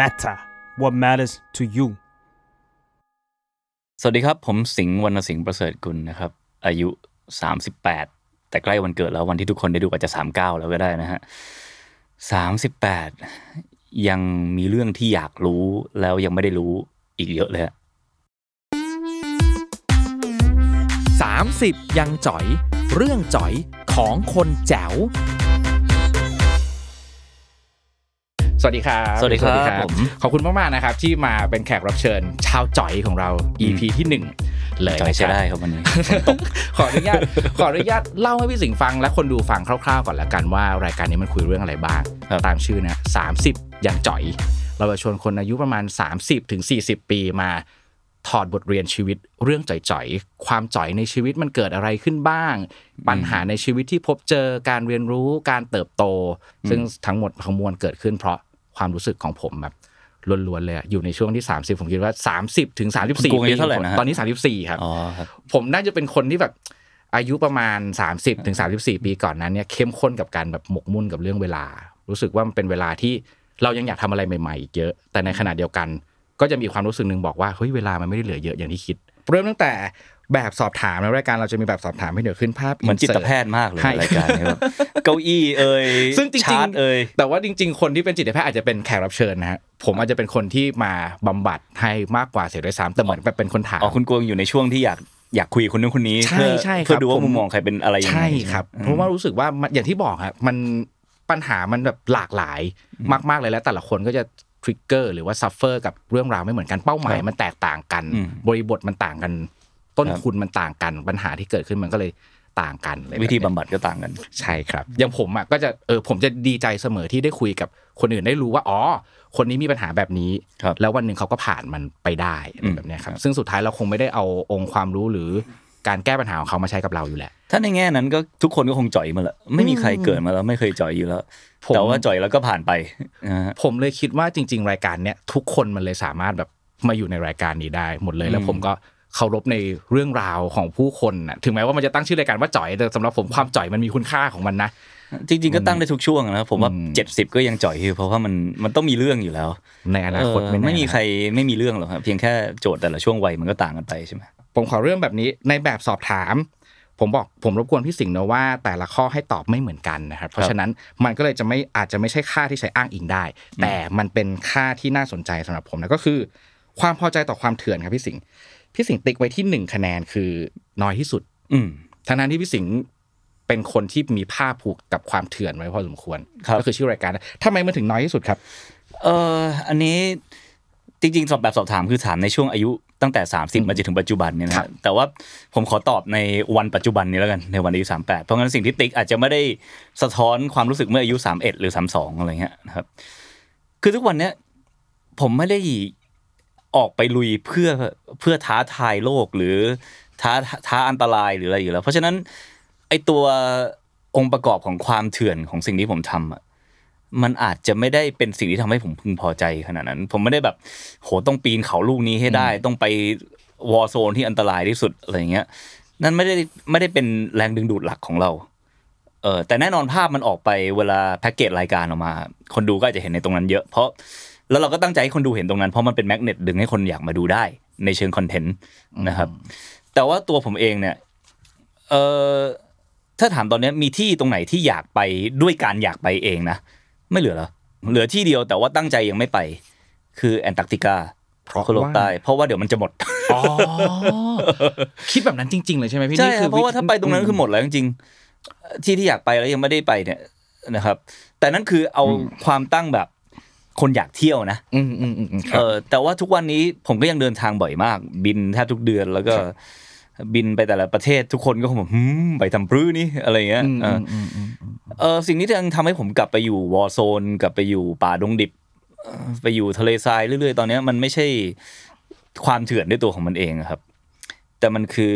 matter what matters to you สวัสดีครับ ผมสิงห์วรรณสิงห์ประเสริฐกุลนะครับ อายุ 38 แต่ใกล้วันเกิดแล้ววันที่ทุกคนได้ดูอาจจะ 39 แล้วก็ได้นะฮะ 38 ยังมีเรื่องที่อยากรู้แล้วยังไม่ได้รู้อีกเยอะเลยฮะ30 ยังจ๋อย เรื่องจ๋อยของคนแจ๋ว สวัสดีครับสวัสดีครับผมขอบคุณมากๆนะครับที่มาเป็นแขกรับเชิญชาวจ่อยของเรา EP ที่หนึ่งเลยจอยนะคใช้รับได้ครับวันนี้ขออนุญาตขออนุญาตเล่าให้พี่สิงห์ฟังและคนดูฟังคร่าวๆก่อนละกันว่ารายการนี้มันคุยเรื่องอะไรบ้างครับตามชื่อนะ30อย่างจ่อย เราจะชวนคนอายุประมาณ 30ถึง40ปีมาถอดบทเรียนชีวิตเรื่องจ่อยๆ ความจ่อยในชีวิตมันเกิดอะไรขึ้นบ้าง ปัญหาในชีวิตที่พบเจอการเรียนรู้การเติบโต ซึ่งทั้งหมดทั้งมวลเกิดขึ้นเพราะ ความรู้สึกของผมแบบล้วนๆเลยอะอยู่ในช่วงที่ 30 ผมคิดว่า 30ถึงคุณ34กวงอาปียุเท่าไหร่นะฮะตอนนี้ 34ครับอ๋อครับ ผมน่าจะเป็นคนที่แบบอายุประมาณ 30ถึง34 ปีก่อนนั้นเนี่ยเข้มข้นกับการแบบหมกมุ่นกับเรื่องเวลา รู้สึกว่ามันเป็นเวลาที่เรายังอยากทำอะไรใหม่ ๆ อีกเยอะ แต่ในขณะเดียวกัน ก็จะมีความรู้สึกหนึ่งบอกว่าเฮ้ยเวลามันไม่ได้เหลือเยอะอย่างที่คิด เริ่มตั้งแต่ แบบสอบถามในรายการเราจะมีแบบสอบถามให้เดี๋ยวขึ้นภาพเหมือนจิต insert แพทย์มากเลยให้รายการนี้แบบเก้าอี้เอ่ยซึ่งจริงชาร์ตเอ่ยๆแต่ว่าจริง ๆ คนที่เป็นจิตแพทย์อาจจะเป็นแขกรับเชิญนะฮะผมอาจจะเป็นคนที่มาบำบัดให้มากกว่าเสียด้วยซ้ำแต่เหมือนแบบเป็นคนถามอ๋อคุณกวงอยู่ในช่วงที่อยากอยากคุยกับคนนู้นคนนี้ใช่เพื่อใช่ครับเพื่อดูว่าผมมุมมองใครเป็นอะไรยังไงใช่ครับไหมเพราะว่ารู้สึกว่ามันอย่างที่บอกครับมันปัญหามันแบบหลากหลายมาก ๆเลยแล้วแต่ละคนก็จะ trigger หรือว่า suffer กับเรื่องราวไม่เหมือนกันเป้าหมายมันแตกต่างกันอืมบริบทมันต่างกัน ต้นครับทุนมันต่างกันปัญหาที่เกิดขึ้นมันก็เลยต่างกันอะไรวิธีแบบบำเนี้ยบัดก็ต่างกัน ใช่ครับ อย่างผมอะก็จะเออผมจะดีใจเสมอที่ได้คุยกับคนอื่นได้รู้ว่าอ๋อคนนี้มีปัญหาแบบนี้ครับแล้ววันหนึ่งเขาก็ผ่านมันไปได้อะไรอืมแบบเนี้ยครับ ซึ่งสุดท้ายเราคงไม่ได้เอาองค์ความรู้หรือการแก้ปัญหาของเขามาใช้กับเราอยู่แหละ ถ้าในแง่นั้นก็ทุกคนก็คงจ่อยมาแล้วไม่มีใครเกิดมาแล้วไม่เคยจ่อยอยู่แล้วผมแต่ว่าจ่อยแล้วก็ผ่านไปนะฮะผมเลยคิดว่าจริง ๆ รายการเนี้ยทุกคนมันเลยสามารถแบบมาอยู่ในรายการนี้ได้หมดเลยแล้วอืมผมก็ เคารพในเรื่องราวของผู้คนน่ะถึงแม้ว่ามันจะตั้งชื่อรายการว่าจ่อยแต่สำหรับผมความจ่อยมันมีคุณค่าของมันนะจริงๆก็ตั้งได้ทุกช่วงนะผมว่าอืมเจ็ดสิบก็ยังจ่อยอยู่เพราะว่ามันมันต้องมีเรื่องอยู่แล้ว ในอนาคตเออไม่แน่ไม่มีนะใครไม่มีเรื่องหรอกครับเพียงแค่โจทย์แต่ละช่วงวัยมันก็ต่างกันไปใช่ไหมผมขอเรื่องแบบนี้ในแบบสอบถาม ผมบอกผมรบกวนพี่สิงห์นะว่า แต่ละข้อให้ตอบไม่เหมือนกันนะครับ เพราะฉะนั้นมันก็เลยจะไม่อาจจะไม่ใช่ค่าที่ใช้อ้างอิงได้ แต่มันเป็นค่าที่น่าสนใจสำหรับผมนะก็คือ ความพอใจต่อความเถื่อนครับพี่สิงห์ พี่สิงห์ติ๊กไว้ที่หนึ่งคะแนนคือน้อยที่สุด อืมทั้งนั้นที่พี่สิงห์เป็นคนที่มีภาพผูกกับความเถื่อนไว้พอสมควรครับก็คือชื่อรายการนะทำไมมันถึงน้อยที่สุดครับ เอออันนี้จริงๆสอบแบบสอบถามคือถามในช่วงอายุตั้งแต่ 30 มาจนถึงปัจจุบันเนี่ยนะครัฮะบแต่ว่าผมขอตอบในวันปัจจุบันนี้แล้วกันในวันอายุ38 เพราะงั้นสิ่งที่ติ๊กอาจจะไม่ได้สะท้อนความรู้สึกเมื่ออายุ 31 หรือ 32 อะไรเงี้ยนะครับ คือทุกวันเนี้ยผมไม่ได้ ออกไปลุยเพื่อเพื่อท้าทายโลกหรือท้าท้าอันตรายหรืออะไรอยู่แล้ว เพราะฉะนั้นไอตัวองค์ประกอบของความเถื่อนของสิ่งที่ผมทำอะมันอาจจะไม่ได้เป็นสิ่งที่ทำให้ผมพึงพอใจขนาดนั้น ผมไม่ได้แบบ โหต้องปีนเขาลูกนี้ให้ได้ ต้องไปวอร์โซนที่อันตรายที่สุดอะไรเงี้ย นั่นไม่ได้ไม่ได้เป็นแรงดึงดูดหลักของเรา เออแต่แน่นอนภาพมันออกไปเวลาแพ็กเกจรายการออกมา คนดูก็อาจจะเห็นในตรงนั้นเยอะ เพราะ แล้วเราก็ตั้งใจให้คนดูเห็นตรงนั้นเพราะมันเป็นแมกเนตดึงให้คนอยากมาดูได้ในเชิงคอนเทนต์นะครับ แต่ว่าตัวผมเองเนี่ยเออถ้าถามตอนเนี้ยมีที่ตรงไหนที่อยากไปด้วยการอยากไปเองนะไม่เหลือแล้วเหลือที่เดียวแต่ว่าตั้งใจยังไม่ไป คือแอนตาร์กติกาเพราะโคโลกว่าใต้เพราะว่าเดี๋ยวมันจะหมดอ๋อคิดแบบนั้นจริง ๆ เลยใช่ไหมพี่ใช่นี่คคืรับอเพราะว่าถ้าไปตรงนั้นคือหมดแล้วจริงๆที่ที่อยากไปแล้วยังไม่ได้ไปเนี่ยนะครับ แต่นั่นคือเอาความตั้งแบบ คนอยากเที่ยวนะอืมอืมอืมอืมคเอรับอแต่ว่าทุกวันนี้ผมก็ยังเดินทางบ่อยมาก บินแทบทุกเดือนแล้วก็บินไปแต่ละประเทศทุกคนก็คงแบบหืมไปทำปรื้อนี่อะไรเงี้ยอืมเออือมอืมอืมอืมเออสิ่งที่ยังทำให้ผมกลับไปอยู่วอร์โซน กลับไปอยู่ป่าดงดิบเอ่อไปอยู่ทะเลทรายเรื่อยๆ ตอนเนี้ยมันไม่ใช่ความเถื่อนด้วยตัวของมันเองอะครับ แต่มันคือ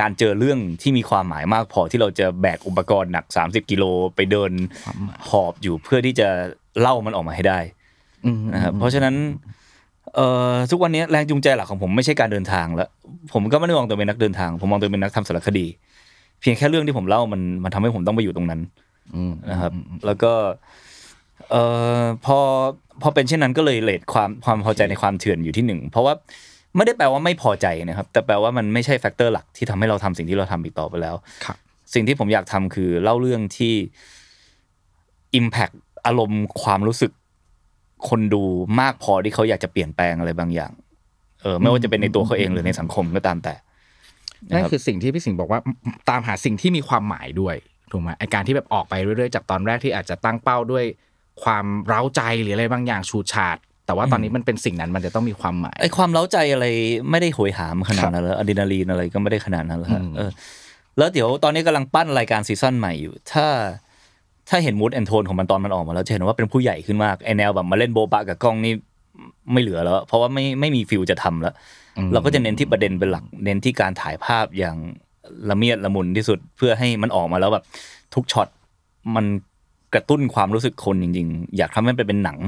การเจอเรื่องที่มีความหมายมากพอที่เราจะแบกอุปกรณ์หนัก 30 กิโลไปเดินหอบอยู่เพื่อที่จะเล่ามันออกมาให้ได้อืม นะครับเพราะฉะนั้นเอ่อทุกวันนี้แรงจูงใจหลักของผมไม่ใช่การเดินทางแล้วผมก็ไม่ได้มองตัวเป็นนักเดินทาง ผมมองตัวเป็นนักทำสารคดี เพียงแค่เรื่องที่ผมเล่ามันมันทำให้ผมต้องไปอยู่ตรงนั้นอืมนะครับ แล้วก็เอ่อพอพอเป็นเช่นนั้นก็เลยเลทความความพอใจในความเถื่อนอยู่ที่หนึ่งเพราะว่าไม่ได้แปลว่าไม่พอใจนะครับ แต่แปลว่ามันไม่ใช่แฟกเตอร์หลักที่ทำให้เราทำสิ่งที่เราทำอีกต่อไปแล้วครับสิ่งที่ผมอยากทำคือเล่าเรื่องที่ Impact อารมณ์ความรู้สึก คนดูมากพอที่เขาอยากจะเปลี่ยนแปลงอะไรบางอย่าง เออ ไม่ว่าจะเป็นในตัวเขาเองหรือในสังคมก็ตามแต่นั่นคือสิ่งที่พี่สิงห์บอกว่าตามหาสิ่งที่มีความหมายด้วยถูกไหมไอ้การที่แบบออกไปเรื่อยๆจากตอนแรกที่อาจจะตั้งเป้าด้วยความเร้าใจหรืออะไรบางอย่างฉูดฉาดแต่ว่าตอนนี้มันเป็นสิ่งนั้นมันจะต้องมีความหมายไอ้ความเร้าใจอะไรไม่ได้โหยหามขนาดนั้นแล้วอะดรีนาลีนอะไรก็ไม่ได้ขนาดนั้นแล้วฮะอืมเออแล้วเดี๋ยวตอนนี้กำลังปั้นรายการ season ใหม่อยู่ ถ้า ถ้าเห็น mood and tone ของมันตอนมันออกมาแล้วจะเห็นว่าเป็นผู้ใหญ่ขึ้นมากไอ้แนวแบบมาเล่นโบ๊ะบ๊ะกับกล้องนี่ไม่เหลือแล้ว เพราะว่าไม่ไม่มี feel จะทำแล้ว เราก็จะเน้นที่ประเด็นเป็นหลัก เน้นที่การถ่ายภาพอย่างละเมียดละมุนที่สุดเพื่อให้มันออกมาแล้วแบบทุกช็อตมันกระตุ้นความรู้สึกคนจริง ๆ อยากทำให้มันเป็นหนัง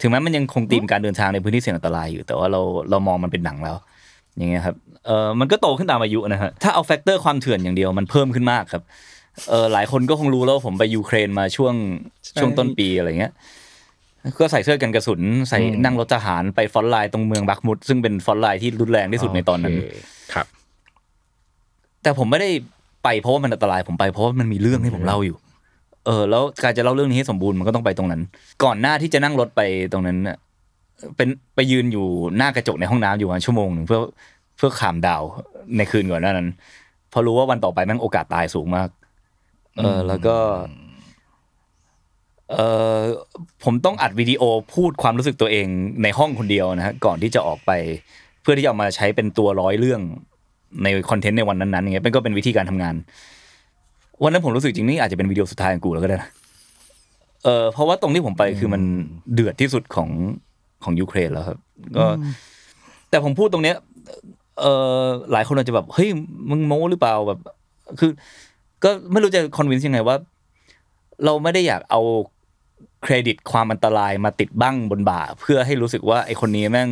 ถึงแม้มันยังคงธีมการเดินทางในพื้นที่เสี่ยงอันตรายอยู่ แต่ว่าเราเรามองมันเป็นหนังแล้ว อย่างเงี้ยครับเออมันก็โตขึ้นตามอายุนะฮะถ้าเอา factor ความเถื่อนอย่างเดียวมันเพิ่มขึ้นมากครับ เออหลายคนก็คงรู้แล้วว่าผมไปยูเครนมาช่วงช่วงต้นปีอะไรเงี้ยก็ใส่เสื้อกันกระสุนใส่นั่งรถทหารไป frontline ตรงเมืองบัคมุต ซึ่งเป็น frontline ที่รุนแรงที่สุดในตอนนั้นโอเคครับ แต่ผมไม่ได้ไปเพราะว่ามันอันตรายผมไปเพราะว่ามันมีเรื่องให้ผมเล่าอยู่ เออ แล้วการจะเล่าเรื่องนี้ให้สมบูรณ์มันก็ต้องไปตรงนั้น ก่อนหน้าที่จะนั่งรถไปตรงนั้นน่ะเป็นไปยืนอยู่หน้ากระจกในห้องน้ำอยู่ประมาณชั่วโมงหนึ่งเพื่อเพื่อขามดาวในคืนก่อนหน้านั้นเพราะรู้ว่าวันต่อไปแม่งโอกาสตายสูงมาก เออแล้วก็เออผมต้องอัดวิดีโอพูดความรู้สึกตัวเองในห้องคนเดียวนะฮะก่อนที่จะออกไป เพื่อที่จะเอามาใช้เป็นตัวร้อยเรื่องในคอนเทนต์ในวันนั้นๆอย่างเงี้ยเป็นก็เป็นวิธีการทำงาน วันนั้นผมรู้สึกจริงนี่อาจจะเป็นวิดีโอสุดท้ายของกูแล้วก็ได้นะเออเพราะว่าตรงที่ผมไปคือมันเดือดที่สุดของของยูเครนแล้วครับ ก็ แต่ผมพูดตรงเนี้ย เออหลายคนอาจจะแบบเฮ้ยมึงโม้หรือเปล่าแบบ คือ ก็ไม่รู้จะคอนวินส์ยังไงว่า เราไม่ได้อยากเอาเครดิตความอันตรายมาติดบ้างบนบ่า เพื่อให้รู้สึกว่าไอคนนี้แม่ง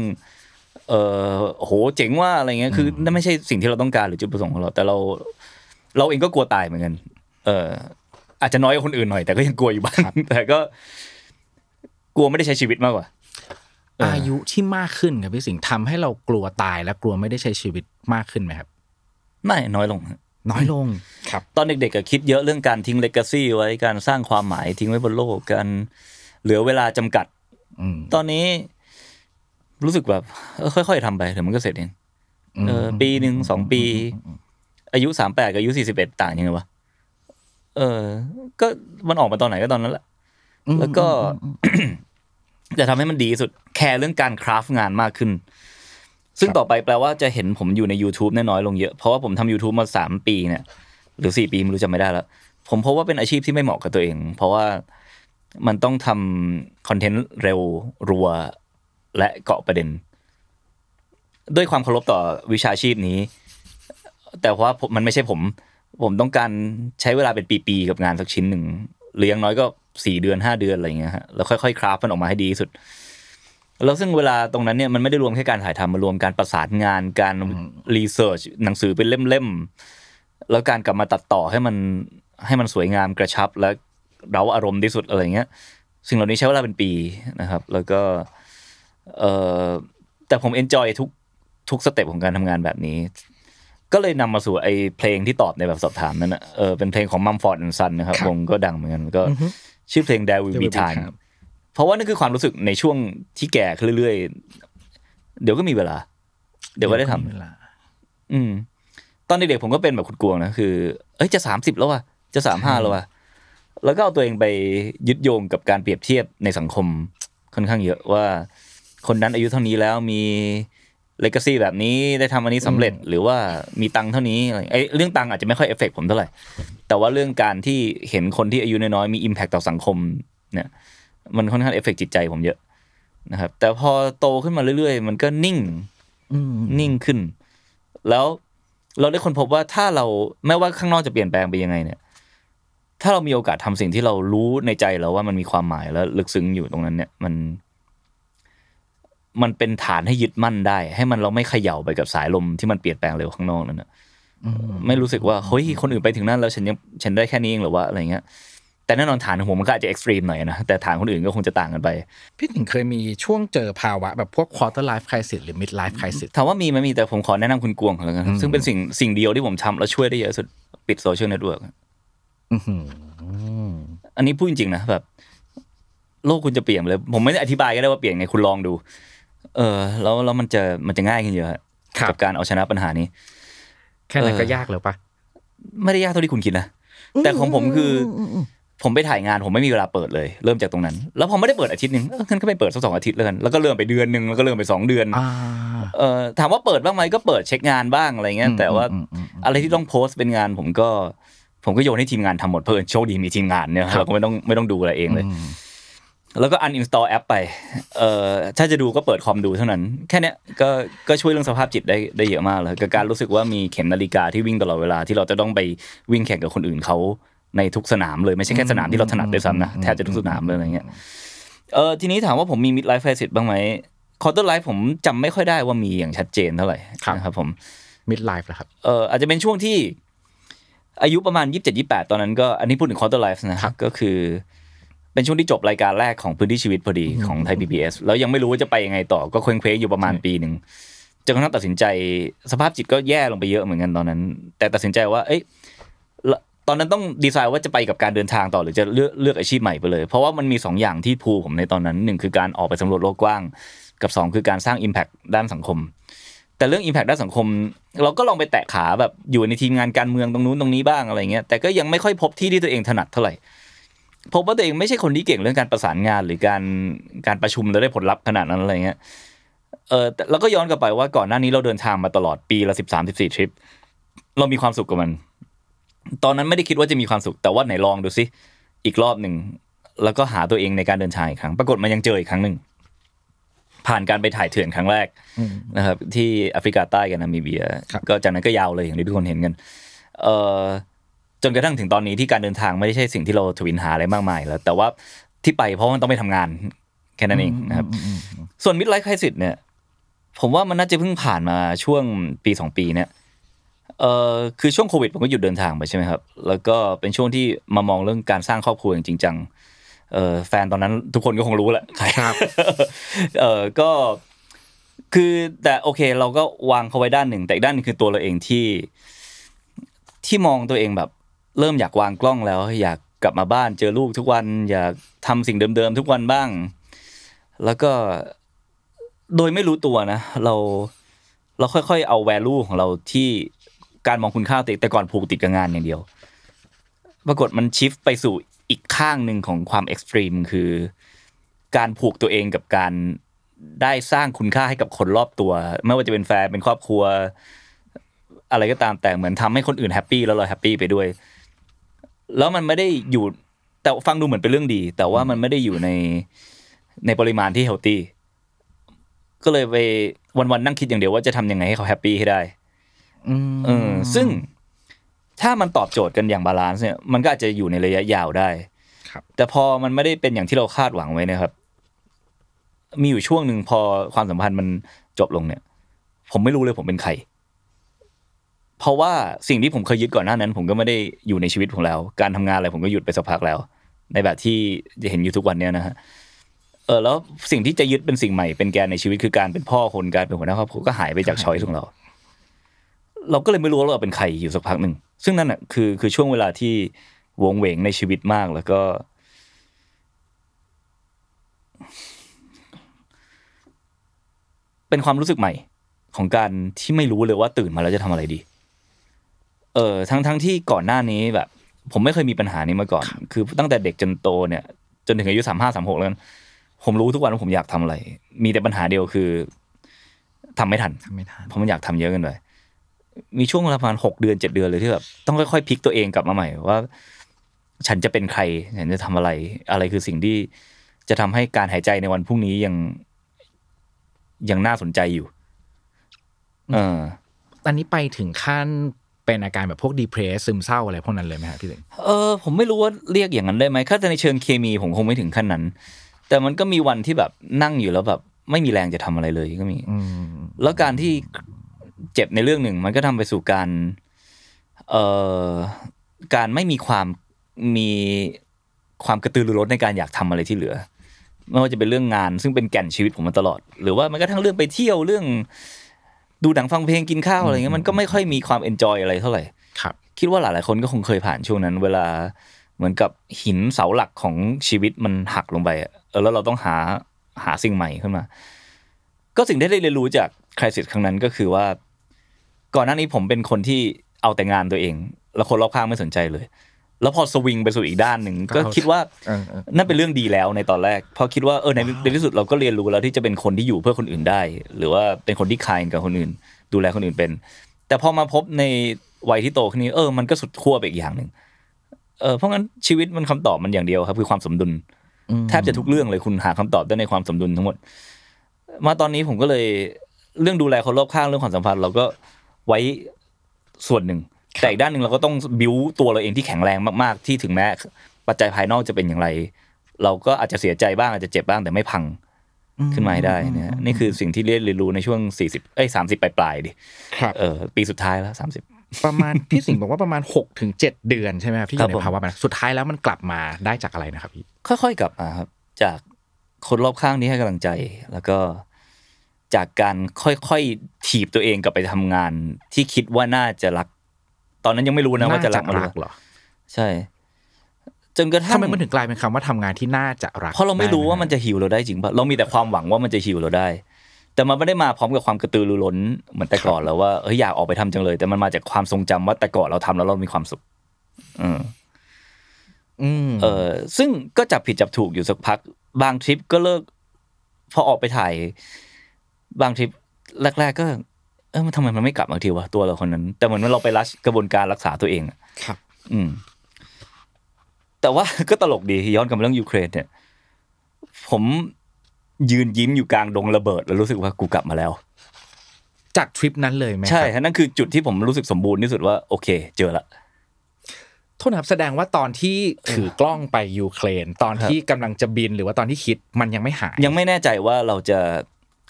เออโหเจ๋งว่าอะไรเงี้ยคือนั่นไม่ใช่สิ่งที่เราต้องการหรือจุดประสงค์ของเรา แต่เรา เราเองก็กลัวตายเหมือนกัน เออ อาจจะน้อยกว่าคนอื่นหน่อย แต่ก็ยังกลัวอยู่บ้างแต่ก็ กลัวไม่ได้ใช้ชีวิตมากกว่าเออออายุที่มากขึ้นครับพี่สิงห์ทำให้เรากลัวตายและกลัวไม่ได้ใช้ชีวิตมากขึ้นไหมครับ ไม่น้อยลง น้อยลงครับตอนเด็กๆก็คิดเยอะเรื่องการทิ้งเลกาซีไว้การสร้างความหมายทิ้งไว้บนโลกการเหลือเวลาจำกัดอืมตอนนี้ รู้สึกแบบเออค่อยๆทำไปเดี๋ยวมันก็เสร็จเองเออปีหนึ่งสองปี อายุสามแปดกับอายุสี่สิบเอ็ดต่างยังไงวะเออ ก็มันออกมาตอนไหนก็ตอนนั้นแหละแล้วก็จะทำให้มันดีที่สุดแคร์เรื่องการคราฟต์งานมากขึ้น ซึ่งต่อไปแปลว่าจะเห็นผมอยู่ใน YouTube แน่น้อยลงเยอะ เพราะว่าผมทำ YouTube มาสามปีเนี่ยหรือสี่ปีไม่รู้จำไม่ได้แล้ว ผมพบว่าเป็นอาชีพที่ไม่เหมาะกับตัวเอง เพราะว่ามันต้องทำคอนเทนต์เร็วรัวและเกาะประเด็น ด้วยความเคารพต่อวิชาชีพนี้ แต่ว่ามมันไม่ใช่ผม ผมต้องการใช้เวลาเป็นปีๆกับงานสักชิ้นหนึ่งหรืออย่างน้อยก็สี่เดือนห้าเดือนอะไรอย่างเงี้ยฮะแล้วค่อยๆ คราฟมันออกมาให้ดีที่สุด แล้วซึ่งเวลาตรงนั้นเนี่ยมันไม่ได้รวมแค่การถ่ายทำมารวมการประสานงานการ research หนังสือเป็นเล่มๆแล้วการกลับมาตัดต่อให้มันให้มันสวยงามกระชับและเร้าอารมณ์ที่สุดอะไรเงี้ยสิ่งเหล่านี้ใช้เวลาเป็นปีนะครับ แล้วก็เออแต่ผม enjoy ทุกทุก step ของการทำงานแบบนี้ ก็เลยนำมาสู่ไอ้เพลงที่ตอบในแบบสอบถามนั้นนะเออเป็นเพลงของ Mumford & Sons นะครับครับวงก็ดังเหมือนกันก็ชื่อเพลง There Will There Be Will Be Time Time เพราะว่านั่นคือความรู้สึกในช่วงที่แก่ขึ้นเรื่อยๆ เดี๋ยวก็มีเวลา เดี๋ยวก็ได้ทำเวลาอืม ตอนเด็กๆผมก็เป็นแบบคุณกวงนะคือ เอ้ยจะสามสิบแล้วว่ะจะสามห้าแล้วว่ะแล้วก็เอาตัวเองไปยึดโยงกับการเปรียบเทียบในสังคมค่อนข้างเยอะว่า คนนั้นอายุเท่านี้แล้วมีเลก a ซี่แบบนี้ได้ทำอันนี้สำเร็จหรือว่ามีตังค์เท่านี้อะไรไอ้เรื่องตังค์อาจจะไม่ค่อยเอฟเฟกผมเท่าไหร่ แต่ว่าเรื่องการที่เห็นคนที่อายุน้อยๆมี impact ต่อสังคมเนี่ย มันค่อนข้าง affect จิตใจผมเยอะนะครับ แต่พอโตขึ้นมาเรื่อยๆ มันก็นิ่งนิ่งขึ้น แล้วเราได้ค้นพบว่าถ้าเราแม้ว่าข้างนอกจะเปลี่ยนแปลงไปยังไงเนี่ย ถ้าเรามีโอกาสทำสิ่งที่เรารู้ในใจเราว่ามันมีความหมายแล้วลึกซึ้งอยู่ตรงนั้นเนี่ยมัน มันเป็นฐานให้ยึดมั่นได้ ให้มันเราไม่เขย่าไปกับสายลมที่มันเปลี่ยนแปลงเร็วข้างนอกนั่นนะไม่รู้สึกว่าเฮ้ยคนอื่นไปถึงนั่นแล้วฉันยังฉันได้แค่นี้เองเหรือว่าอะไรเงี้ย แต่แน่นอนฐานของผมมันก็อาจจะ extreme หน่อยนะ แต่ฐานคนอื่นก็คงจะต่างกันไป พี่หนึ่งเคยมีช่วงเจอภาวะแบบพวก quarter life crisis หรือ mid life crisis ถามว่ามีไหมมีแต่ผมขอแนะนำคุณกวงก่อนแล้วกันซึ่งเป็นสิ่งสิ่งเดียวที่ผมทำแล้วช่วยได้เยอะสุดปิด social network อื้อหืออันนี้พูดจริงๆนะแบบ โลกคุณจะเปลี่ยนเลย ผมไม่ได้อธิบายก็ได้ว่าเปลี่ยนไงคุณลองดู เออ แล้วแล้วมันจะมันจะง่ายขึ้นเยอะกับการเอาชนะปัญหานี้ แค่นั้นก็เออยากแล้วปะไม่ได้ยากเท่าที่คุณคิดนะแต่ของผมคืออ ผมไปถ่ายงานผมไม่มีเวลาเปิดเลย เริ่มจากตรงนั้น แล้วพอไม่ได้เปิดอาทิตย์หนึ่งเอองั้นก็ไม่เปิดสักสองอาทิตย์แล้วกันแล้วก็เริ่มไปเดือนหนึ่งแล้วก็เริ่มไปสองเดือนอ่าเออถามว่าเปิดบ้างไหมก็เปิดเช็คงานบ้างอะไรเงี้ยอืมแต่ว่าอืมอืมอืมอะไรที่ต้องโพสต์เป็นงานผมก็ ผมก็โยนให้ทีมงานทำหมดเพื่อนโชคดีมีทีมงานเนี่ยครับเราก็ไม่ต้องไม่ต้องดูอะไรเองเลยอืมแล้วก็ uninstall แอปไปเอ่อถ้าจะดูก็เปิดคอมดูเท่านั้น แค่เนี้ยก็ก็ช่วยเรื่องสภาพจิตได้ได้เยอะมากเลยกับการรู้สึกว่ามีเข็มนาฬิกาที่วิ่งตลอดเวลาที่เราจะต้องไปวิ่งแข่งกับคนอื่นเขา ในทุกสนามเลยไม่ใช่แค่สนามที่เราถนัดด้วยซ้ำนะแทบจะทุกสนามเลยอะไรเงี้ยเออทีนี้ถามว่าผมมี mid life crisis บ้างไหม quarter life ผมจำไม่ค่อยได้ว่ามีอย่างชัดเจนเท่าไหร่ครับนะครับผม mid life แล้วครับเอ่ออาจจะเป็นช่วงที่ อายุประมาณยี่สิบเจ็ดยี่แปดตอนนั้นก็อันนี้พูดถึง quarter life นะครับก็คือ เป็นช่วงที่จบรายการแรกของพื้นที่ชีวิตพอดีของไทย PBS แล้วยังไม่รู้ว่าจะไปยังไงต่อก็เคว้งเคว้งอยู่ประมาณปีหนึ่งจนกระทั่งตัดสินใจสภาพจิตก็แย่ลงไปเยอะเหมือนกันตอนนั้น แต่ตัดสินใจว่าเอ้ยละ ตอนนั้นต้องดีไซน์ว่าจะไปกับการเดินทางต่อหรือจะเลือกเลือกอาชีพใหม่ไปเลย เพราะว่ามันมีสองอย่างที่พูผมในตอนนั้นหนึ่งคือการออกไปสำรวจโลกกว้าง กับสองคือการสร้าง Impact ด้านสังคม แต่เรื่อง Impact ด้านสังคม เราก็ลองไปแตะขาแบบอยู่ในทีมงานการเมืองตรงนู้นตรงนี้บ้างอะไรเงี้ยแต่ก็ยังไม่ค่อยพบที่ที่ตัวเองถนัดเท่าไหร่พบว่าตัวเองไม่ใช่คนที่เก่งเรื่องการประสานงานหรือการการประชุมแล้วได้ผลลัพธ์ขนาดนั้นอะไรเงี้ยเออแต่แล้วก็ย้อนกลับไปว่าก่อนหน้านี้เราเดินทางมาตลอดปีละสิบสามสิบสี่ทริป เรามีความสุขกับมัน ตอนนั้นไม่ได้คิดว่าจะมีความสุขแต่ว่าไหนลองดูซิอีกรอบหนึ่งแล้วก็หาตัวเองในการเดินทางอีกครั้ง ปรากฏมันยังเจออีกครั้งหนึ่งผ่านการไปถ่ายเถื่อนครั้งแรกนะครับ ที่แอฟริกาใต้กับนามิเบียครับก็จากนั้นก็ยาวเลยอย่างที่ทุกคนเห็นกัน เอ่อจนกระทั่งถึงตอนนี้ที่การเดินทางไม่ได้ใช่สิ่งที่เราทวินหาอะไรมากมายแล้ว แต่ว่าที่ไปเพราะว่ามันต้องไปทำงานแค่นั้นเองนะครับ ส่วนมิดไลฟ์ไครสิตเนี่ย ผมว่ามันน่าจะเพิ่งผ่านมาช่วงปีสองปีเนี่ย เอ่อคือช่วงโควิดผมก็หยุดเดินทางไปใช่ไหมครับแล้วก็เป็นช่วงที่มามองเรื่องการสร้างครอบครัวอย่างจริงจังเอ่อแฟนตอนนั้นทุกคนก็คงรู้แหละครับเออก็คือแต่โอเคเราก็วางเขาไว้ด้านหนึ่ง แต่อีกด้านหนึงคือตัวเราเองที่ที่มองตัวเองแบบ เริ่มอยากวางกล้องแล้ว อยากกลับมาบ้านเจอลูกทุกวัน อยากทำสิ่งเดิมๆทุกวันบ้าง แล้วก็โดยไม่รู้ตัวนะ เราเราค่อยๆ เอา value ของเราที่ การมองคุณค่าตัวเองแต่ก่อนผูกติดกับงานอย่างเดียว ปรากฏมันชิฟไปสู่อีกข้างหนึ่งของความเอ็กซ์ตรีมคือ การผูกตัวเองกับการได้สร้างคุณค่าให้กับคนรอบตัว ไม่ว่าจะเป็นแฟนเป็นครอบครัว อะไรก็ตามแต่เหมือนทำให้คนอื่น happy แล้วเรา happy ไปด้วย แล้วมันไม่ได้อยู่แต่ฟังดูเหมือนเป็นเรื่องดี แต่ว่ามันไม่ได้อยู่ในในปริมาณที่ healthy ก็เลยไปวันๆนั่งคิดอย่างเดียวว่าจะทำยังไงให้เขา happy ให้ได้ เออซึ่งถ้ามันตอบโจทย์กันอย่าง balance เนี่ยมันก็อาจจะอยู่ในระยะยาวได้ ครับ แต่พอมันไม่ได้เป็นอย่างที่เราคาดหวังไว้นะครับ มีอยู่ช่วงหนึ่งพอความสัมพันธ์มันจบลงเนี่ย ผมไม่รู้เลยผมเป็นใคร เพราะว่าสิ่งที่ผมเคยยึดก่อนหน้านั้น ผมก็ไม่ได้อยู่ในชีวิตผมแล้ว การทำงานอะไรผมก็หยุดไปสักพักแล้ว ในแบบที่จะเห็นอยู่ทุกวันเนี้ยนะฮะเออแล้วสิ่งที่จะยึดเป็นสิ่งใหม่เป็นแกนในชีวิตคือการเป็นพ่อคนการเป็นหัวหน้าครอบครัวก็หายไปจากช้อยส์ของเรา เราก็เลยไม่รู้ว่าเราเป็นใครอยู่สักพักหนึ่งซึ่งนั่นอะคือคือช่วงเวลาที่วงเหวงในชีวิตมากแล้วก็ เป็นความรู้สึกใหม่ ของการที่ไม่รู้เลยว่าตื่นมาแล้วจะทำอะไรดี เออทั้งทั้งที่ก่อนหน้านี้แบบ ผมไม่เคยมีปัญหานี้มาก่อน คือตั้งแต่เด็กจนโตเนี่ย จนถึงอายุสามห้าสามหกแล้วกันผมรู้ทุกวันว่าผมอยากทำอะไร มีแต่ปัญหาเดียวคือทำไม่ทันทำไม่ทันเพราะมันอยากทำเยอะเกันไป มีช่วงเวลาประมาณหกเดือนเจ็ดเดือนเลยที่แบบต้องค่อยๆพลิกตัวเองกลับมาใหม่ว่า ฉันจะเป็นใครฉันจะทำอะไร อะไรคือสิ่งที่จะทำให้การหายใจในวันพรุ่งนี้ยังยังน่าสนใจอยู่ เออตอนนี้ไปถึงขั้นเป็นอาการแบบพวกดีเพรสซึมเศร้าอะไรพวกนั้นเลยไหมครับพี่เล็กเออผมไม่รู้ว่าเรียกอย่างนั้นได้ไหมถ้าแต่ในเชิงเคมีผมคงไม่ถึงขั้นนั้น แต่มันก็มีวันที่แบบนั่งอยู่แล้วแบบ ไม่มีแรงจะทำอะไรเลยก็มีอืมแล้วการที่ เจ็บในเรื่องหนึ่ง มันก็ทำไปสู่การเอ่อการไม่มีความมีความกระตือรือร้นในการอยากทำอะไรที่เหลือไม่ว่าจะเป็นเรื่องงาน ซึ่งเป็นแก่นชีวิตผมมาตลอด หรือว่าแม้กระทั่งเรื่องไปเที่ยวเรื่อง ดูหนังฟังเพลงกินข้าวอะไรเงี้ยมันก็ไม่ค่อยมีความเอนจอยอะไรเท่าไหร่ครับ คิดว่าหลายๆคนก็คงเคยผ่านช่วงนั้น เวลาเหมือนกับหินเสาหลักของชีวิตมันหักลงไปอะเออแล้วเราต้องหาหาสิ่งใหม่ขึ้นมา ก็สิ่งที่ได้เรียนรู้จากคริสิสครั้งนั้นก็คือว่า ก่อนหน้านี้ผมเป็นคนที่เอาแต่งานตัวเอง แล้วคนรอบข้างไม่สนใจเลย แล้วพอสวิงไปสู่อีกด้านหนึ่งก็ก็เข้าคิดว่าเออเออนั่นเป็นเรื่องดีแล้วในตอนแรกเพราะคิดว่าเออในในที่สุดเราก็เรียนรู้แล้วที่จะเป็นคนที่อยู่เพื่อคนอื่นได้ หรือว่าเป็นคนที่คายกับคนอื่น ดูแลคนอื่นเป็น แต่พอมาพบในวัยที่โตขึ้นนี้เออมันก็สุดขั้วไปอีกอย่างหนึ่งเออเพราะงั้นชีวิตมันคำตอบมันอย่างเดียวครับ คือความสมดุลแทบจะทุกเรื่องเลยคุณหาคำตอบได้ในความสมดุลทั้งหมด มาตอนนี้ผมก็เลยเรื่องดูแลคนรอบข้างเรื่องความสัมพันธ์ เราก็ ไว้ส่วนหนึ่ง แต่อีกด้านหนึ่งเราก็ต้องบิวตัวเราเองที่แข็งแรงมากๆ ที่ถึงแม้ปัจจัยภายนอกจะเป็นอย่างไร เราก็อาจจะเสียใจบ้างอาจจะเจ็บบ้างแต่ไม่พังขึ้นมาให้ได้เนะนี่คือสิ่งที่เรียนรู้ในช่วงสี่สิบเอ้ยสามสิบปลายๆดิครับเออปีสุดท้ายแล้วสามสิบประมาณพี่สิงห์บอกว่าประมาณ6กถึงเเดือนใช่ไหมครับที่อครับยู่ผมในภาวะแบบนั้นสุดท้ายแล้วมันกลับมาได้จากอะไรนะครับพี่ค่อยๆกลับมาครับ จากคนรอบข้างที่ให้กำลังใจ แล้วก็ จากการค่อยๆถีบตัวเองกลับไปทำงาน ที่คิดว่าน่าจะรัก ตอนนั้นยังไม่รู้นะว่าจะรักน่มันรักเหรอ ใช่ จนกระทั่งทำไมมันถึงกลายเป็นคำว่าทำงานที่น่าจะรักเพราะเราไม่รู้ว่ามันจะหิวเราได้จริงป่ะเรามีแต่ความหวังว่ามันจะหิวเราได้ แต่มันไม่ได้มาพร้อมกับความกระตือรือร้นเหมือนแต่ก่อนแล้วว่าเฮ้ยอยากออกไปทำจังเลย แต่มันมาจากความทรงจำว่าแต่ก่อนเราทำแล้วเรามีความสุขเอออืมเออซึ่งก็จับผิดจับถูกอยู่สักพัก บางทริปก็เลิก พอออกไปถ่าย บางทริปแรก ๆ ก็ เออมันทำไมมันไม่กลับมาทีวะตัวเราคนนั้น แต่เหมือนว่าเราไปรัชกระบวนการรักษาตัวเองอะครับ อืม แต่ว่าก็ตลกดีย้อนกลับมาเรื่องยูเครนเนี่ย ผมยืนยิ้มอยู่กลางดงระเบิด แล้วรู้สึกว่ากูกลับมาแล้ว จากทริปนั้นเลยไหมใช่ครับฮะนั่นคือจุดที่ผมรู้สึกสมบูรณ์ที่สุดว่าโอเค เจอละโทษนะครับแสดงว่าตอนที่ถือกล้องไปยูเครน ตอนที่กำลังจะบินหรือว่าตอนที่คิดมันยังไม่หาย ยังไม่แน่ใจว่าเราจะ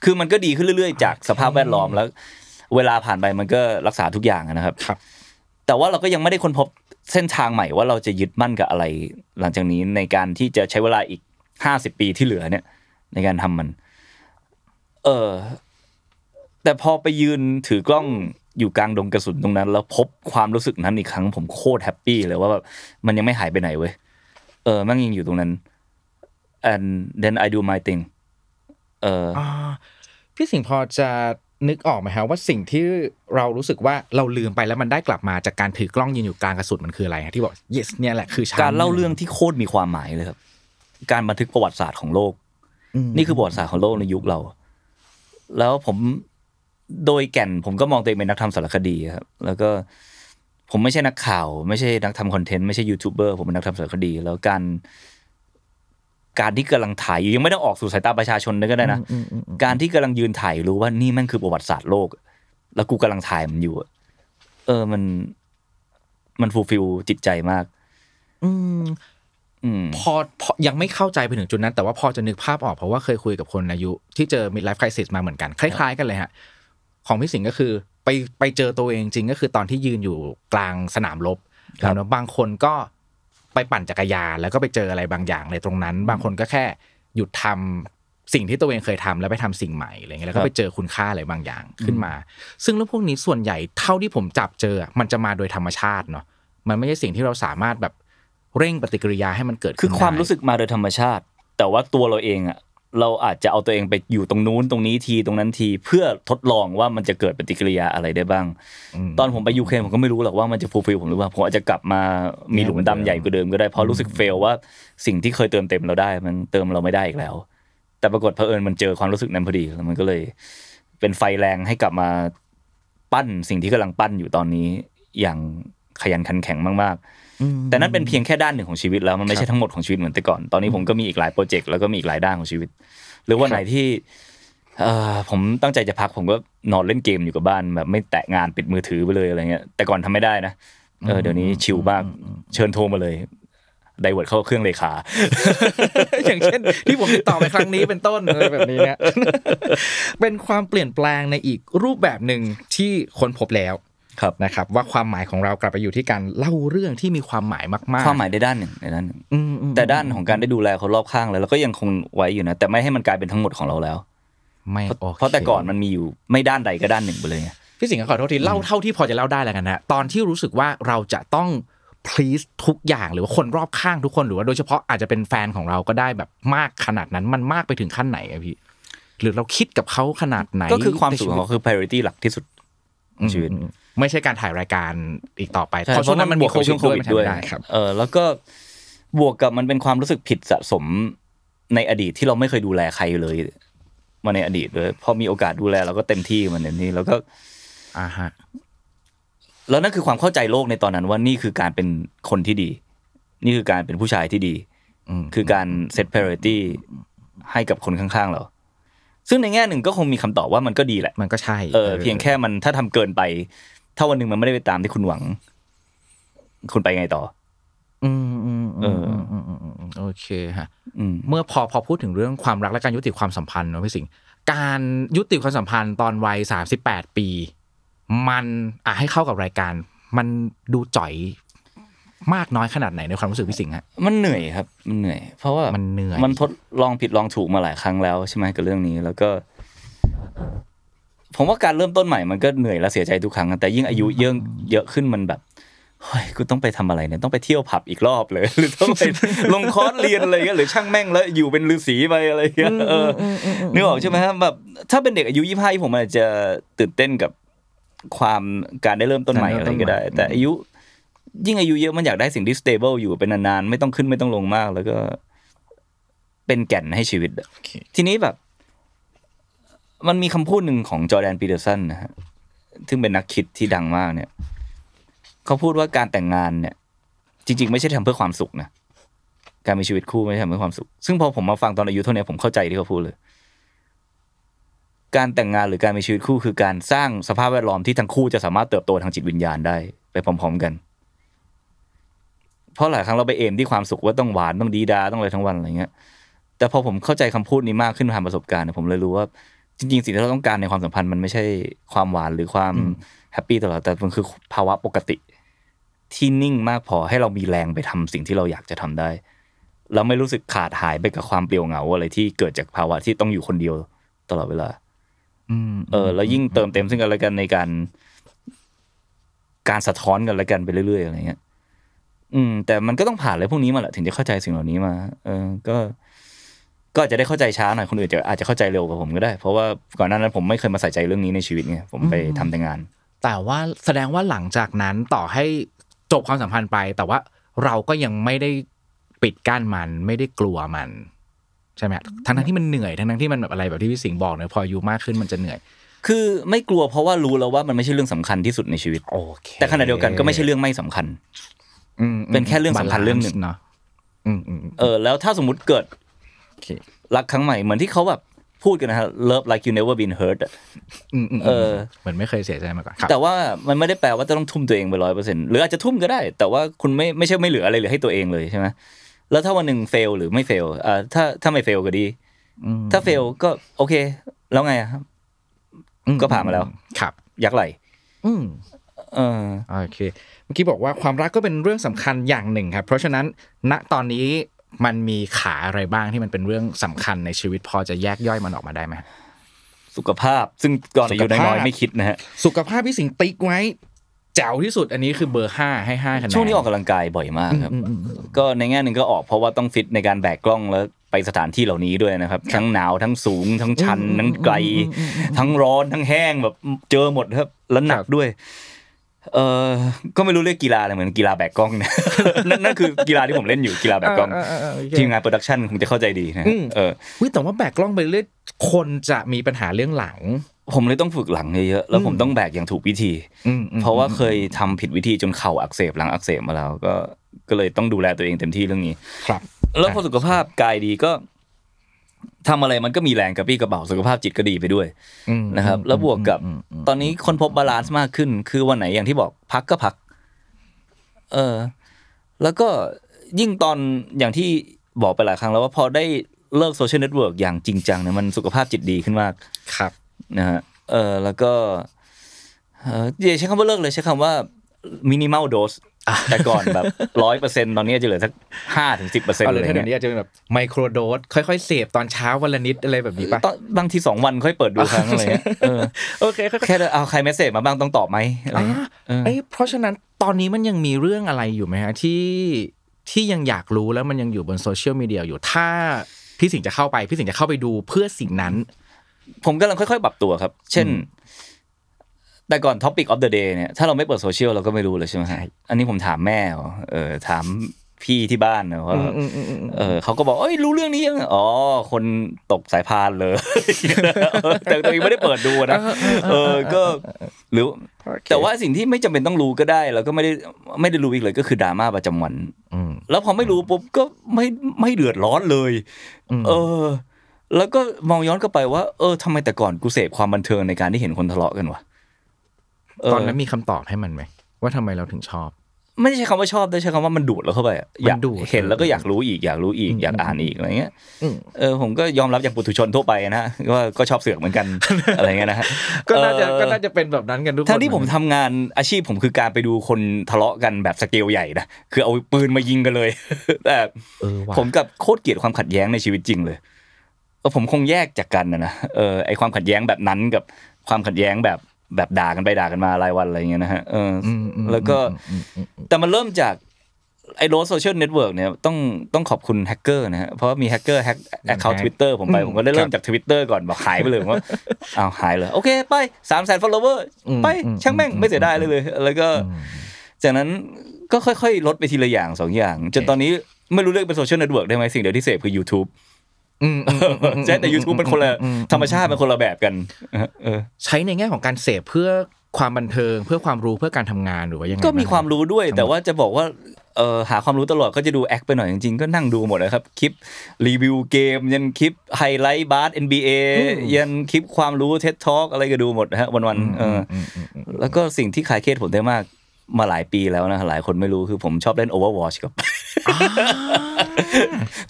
คือมันก็ดีขึ้นเรื่อยๆ จากสภาพแวดล้อมแล้ว เวลาผ่านไปมันก็รักษาทุกอย่างอะนะครับครับ แต่ว่าเราก็ยังไม่ได้ค้นพบเส้นทางใหม่ว่าเราจะยึดมั่นกับอะไร หลังจากนี้ในการที่จะใช้เวลาอีกห้าสิบปีที่เหลือเนี่ย ในการทำมัน เออแต่พอไปยืนถือกล้องอยู่กลางดงกระสุนตรงนั้น แล้วพบความรู้สึกนั้นอีกครั้ง ผมโคตรแฮปปี้เลยว่าแบบมันยังไม่หายไปไหนเว้ยเออมันยังอยู่ตรงนั้น and then I do my thing เอออ่าพี่สิงห์พอจะนึกออกไหมครับว่าสิ่งที่เรารู้สึกว่าเราลืมไปแล้วมันได้กลับมาจากการถือกล้องยืนอยู่กลางกระสุนมันคืออะไรฮะที่บอก yes เนี่ยแหละคือฉันการเล่าเรื่องที่โคตรมีความหมายเลยครับ การบันทึกประวัติศาสตร์ของโลก นี่คือประวัติศาสตร์ของโลกในยุคเรา แล้วผมโดยแก่นผมก็มองตัวเองเป็นนักทำสารคดีครับแล้วก็ผมไม่ใช่นักข่าว ไม่ใช่นักทำคอนเทนต์ไม่ใช่ยูทูบเบอร์ผมเป็นนักทำสารคดี แล้วการ การที่กำลังถ่ายอยู่ยังไม่ต้องออกสู่สายตาประชาชนเลยก็ได้นะ การที่กำลังยืนถ่ายรู้ว่านี่แม่งคือประวัติศาสตร์โลก แล้วกูกำลังถ่ายมันอยู่อะเออมัน มัน fulfill จิตใจมากอืมอืมพอพอยังไม่เข้าใจไปถึงจุดนั้น แต่ว่าพอจะนึกภาพออกเพราะว่าเคยคุยกับคนอายุ ที่เจอ midlife crisis มาเหมือนกันคล้ายๆกันเลยฮะ ของพี่สิงห์ก็คือ ไปไปเจอตัวเองจริงก็คือตอนที่ยืนอยู่กลางสนามรบครับแล้วเนอะบางคนก็ ไปปั่นจักรยานแล้วก็ไปเจออะไรบางอย่างในตรงนั้น บางคนก็แค่หยุดทำสิ่งที่ตัวเองเคยทำแล้วไปทำสิ่งใหม่อะไรเงี้ยแล้วก็ไปเจอคุณค่าอะไรบางอย่างขึ้นมา ซึ่งเรื่องพวกนี้ส่วนใหญ่เท่าที่ผมจับเจออะมันจะมาโดยธรรมชาติเนาะมันไม่ใช่สิ่งที่เราสามารถแบบเร่งปฏิกิริยาให้มันเกิดคือขึ้นความได้รู้สึกมาโดยธรรมชาติ แต่ว่าตัวเราเองอะ เราอาจจะเอาตัวเองไปอยู่ตรงนู้นตรงนี้ทีตรงนั้นที เพื่อทดลองว่ามันจะเกิดปฏิกิริยาอะไรได้บ้าง ตอนผมไปยูเครนผมก็ไม่รู้หรอกว่ามันจะ fulfill ผมหรือเปล่าผมอาจจะกลับมามีหลุมดำใหญ่กว่าเดิมก็ได้เพราะรู้สึก fail ว่าสิ่งที่เคยเติมเต็มเราได้ มันเติมเราไม่ได้อีกแล้ว แต่ปรากฏเผอิญมันเจอความรู้สึกนั้นพอดีแล้วมันก็เลย เป็นไฟแรงให้กลับมาปั้นสิ่งที่กำลังปั้นอยู่ตอนนี้อย่างขยันขันแข็งมาก ๆ แต่นั่นเป็นเพียงแค่ด้านหนึ่งของชีวิตแล้วมันไม่ใช่ทั้งหมดของชีวิตเหมือนแต่ก่อนตอนนี้ผมก็มีอีกหลาย project แล้วก็มีอีกหลายด้านของชีวิต หรือว่าไหนที่เอ่อผมตั้งใจจะพักผมก็นอนเล่นเกมอยู่กับบ้านแบบไม่แตะงานปิดมือถือไปเลยอะไรเงี้ย แต่ก่อนทำไม่ได้นะเออเดี๋ยวนี้ชิลมากเชิญโทรมาเลยไดเวิร์ดเข้าเครื่องเลขา อย่างเช่น ที่ผมติดต่อไปครั้งนี้เป็นต้นอะไรแบบนี้เนี่ยเป็นความเปลี่ยนแปลงในอีกรูปแบบหนึ่งที่ค้นพบแล้วครับ นะครับว่าความหมายของเรากลับไปอยู่ที่การเล่าเรื่องที่มีความหมายมากๆ ความหมายในด้านหนึ่งในด้านหนึ่งอืมอืมแต่ด้านของการได้ดูแลคนรอบข้างแล้วเราก็ยังคงไว้อยู่นะแต่ไม่ให้มันกลายเป็นทั้งหมดของเราแล้ว ไม่เพราะโอคเพราะแต่ก่อนมันมีอยู่ไม่ด้านใดก็ด้านหนึ่งไปเลยไงพี่สิงห์ขอโทษทีเล่าเท่าที่พอจะเล่าได้แล้วกันนะตอนที่รู้สึกว่าเราจะต้อง please ทุกอย่างหรือว่าคนรอบข้างทุกคนหรือว่าโดยเฉพาะอาจจะเป็นแฟนของเราก็ได้แบบมากขนาดนั้นมันมากไปถึงขั้นไหนอะพี่หรือเราคิดกับเขาขนาดไหนก็คือความสุขในของชีวิตเขาคือ priority หลักที่สุด ในชีวิตอืมไม่ใช่การถ่ายรายการอีกต่อไปใช่เพราะช่วงนั้นมันมีโควิดช่วงโคด้วยวิมัดนด้วยทำไม่ได้ครับเออแล้วก็บวกกับมันเป็นความรู้สึกผิดสะสมในอดีตที่เราไม่เคยดูแลใครเลย มาในอดีตเลยพอมีโอกาสดูแลเราก็เต็มที่มันในนี้แล้วก็อ่าฮะแล้วนั่นคือความเข้าใจโลกในตอนนั้นว่านี่คือการเป็นคนที่ดี นี่คือการเป็นผู้ชายที่ดีอืมคือการเซต priority ให้กับคนข้างๆเรา ซึ่งในแง่หนึ่งก็คงมีคำตอบว่ามันก็ดีแหละ มันก็ใช่เออเพียงแค่มันถ้าทำเกินไป ถ้าวันหนึ่งมันไม่ได้ไปตามที่คุณหวัง คุณไปไงต่อ อืมอืมเออืมออืมอืมอืมอืมโอเคฮะอืมเมื่อพอพอพูดถึงเรื่องความรักและการยุติความสัมพันธ์เนอะพี่สิงห์การยุติความสัมพันธ์ตอนวัยสามสิบแปดปี มันอะให้เข้ากับรายการ มันดูจ่อย มากน้อยขนาดไหนในความรู้สึกพี่สิงห์ฮะ มันเหนื่อยครับ มันเหนื่อย เพราะว่ามันเหนื่อย มันทดลองผิดลองถูกมาหลายครั้งแล้วใช่ไหมกับเรื่องนี้ แล้วก็ ผมว่าการเริ่มต้นใหม่มันก็เหนื่อยและเสียใจทุกครั้ง แต่ยิ่งอายุเยอะเยอะขึ้นมันแบบเฮ้ยกูต้องไปทำอะไรเนี่ยต้องไปเที่ยวผับอีกรอบเลย หรือต้องไปลงคอร์สเรียนอะไรเงี้ยหรือช่างแม่งแล้วอยู่เป็นฤาษีไปอะไรเงี้ยเอออนึกออกใช่ไหมครับแบบถ้าเป็นเด็กอายุยี่ห้าผมอาจจะตื่นเต้นกับความการได้เริ่มต้นใหม่อะไรก็ได้ แต่อายุ ยิ่งอายุเยอะมันอยากได้สิ่งที่ stable อยู่เป็นนานๆ ไม่ต้องขึ้นไม่ต้องลงมาก แล้วก็เป็นแก่นให้ชีวิตอะทีนี้แบบ มันมีคำพูดหนึ่งของจอร์แดนปีเตอร์สันนะฮะซึ่งเป็นนักคิดที่ดังมากเนี่ย เขาพูดว่าการแต่งงานเนี่ย จริง ๆ ไม่ใช่ทำเพื่อความสุขนะการมีชีวิตคู่ไม่ใช่ทำเพื่อความสุข ซึ่งพอผมมาฟังตอนอายุเท่านี้ผมเข้าใจที่เขาพูดเลย การแต่งงานหรือการมีชีวิตคู่คือการสร้างสภาพแวดล้อมที่ทั้งคู่จะสามารถเติบโตทางจิตวิญญาณได้ ไปพร้อม ๆ กันเพ ราะหลายครั้งเราไปเอมที่ความสุขว่าต้องหวานต้องดีดาต้องอะไรทั้งวันอะไรเงี้ย แต่พอผมเข้าใจคำพูดนี้มากขึ้นผ่านประสบการณ์เนี่ยผมเลยรู้ว่าจริงๆสิ่งที่เราต้องการในความสัมพันธ์มันไม่ใช่ความหวานหรือความแฮปปี้ตลอดแต่มันคือภาวะปกติ ที่นิ่งมากพอให้เรามีแรงไปทำสิ่งที่เราอยากจะทำได้ เราไม่รู้สึกขาดหายไปกับความเปลี่ยวเหงาอะไรที่เกิดจากภาวะที่ต้องอยู่คนเดียวตลอดเวลาอืมเออ แล้วยิ่งเติมเต็มซึ่งกันและกันในการ การสะท้อนกันและกันไปเรื่อยๆอะไรเงี้ย อืม แต่มันก็ต้องผ่านอะไรพวกนี้มาแหละถึงจะเข้าใจสิ่งเหล่านี้มา เออ ก็ ก็อาจจะได้เข้าใจช้าหน่อยคนอื่นจะอาจจะเข้าใจเร็วกว่าผมก็ได้ เพราะว่าก่อนหน้านั้นผมไม่เคยมาใส่ใจเรื่องนี้ในชีวิตไงผมไปทำแต่งาน แต่ว่าแสดงว่าหลังจากนั้นต่อให้จบความสัมพันธ์ไป แต่ว่าเราก็ยังไม่ได้ปิดกั้นมันไม่ได้กลัวมันใช่ไหมทั้งทั้งๆที่มันเหนื่อยทั้งทั้งๆที่มันแบบอะไรแบบที่พี่สิงห์บอกเนอะพออายุมากขึ้นมันจะเหนื่อย คือไม่กลัวเพราะว่ารู้แล้วว่ามันไม่ใช่เรื่องสำคัญที่สุดในชีวิตโอเคแต่ขณะเดียวกันก็ไม่ใช่เรื่องไม่สำคัญอืม เป็นแค่เรื่องสำคัญเรื่องหนึ่งเนาะอืมอืมอืมเออ แล้วถ้าสมมุติเกิดโอเครักครั้งใหม่เหมือนที่เขาแบบพูดกันนะฮะ love like you never been hurt อะอืมอืมเออเหมือนไม่เคยเสียใจมาก่อนครับแต่ว่ามันไม่ได้แปลว่าจะต้องทุ่มตัวเองไปร้อยเปอร์เซ็นต์หรืออาจจะทุ่มก็ได้ แต่ว่าคุณไม่ไม่ใช่ไม่เหลืออะไรเหลือให้ตัวเองเลยใช่ไหมแล้วถ้าวันหนึ่งเฟลหรือไม่เฟลอ่าถ้าถ้าไม่เฟลก็ดีอืมถ้าเฟลก็โอเค แล้วไงอะครับก็ผ่านมาแล้ว ครับ ยักไหลอืมเออ โอเคเมื่อกี้บอกว่าความรักก็เป็นเรื่องสำคัญอย่างหนึ่งครับ เพราะฉะนั้นณตอนนี้มันมีขาอะไรบ้างที่มันเป็นเรื่องสำคัญในชีวิตพอจะแยกย่อยมันออกมาได้ไหมสุขภาพ ซึ่งก่อนอายุสุขภาพน้อยๆไม่คิดนะฮะสุขภาพพี่สิงห์ติ๊กไว้แจ๋วที่สุดอันนี้คือเบอร์ห้าให้ห้าคะแนนช่วงนี้ออกกำลังกายบ่อยมากครับ ก็ในแง่หนึ่งก็ออกเพราะว่าต้องฟิตในการแบกกล้องแล้วไปสถานที่เหล่านี้ด้วยนะครับ ทั้งหนาวทั้งสูง ทั้งชันทั้งไกล ทั้งร้อนทั้งแห้งแบบเจอหมดครับแล้วหนักด้วย เออก็ไม่รู้เรียกกีฬาอะไรเหมือนกีฬาแบกกล้องเนี่ยนั่นนั่นคือกีฬาที่ผมเล่นอยู่กีฬาแบกกล้องเออเออเออโอเคทีมงาน production คงจะเข้าใจดีนะอืมเออวิแต่ว่าแบกกล้องไปเรื่อยคนจะมีปัญหาเรื่องหลัง ผมเลยต้องฝึกหลังเยอะๆแล้วผมต้องแบกอย่างถูกวิธีอืมอืมเพราะว่าเคยทำผิดวิธีจนเข่าอักเสบหลังอักเสบมาแล้วก็ก็เลยต้องดูแลตัวเองเต็มที่เรื่องนี้ครับ แล้วพอสุขภาพกายดีก็ ทำอะไรมันก็มีแรงกระปรี้กระเปร่าสุขภาพจิตก็ดีไปด้วยอืมนะครับ แล้วบวกกับอืมอืมตอนนี้ค้นพบ balance มากขึ้น คือวันไหนอย่างที่บอกพักก็พัก เออ แล้วก็ยิ่งตอนอย่างที่บอกไปหลายครั้งแล้วว่าพอได้เลิกโซเชียลเน็ตเวิร์กอย่างจริงจังเนี่ยมันสุขภาพจิตดีขึ้นมากครับนะฮะเออแล้วก็เอออย่าใช้คำว่าเลิกเลยใช้คำว่ามินิม l ลโดส แต่ก่อนแบบร้อยเปอร์เซ็นต์ตอนนี้จะเหลือสักห้าถึงสิบเปอร์เซ็นต์เอาเลเลยยถ้าเดี๋ยวนี้อาจจะเป็นแบบ microdose ค่อยๆเสพตอนเช้าวันละนิดอะไรแบบนี้ปะตอนบางทีสองวันค่อยเปิดดูครั้งอะไรเงี้ยเออโอเคค่อยๆแค่เอาใคร message มาบ้างต้องตอบไหมอะไรอ่าเงี้ยเออเอ้ยเพราะฉะนั้นตอนนี้มันยังมีเรื่องอะไรอยู่ไหมฮะที่ที่ยังอยากรู้แล้วมันยังอยู่บนโซเชียลมีเดียอยู่ถ้าพี่สิงห์จะเข้าไปพี่สิงห์จะเข้าไปดูเพื่อสิ่งนั้น ผมกำลังค่อยๆปรับตัวครับ เช่น แต่ก่อน Topic of the Day เนี่ยถ้าเราไม่เปิดโซเชียลเราก็ไม่รู้เลยใช่ไหมฮะอันนี้ผมถามแม่เหรอเออถามพี่ที่บ้านนะว่าเออเขาก็บอกเอ้ยรู้เรื่องนี้ยังอ๋อคนตกสายพานเลย แต่ตัวเองไม่ได้เปิดดูนะเออก็หรือแต่ว่าสิ่งที่ไม่จำเป็นต้องรู้ก็ได้แล้วก็ไม่ได้ไม่ได้รู้อีกเลยก็คือดราม่าประจำวันอืมแล้วพอไม่รู้ปุ๊บก็ไม่ไม่เดือดร้อนเลย เออ แล้วก็มองย้อนกลับไปว่า เออทำไมแต่ก่อนกูเสพความบันเทิงในการที่เห็นคนทะเลาะกันวะเตอนนั้นมีคำตอบให้มันไหมว่าทำไมเราถึงชอบ ไม่ได้ใช้คำว่าชอบได้ใช้คำว่ามันดูดเราเข้าไปอะอยากมันดูดเห็นแล้วก็อยากรู้อีกอยากรู้อีกอืมอยากอ่านอีกอะไรเงี้ยอืมเออผมก็ยอมรับอย่างปุถุชนทั่วไปนะว่าก็ชอบเสือกเหมือนกันอะไรเงี้ยนะฮะก็น่าจะเออก็น่าจะเป็นแบบนั้นกันทุกคนทั้งที่ผมทำงานอาชีพผมคือการไปดูคนทะเลาะกันแบบสเกลใหญ่นะคือเอาปืนมายิงกันเลยแต่เออว่ะผมกับโคตรเกลียดความขัดแย้งในชีวิตจริงเลยเออผมคงแยกจากกันนะนะเออไอความขัดแย้งแบบนั้นกับความขัดแย้งแบบ แบบด่ากันไปด่ากันมารายวันอะไรเงี้ยนะฮะเออออืมอืมแล้วก็อืมอืมอืมแต่มันเริ่มจากไอ้ลดโซเชียลเน็ตเวิร์กเนี่ยต้องต้องขอบคุณแฮกเกอร์นะฮะเพราะว่ามีแฮกเกอร์ hack account ทวิตเตอร์ผมไปอืมผมก็ได้เริ่คมรับจากทวิตเตอร์ก่อนบอกหายไปเลยผมว่าอ้าวหายเลย โอเค ไปสามแสน follower อืมไปอืมช่างแม่งอืมไม่เสียดายเลยเลย แล้วก็ จากนั้นก็ค่อยๆ ลดไปทีละอย่างสองอย่าง จนตอนนี้ไม่รู้เรียกเป็นโซเชียลเน็ตเวิร์กได้ไหมสิ่งเดียวที่เสพคือ YouTube อืมอืมอืมอืม ใช่แต่ YouTube มันคนละอืมธรรมชาติเป็นคนละแบบกันเออใช้ในแง่ของการเสพเพื่อความบันเทิงเพื่อความรู้เพื่อการทำงานหรือว่ายังไงก็มีบ้งความรู้ด้วย แต่ว่าจะบอกว่าเออหาความรู้ตลอดก็จะดูแอคไปหน่อยจริงๆก็นั่งดูหมดนะครับคลิปรีวิวเกม ยันคลิปไฮไลท์บาส NBA ยันคลิปความรู้เท็ t ท a l k อะไรก็ดูหมดนะฮะวันๆเอออมอืมอืมแล้วก็สิ่งที่ขายเคสผมได้มาก มาหลายปีแล้วนะหลายคนไม่รู้คือผมชอบเล่น Overwatch ครับ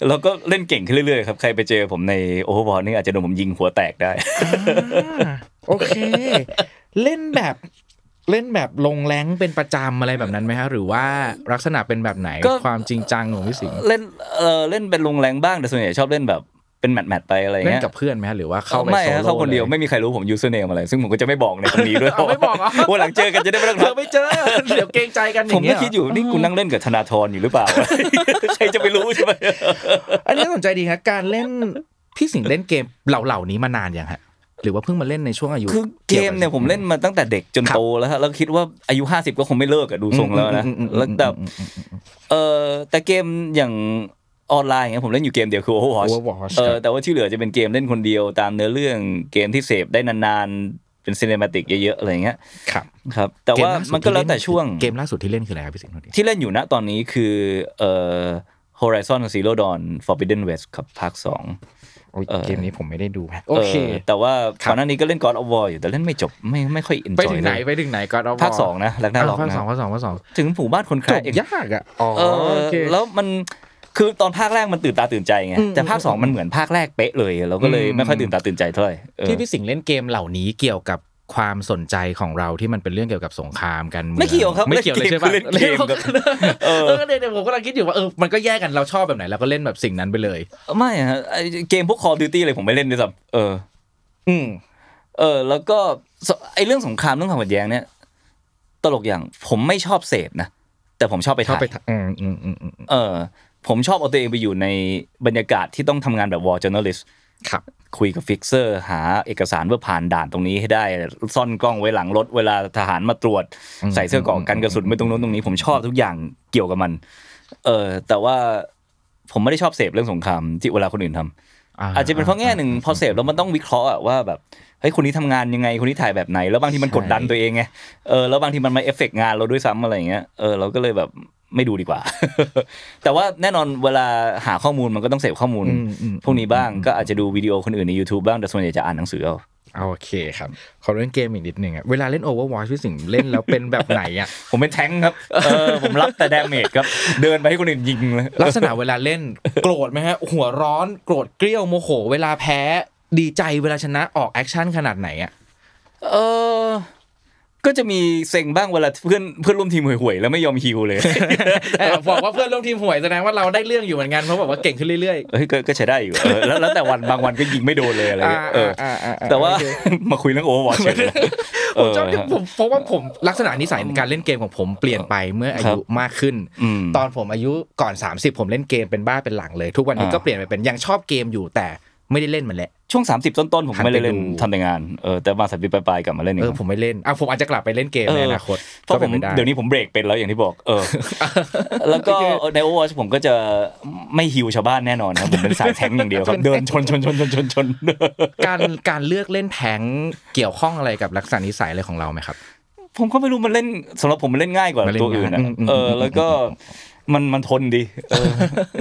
แล้วก็เล่นเก่งขึ้นเรื่อยๆครับใครไปเจอผมใน Overwatch นี่อาจจะโดนผมยิงหัวแตกได้อ่าโอเค เล่นแบบเล่นแบบลงแรงเป็นประจำอะไรแบบนั้นไหมฮะหรือว่าลักษณะเป็นแบบไหนก็ความจริงจังของพี่สิงห์เล่นเออเล่นเป็นลงแรงบ้างแต่ส่วนใหญ่ชอบเล่นแบบ เป็นแมตช์แมตช์ไปอะไรเล่นเงี้ยกับเพื่อนไหมฮะหรือว่าเข้าไปไม่โซฮะโล่เข้าคนเดียวลไม่มีใครรู้ผมยูเซอร์เนมอะไร ซึ่งผมก็จะไม่บอกในตรงนี้ด้วยเอาไม่บอกเหรอวันหลังเจอกันจะได้ไม่ต้องเธอไม่เจอเดี๋ยวเกรงใจกันอผมย่างก็เงี้ยคิดอยู่นี่กูนั่งเล่นกับธนาธรอยู่หรือเปล่าใครจะไปรู้ใช่ไหมอันนี้น่าสนใจดีครับการเล่นพี่สิงห์เล่นเกมเหล่าๆนี้มานานยังฮะหรือว่าเพิ่งมาเล่นในช่วงอายุคือเกมเนี่ยผมเล่นมาตั้งแต่เด็กจนโตแล้วฮะแล้วคิดว่าอายุห้าสิบก็คงไม่เลิกอะดูทรงแล้วนะอืมอืมอืมแล้วแต่เออแต่เกมอย่าง ออนไลน์เนี่ยผมเล่นอยู่เกมเดียวคือ Overwatch Overwatch เอคอรับแต่ว่าที่เหลือจะเป็นเกมเล่นคนเดียวตามเนื้อเรื่องเกมที่เสพได้นานๆ เป็นซีเนมาติกเยอะๆ อะไรเงี้ยครับครับ แต่ว่ามันก็แล้วแต่ช่วงเกมล่าสุดที่เล่นคืออะไรครับพี่สิงห์โทษทีที่เล่นอยู่ณตอนนี้คือเอ่อ Horizon Zero Dawn Forbidden West ครับภาคสองโอ้ยเออเกมนี้ผมไม่ได้ดูฮะโอเค แต่ว่าครับก่อนหน้านี้ก็เล่น God of War อยู่แต่เล่นไม่จบไม่ไม่ค่อย enjoy ไปถึงไหนเลยไปถึงไหนก็เอาภาคสองนะแลกหน้าล็อกภาคนะสองภาคสองภาคสองถึงหมู่บ้านคนแคจร์บเองยากอะอ๋อเออโอเคแล้วมัน คือตอนภาคแรกมันตื่นตาตื่นใจไงอืมแต่ภาคสองมันเหมือนภาคแรกเป๊ะเลยเราก็เลยอืมไม่ค่อยตื่นตาตื่นใจเท่าไหร่เออที่พี่สิงห์เล่นเกมเหล่านี้เกี่ยวกับความสนใจของเราที่มันเป็นเรื่องเกี่ยวกับสงครามกันมืองไม่เกี่ยวครับไม่เกี่ยวเลยใช่ปะเล่นเกมครับเออเนี่ยเดี๋ยวผมกำลังคิดอยู่ว่าเออมันก็แยกกันเราชอบแบบไหนเราก็เล่นแบบสิ่งนั้นไปเลยไม่ฮะไอ้เกมพวก Call of Duty เลยผมไม่เล่นด้วยซ้ำเออ อืมเออ แล้วก็สไอเรื่องสงครามเรื่องความขัดแย้งเนี่ยตลกอย่างผมไม่ชอบเสพนะแต่ผมชอบไปชอบถ่ายไปทำอืมอืมอืมอืมเออ ผมชอบเอาตัวเองไปอยู่ในบรรยากาศที่ต้องทำงานแบบ war journalist ครับคุยกับ fixer หาเอกสารเพื่อผ่านด่านตรงนี้ให้ได้ ซ่อนกล้องไว้หลังรถเวลาทหารมาตรวจอืมใส่เสื้อเกราะกันกระสุนไปตรงนู้นตรงนี้ผมชอบทุกอย่างเกี่ยวกับมัน เออแต่ว่าผมไม่ได้ชอบเสพเรื่องสงครามที่เวลาคนอื่นทำอาจจะเป็นเพราะแง่หนึ่งพอเสพแล้วมันต้องวิเคราะห์อะว่าแบบเฮ้ยคนนี้ทำงานยังไงคนนี้ถ่ายแบบไหน แล้วบางทีมันกดดันตัวเองไงเออแล้วบางทีมันมาเอฟเฟกต์งานเราด้วยซ้ำอะไรอย่างเงี้ยเออเราก็เลยแบบ ไม่ดูดีกว่า แต่ว่าแน่นอนเวลาหาข้อมูลมันก็ต้องเสพข้อมูลอืมอืมพวกนี้บ้างก็อาจจะดูวิดีโอคนอื่นใน YouTube บ้างแต่ส่วนใหญ่จะอ่านหนังสือเอาโอเคครับ ขอเล่นเกมอีกนิดหนึ่งอะเวลาเล่น Overwatch พี่สิงห์เล่นแล้วเป็นแบบไหนอะผมเป็นแท้งค์ครับเออผมรับแต่ damage ครับ เดินไปให้คนอื่นยิงเลยลักษณะเวลาเล่นโกรธไหมฮะ หัวร้อนโกรธเกรี้ยวโมโห เวลาแพ้ดีใจเวลาชนะออก action ขนาดไหนอะเออ ก็จะมีเซ็งบ้างเวลาเพื่อนเพื่อนร่วมทีมห่วยๆแล้วไม่ยอมฮิวเลยเออบอกว่าเพื่อนร่วมทีมห่วยแสดงว่าเราได้เรื่องอยู่เหมือนกันเพราะบอกว่าเก่งขึ้นเรื่อยเฮ้ยก็ก็ใช้ได้อยู่เออแล้วแล้วแต่วันบางวันก็ยิงไม่โดนเลยอะไรๆเงี้ยเอออ่าอ่าอ่แต่ว่าโอเคมาคุยเรื่องโอเวอร์วอชเลยผมชอบที่ผมเพราะว่าผมลักษณะนิสัยในการเล่นเกมของผมเปลี่ยนไปเมื่ออายุมากขึ้นอืมตอนผมอายุก่อน 30 ผมเล่นเกมเป็นบ้าเป็นหลังเลย ทุกวันนี้อ่าก็เปลี่ยนไปเป็นยังชอบเกมอยู่แต่ ไม่ได้เล่นมันแหละช่วง 30 ต้นๆผมไม่ได้เล่นหันไปดูทำแต่งานเออแต่มาสัปดาห์ปลายๆกลับมาเล่นอีเอกอผมไม่เล่นอะผมอาจจะกลับไปเล่นเกมเออในอนาคตเพราะผมก็ป็นไปไเดี๋ยวนี้ผมเบรกเป็นแล้วอย่างที่บอกเออ แล้วก็ในโอเวอร์ผมก็จะไม่ฮิวชาวบ้านแน่นอนครับผมเป็นสายแทงค์อย่างเดียวครับเดินชนชนชนชนชนชนการการเลือกเล่นแทงค์เกี่ยวข้องอะไรกับลักษณะนิสัยอะไรของเราไหมครับ ผมก็ไม่รู้มันเล่นสำหรับผมมันเล่นง่ายกว่ามันเล่นตัวอื่นอะง่ายอืมเออแล้วก็ มันมันทนดีเออ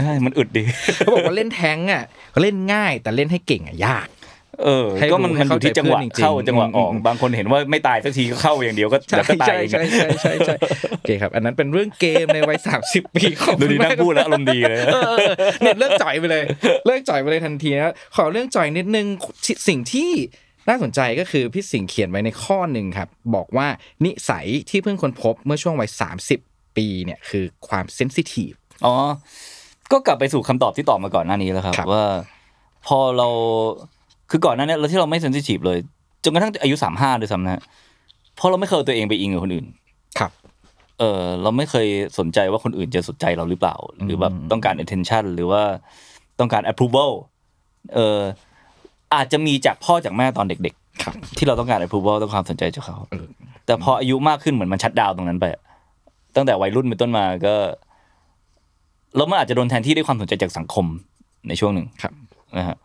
ใช่มันอึดดีเขาบอกว่าเล่นแทงค์อะเล่นง่ายแต่เล่นให้เก่งอะยาก เออให้ก็มันรู้ให้มันอยู่ที่จังหวะเข้าใจเพื่อนจริงๆเข้าจังหวะออกอืมบางคนเห็นว่าไม่ตายสักทีก็เข้าอย่างเดียวก็ใช่แล้วก็ตายใช่เองใช่ใช่ใช่ใช่โอเคครับ อันนั้นเป็นเรื่องเกมในวัยสามสิบปีของดูดีนั่งพูดแล้วอารมณ์ดีเลยเออเออเนี่ยเลิกจ่อยไปเลยเลิกจ่อยไปเลยทันทีนะขอเรื่องจ่อยนิดนึงสิ่งที่น่าสนใจก็คือพี่สิงห์เขียนไว้ในข้อหนึ่งครับ บอกว่านิสัยที่เพิ่งค้นพบเมื่อช่วงวัยสามสิบ ปีเนี่ยคือความเซนซิทีฟอ๋อ ก็กลับไปสู่คำตอบที่ตอบมาก่อนหน้านี้แล้วครับครับ ว่าพอเราคือก่อนหน้านี้เราที่เราไม่เซนซิทีฟเลยจนกระทั่งอายุสามห้าด้วยซ้ำนะฮะเพราะเราไม่เคยเอาตัวเองไปอิงกับคนอื่น ครับ เออเราไม่เคยสนใจว่าคนอื่นจะสนใจเราหรือเปล่า หรือแบบต้องการ attention หรือว่าต้องการ approval เอออาจจะมีจากพ่อจากแม่ตอนเด็กครับๆที่เราต้องการ approval ต้องความสนใจจากเขาเออแต่พออายุมากขึ้นเหมือนมันชัดดาวน์ตรงนั้นไปอะ ตั้งแต่วัยรุ่นเป็นต้นมาก็แล้วมันอาจจะโดนแทนที่ด้วยความสนใจจากสังคมในช่วงหนึ่งครับนะฮะ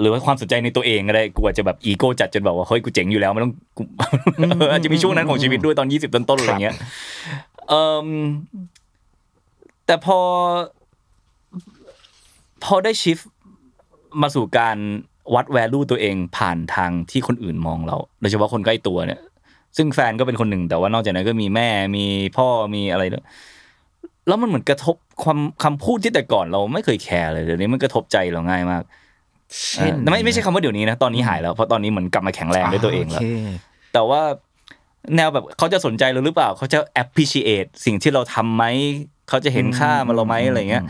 หรือว่าความสนใจในตัวเองก็ได้กูอาจจะแบบอีโก้จัดจนแบบว่าเฮ้ยกูเจ๋งอยู่แล้วไม่ต้องกูเอออาจจะมีช่วงนั้นของชีวิตด้วยตอนยี่สิบต้นๆอะไรเงี้ยเออแต่พอ พอได้ชิฟมาสู่การวัดแวลูตัวเองผ่านทางที่คนอื่นมองเรา โดยเฉพาะคนใกล้ตัวเนี่ย ซึ่งแฟนก็เป็นคนหนึ่ง แต่ว่านอกจากนั้นก็มีแม่มีพ่อมีอะไรด้วยแล้วมันเหมือนกระทบความคำพูดที่แต่ก่อนเราไม่เคยแคร์เลยเดี๋ยวนี้มันกระทบใจเราง่ายมากเช่นอ่าไม่ไม่ใช่คำว่าเดี๋ยวนี้นะตอนนี้หายแล้วเพราะตอนนี้เหมือนกลับมาแข็งแรงด้วยตัวเองแล้วโคแต่ว่าแนวแบบเขาจะสนใจเราหรือเปล่า เขาจะ appreciate สิ่งที่เราทำไหมเขาจะเห็นค่ามันเราไหมอะไรเงี้ย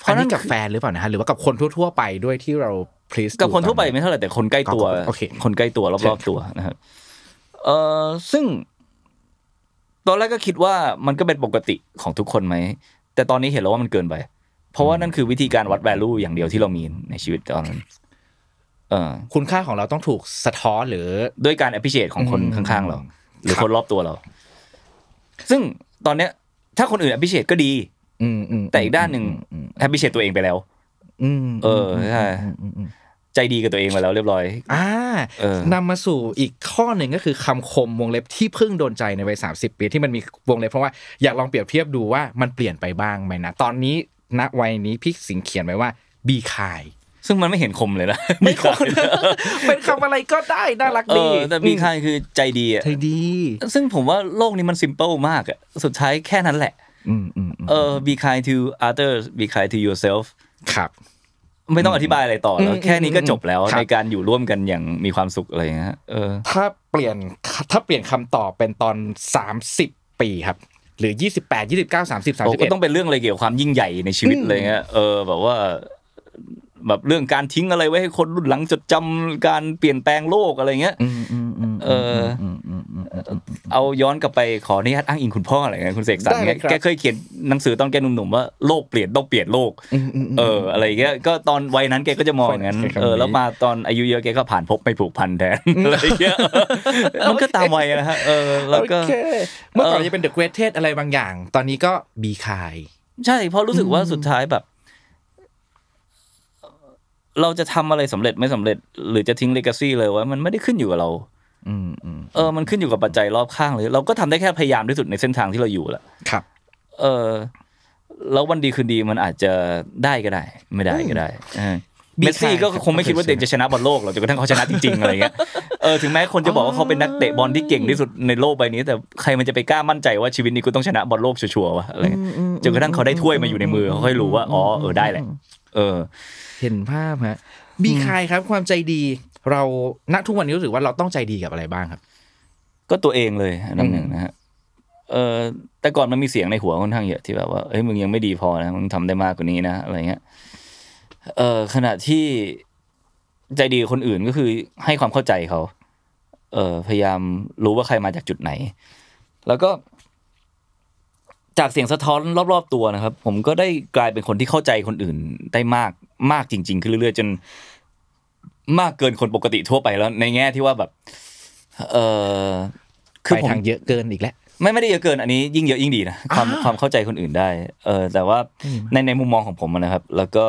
เพอันราะนั่นี้นกับแฟนหรือเปล่านะฮะหรือว่ากับคนทั่ว ๆ ไปด้วยที่เรา please กับคนทั่วไปอยู่ตอไม่เท่าไหร่แต่คนใกล้ตัวโอเคคนใกล้ตัวรอบๆตัวนะครับ เออซึ่ง ตอนแรกก็คิดว่ามันก็เป็นปกติของทุกคนไหม แต่ตอนนี้เห็นแล้วว่ามันเกินไป เพราะว่านั่นคือวิธีการวัด value อย่างเดียวที่เรามีในชีวิตตอนนั้นเออคุณค่าของเราต้องถูกสะท้อนหรือด้วยการ appreciate ของคนอืมข้างๆเรา หรือครับคนรอบตัวเรา ซึ่งตอนเนี้ย ถ้าคนอื่น appreciate ก็ดี อืมอืมแต่อีกด้านหนึ่งอืม appreciate ตัวเองไปแล้ว อืมเออใช่อืมอืมอืม ใจดีกับตัวเองไปแล้วเรียบร้อย อ่าเออนำมาสู่อีกข้อหนึ่งก็คือคำคมวงเล็บที่เพิ่งโดนใจในวัยสามสิบปีที่มันมีวงเล็บเพราะว่าอยากลองเปรียบเทียบดูว่ามันเปลี่ยนไปบ้างไหมนะตอนนี้ณวัยนี้พี่สิงห์เขียนไว้ว่าบีคายซึ่งมันไม่เห็นคมเลยนะไม่ควรเป็นคำอะไรก็ได้น่ารักเอดีอแต่มีใครคือใจดีอะใจดี ซึ่งผมว่าโลกนี้มัน simple มากอะสุดท้ายแค่นั้นแหละอืมอืมอืมเออ be kind to others be kind to yourself ครับ ไม่ต้องอธิบายอะไรต่อแล้วอืมแค่นี้ก็จบแล้วครับในการอยู่ร่วมกันอย่างมีความสุขอะไรอย่างเงี้ยเออ ถ้าเปลี่ยนถ้าเปลี่ยนคำตอบเป็นตอนสามสิบปีครับ หรือยี่สิบแปดยี่สิบเก้าสามสิบสามโอ้สิบก็เอ็ดต้องเป็นเรื่องอะไรเกี่ยวกับความยิ่งใหญ่ในชีวิตอืมอะไรเงี้ยเออแบบว่า แบบเรื่องการทิ้งอะไรไว้ให้คนรุ่นหลังจดจำการเปลี่ยนแปลงโลกอะไรเงี้ยอืมอืมอืมเอออเอาย้อนกลับไปขออนุญาตอ้างอิงคุณพ่ออะไรเงี้ยคุณเสกสรรได้เลยเงี้ยครับแกเคยเขียนหนังสือตอนแกหนุ่มๆว่าโลกเปลี่ยนต้องเปลี่ยนโลกอืมอืมอืมเออ อะไรเงี้ยก็ตอนวัยนั้นแกก็จะมองอย่างนั้นใช้คำนี้เออแล้วมาตอนอายุเยอะแกก็ผ่านพบไม่ผูกพันแทนอะไรเงี้ยมันก็ตามวัยนะฮะเออแล้วก็โอเคเมื่อก่อนเออจะเป็น the greatest อะไรบางอย่าง ตอนนี้ก็ be kind ใช่เพราะรู้สึกว่าสุดท้ายแบบ เราจะทำอะไรสำเร็จไม่สำเร็จ หรือจะทิ้ง legacy เลยว่ามันไม่ได้ขึ้นอยู่กับเราอืมอืมเออ มันขึ้นอยู่กับปัจจัยรอบข้างเลย เราก็ทำได้แค่พยายามที่สุดในเส้นทางที่เราอยู่แหละครับ เออแล้ววันดีคืนดีมันอาจจะได้ก็ได้ ไม่ได้ก็ได้เออมีเมสซี่ก็ใครคงไม่คิดว่าตัวเองจะชนะบอลโลกหรอกจนกระทั่งเขาชนะจริงๆอะไรเงี้ยเออถึงแม้คนจะบอกว่าเขาเป็นนักเตะบอลที่เก่งที่สุดในโลกใบนี้ แต่ใครมันจะไปกล้ามั่นใจว่าชีวิตนี้กูต้องชนะบอลโลกชัวร์ๆวะอะไรเงี้ยจนกระทั่งเขาได้ถ้วยมาอยู่ในมือเขาค่อยรู้ว่าอ๋อเออได้แหละ เออ เห็นภาพฮะบีคายครับ ความใจดี เราณทุกวันนี้รู้สึกว่าเราต้องใจดีกับอะไรบ้างครับ ก็ตัวเองเลยอันดับหนึ่งนะฮะเออแต่ก่อนมันมีเสียงในหัวค่อนข้างเยอะที่แบบว่าเฮ้ยมึงยังไม่ดีพอนะมึงทำได้มากกว่านี้นะอะไรเงี้ยเออขณะที่ใจดีกับคนอื่นก็คือให้ความเข้าใจเขา เออพยายามรู้ว่าใครมาจากจุดไหน แล้วก็ จากเสียงสะท้อนรอบ ๆ ตัวนะครับ ผมก็ได้กลายเป็นคนที่เข้าใจคนอื่นได้มากมากจริง ๆ ขึ้นเรื่อยๆจน มากเกินคนปกติทั่วไปแล้ว ในแง่ที่ว่าแบบ เออคือไปผมทางเยอะเกินอีกแล้วไม่ไม่ได้เยอะเกินอันนี้ยิ่งเยอะยิ่งดีนะความอ่าความเข้าใจคนอื่นได้ เออ แต่ว่าในในมุมมองของผมอะนะครับ แล้วก็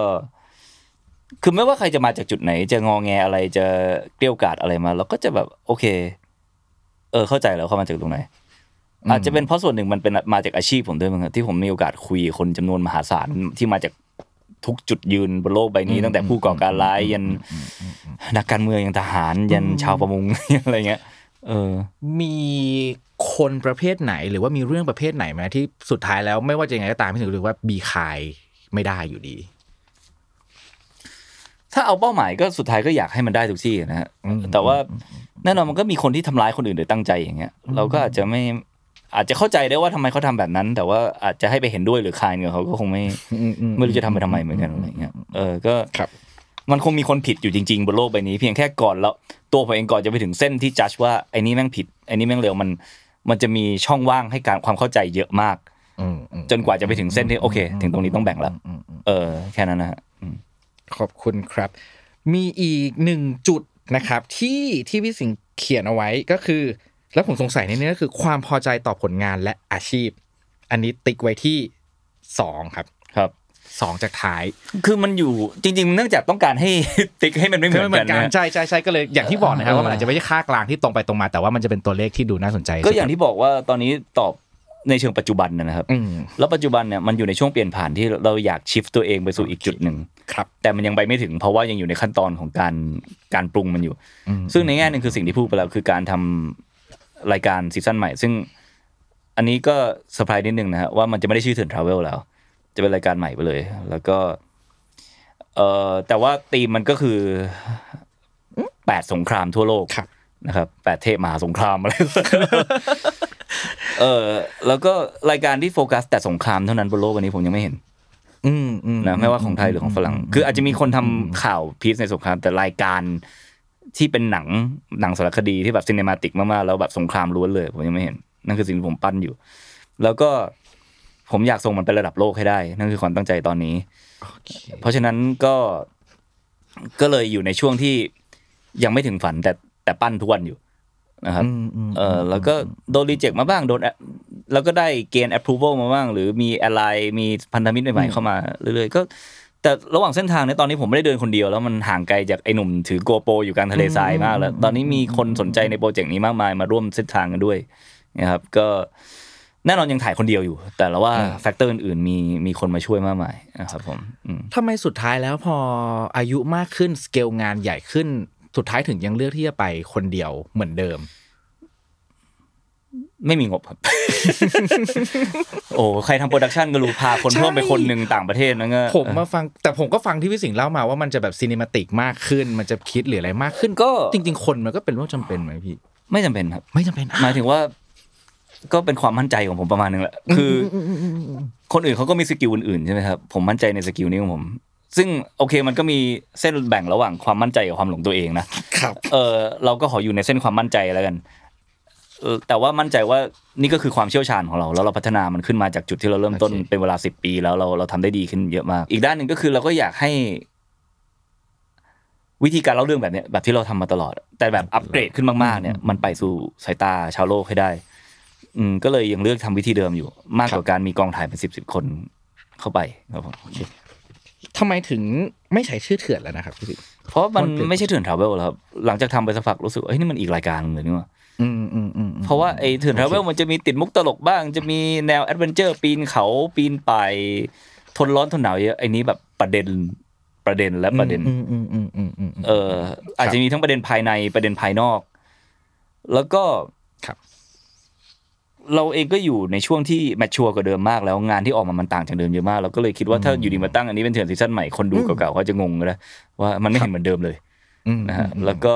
คือไม่ว่าใครจะมาจากจุดไหน จะงอแงอะไรจะเกลี้ยวกล่อดอะไรมาเราก็จะแบบ โอเค เออ เข้าใจแล้วเขามาจากตรงไหน อาจจะเป็นเพราะส่วนหนึ่งมันเป็นมาจากอาชีพผมด้วยมั้งครับที่ผมมีโอกาสคุยคนจำนวนมหาศาลที่มาจากทุกจุดยืนบนโลกใบนี้ ตั้งแต่ผู้ก่อการร้ายยันนักการเมืองยันทหาร ยันชาวประมงอะไรเงี้ย เออ มีคนประเภทไหน หรือว่ามีเรื่องประเภทไหนไหมที่สุดท้ายแล้วไม่ว่าจะยังไงก็ตามพี่ถึงรู้ว่าบีคายไม่ได้อยู่ดี ถ้าเอาเป้าหมายก็สุดท้ายก็อยากให้มันได้ทุกที่นะฮะอืมแต่ว่าแน่นอนมันก็มีคนที่ทำร้ายคนอื่นโดยตั้งใจอย่างเงี้ย เราก็อาจจะไม่ อาจจะเข้าใจได้ว่าทำไมเขาทำแบบนั้น แต่ว่าอาจจะให้ไปเห็นด้วยหรือคายกับเขาก็คงไม่ไม่รู้จะทำไปทำไมเหมือนกันอะไรเงี้ยเออก็ครับมันคงมีคนผิดอยู่จริงๆบนโลกใบนี้ เพียงแค่ก่อนแล้วตัวผมเองก่อนจะไปถึงเส้นที่จัดว่าไอ้นี่แม่งผิดไอ้นี่แม่งเร็วมัน มันจะมีช่องว่างให้การความเข้าใจเยอะมากอืมอืมจนกว่าจะไปถึงเส้นที่โอเค ถึงตรงนี้ต้องแบ่งแล้วอืมอืมเออ แค่นั้นนะฮะอืมขอบคุณครับ มีอีกหนึ่งจุดนะครับ ที่ที่พี่สิงห์เขียนเอาไว้ก็คือ แล้วผมสงสัยในนี้ก็คือความพอใจต่อผลงานและอาชีพ อันนี้ติ๊กไว้ที่สองครับครับสองจากท้าย คือมันอยู่จริง ๆ เนื่องจากต้องการให้ติ๊กให้มันไม่เหมือนไม่เหมืกัอนนกันนะใช่ใช่ใช่ก็เลยอย่างที่บอกนะครับเออว่ามันอาจจะไม่ใช่ค่ากลางที่ตรงไปตรงมา แต่ว่ามันจะเป็นตัวเลขที่ดูน่าสนใจ ก็อย่างที่บอกว่าตอนนี้ตอบในเชิงปัจจุบันนะครับอืมแล้วปัจจุบันเนี่ยมันอยู่ในช่วงเปลี่ยนผ่านที่เราอยาก shift ตัวเองไปสู่อีกจุดหนึ่งครับ แต่มันยังไปไม่ถึงเพราะว่ายังอยู่ในขั้นตอนของการการปรุงมันอยู่อืมซึ่งในแง่หนึ่งคือสิ่งที่พูดไปแล้วคือการทำ รายการ season ใหม่ ซึ่งอันนี้ก็เซอร์ไพรส์นิดนึงนะฮะว่ามันจะไม่ได้ชื่อเถื่อน Travel แล้ว จะเป็นรายการใหม่ไปเลย แล้วก็เอ่อแต่ว่าธีมมันก็คือแปดสงครามทั่วโลกครับนะครับแปดเทพมหาสงครามอะไรเออแล้วก็รายการที่โฟกัส แต่สงครามเท่านั้นบนโลกอันนี้ผมยังไม่เห็นอืมอืมนะไม่ว่าของไทยหรือของฝรั่ง คืออาจจะมีคนทำข่าวพีซในสงครามแต่รายการ ที่เป็นหนังหนังสารคดีที่แบบซีเนมาติกมากๆแล้วแบบสงครามล้วนเลย ผมยังไม่เห็น นั่นคือสิ่งที่ผมปั้นอยู่ แล้วก็ผมอยากส่งมันไประดับโลกให้ได้ นั่นคือความตั้งใจตอนนี้โอเคเพราะฉะนั้นก็ก็เลยอยู่ในช่วงที่ยังไม่ถึงฝันแต่แต่ปั้นทุกวันอยู่นะครับอืมอืมเออแล้วก็โดนรีเจ็คมาบ้างโดน a- แล้วก็ได้เกณฑ์ approval มาบ้าง หรือมีอะไรมีพันธมิตรใหม่ๆเข้ามาเรื่อยๆก็ แต่ระหว่างเส้นทางเนี้ตอนนี้ผมไม่ได้เดินคนเดียวแล้วมันห่างไกลจากไอ้หนุ่มถือโกโปรอยู่กลางทะเลทรายมากแล้วตอนนี้มีคนสนใจในโปรเจกต์นี้มากมายมาร่วมเส้นทางกันด้วยนะครับก็แน่นอนยังถ่ายคนเดียวอยู่ แต่ว่า factor อื่นๆมีมีคนมาช่วยมากมายนะครับผมอืมทำไมสุดท้ายแล้วพออายุมากขึ้นสเกลงานใหญ่ขึ้น สุดท้ายถึงยังเลือกที่จะไปคนเดียวเหมือนเดิม ไม่มีงบครับ โอ้ใครทำ production ก็รู้พาคนใช่เพิ่มไปคนหนึ่งต่างประเทศนั่นก็ผมมาฟังแต่ผมก็ฟังที่พี่สิงห์เล่ามาว่ามันจะแบบ cinematic มากขึ้น มันจะคิดหรืออะไรมากขึ้น ก็จริง ๆ คนมันก็เป็นเรื่องจำเป็นไหมพี่ ไม่จำเป็นครับ ไม่จำเป็นอะหมายถึงว่า ก็เป็นความมั่นใจของผมประมาณนึงแหละคืออคนอื่นเขาก็มี skill อื่นๆใช่ไหมครับผมมั่นใจใน skill นี้ของผม ซึ่งโอเคมันก็มีเส้นแบ่งระหว่างความมั่นใจกับความหลงตัวเองนะครับ เออเราก็ขออยู่ในเส้นความมั่นใจแล้วกันเออ แต่ว่ามั่นใจว่านี่ก็คือความเชี่ยวชาญของเรา แล้วเราพัฒนามันขึ้นมาจากจุดที่เราเริ่มต้นโอเคเป็นเวลาสิบปี แล้วเราเราทำได้ดีขึ้นเยอะมาก อีกด้านหนึ่งก็คือเราก็อยากให้ วิธีการเล่าเรื่องแบบเนี้ยแบบที่เราทำมาตลอด แต่แบบอัปเกรดขึ้นมากๆเนี่ยมันไปสู่สายตาชาวโลกให้ได้ อืมก็เลยยังเลือกทำวิธีเดิมอยู่ มากกว่าการมีกองถ่ายเป็นสิบสิบคนเข้าไปครับผมทำไมถึงไม่ใช้ชื่อเถื่อนแล้วนะครับพี่สิงห์เพราะมันมันเป็นไม่ใช่เถื่อนทราเวลแล้วครับหลังจากทำไปสักพักรู้สึกว่าเฮ้ยนี่มันอีกรายการหนึงเลยนี่หว่าอืมอืมอืม เพราะว่าไอ้เถื่อนทราเวลมันจะมีติดมุกตลกบ้าง จะมีแนวแอดเวนเจอร์ปีนเขาปีนป่ายทนร้อนทนหนาวเยอะไอ้นี้แบบประเด็นประเด็นและประเด็นอืมอืมอืมอืมอืมเออ อาจจะมีทั้งประเด็นภายในประเด็นภายนอก แล้วก็ครับ เราเองก็อยู่ในช่วงที่ mature กว่าเดิมมากแล้วงานที่ออกมามันต่างจากเดิมเยอะมากเราก็เลยคิดว่าถ้าอยู่ดีมาตั้งอันนี้เป็นเถื่อน season ใหม่คนดูเก่าๆเขาจะงงก็ได้ว่ามันไม่เห็นเหมือนเดิมเลยอืมนะฮะแล้วก็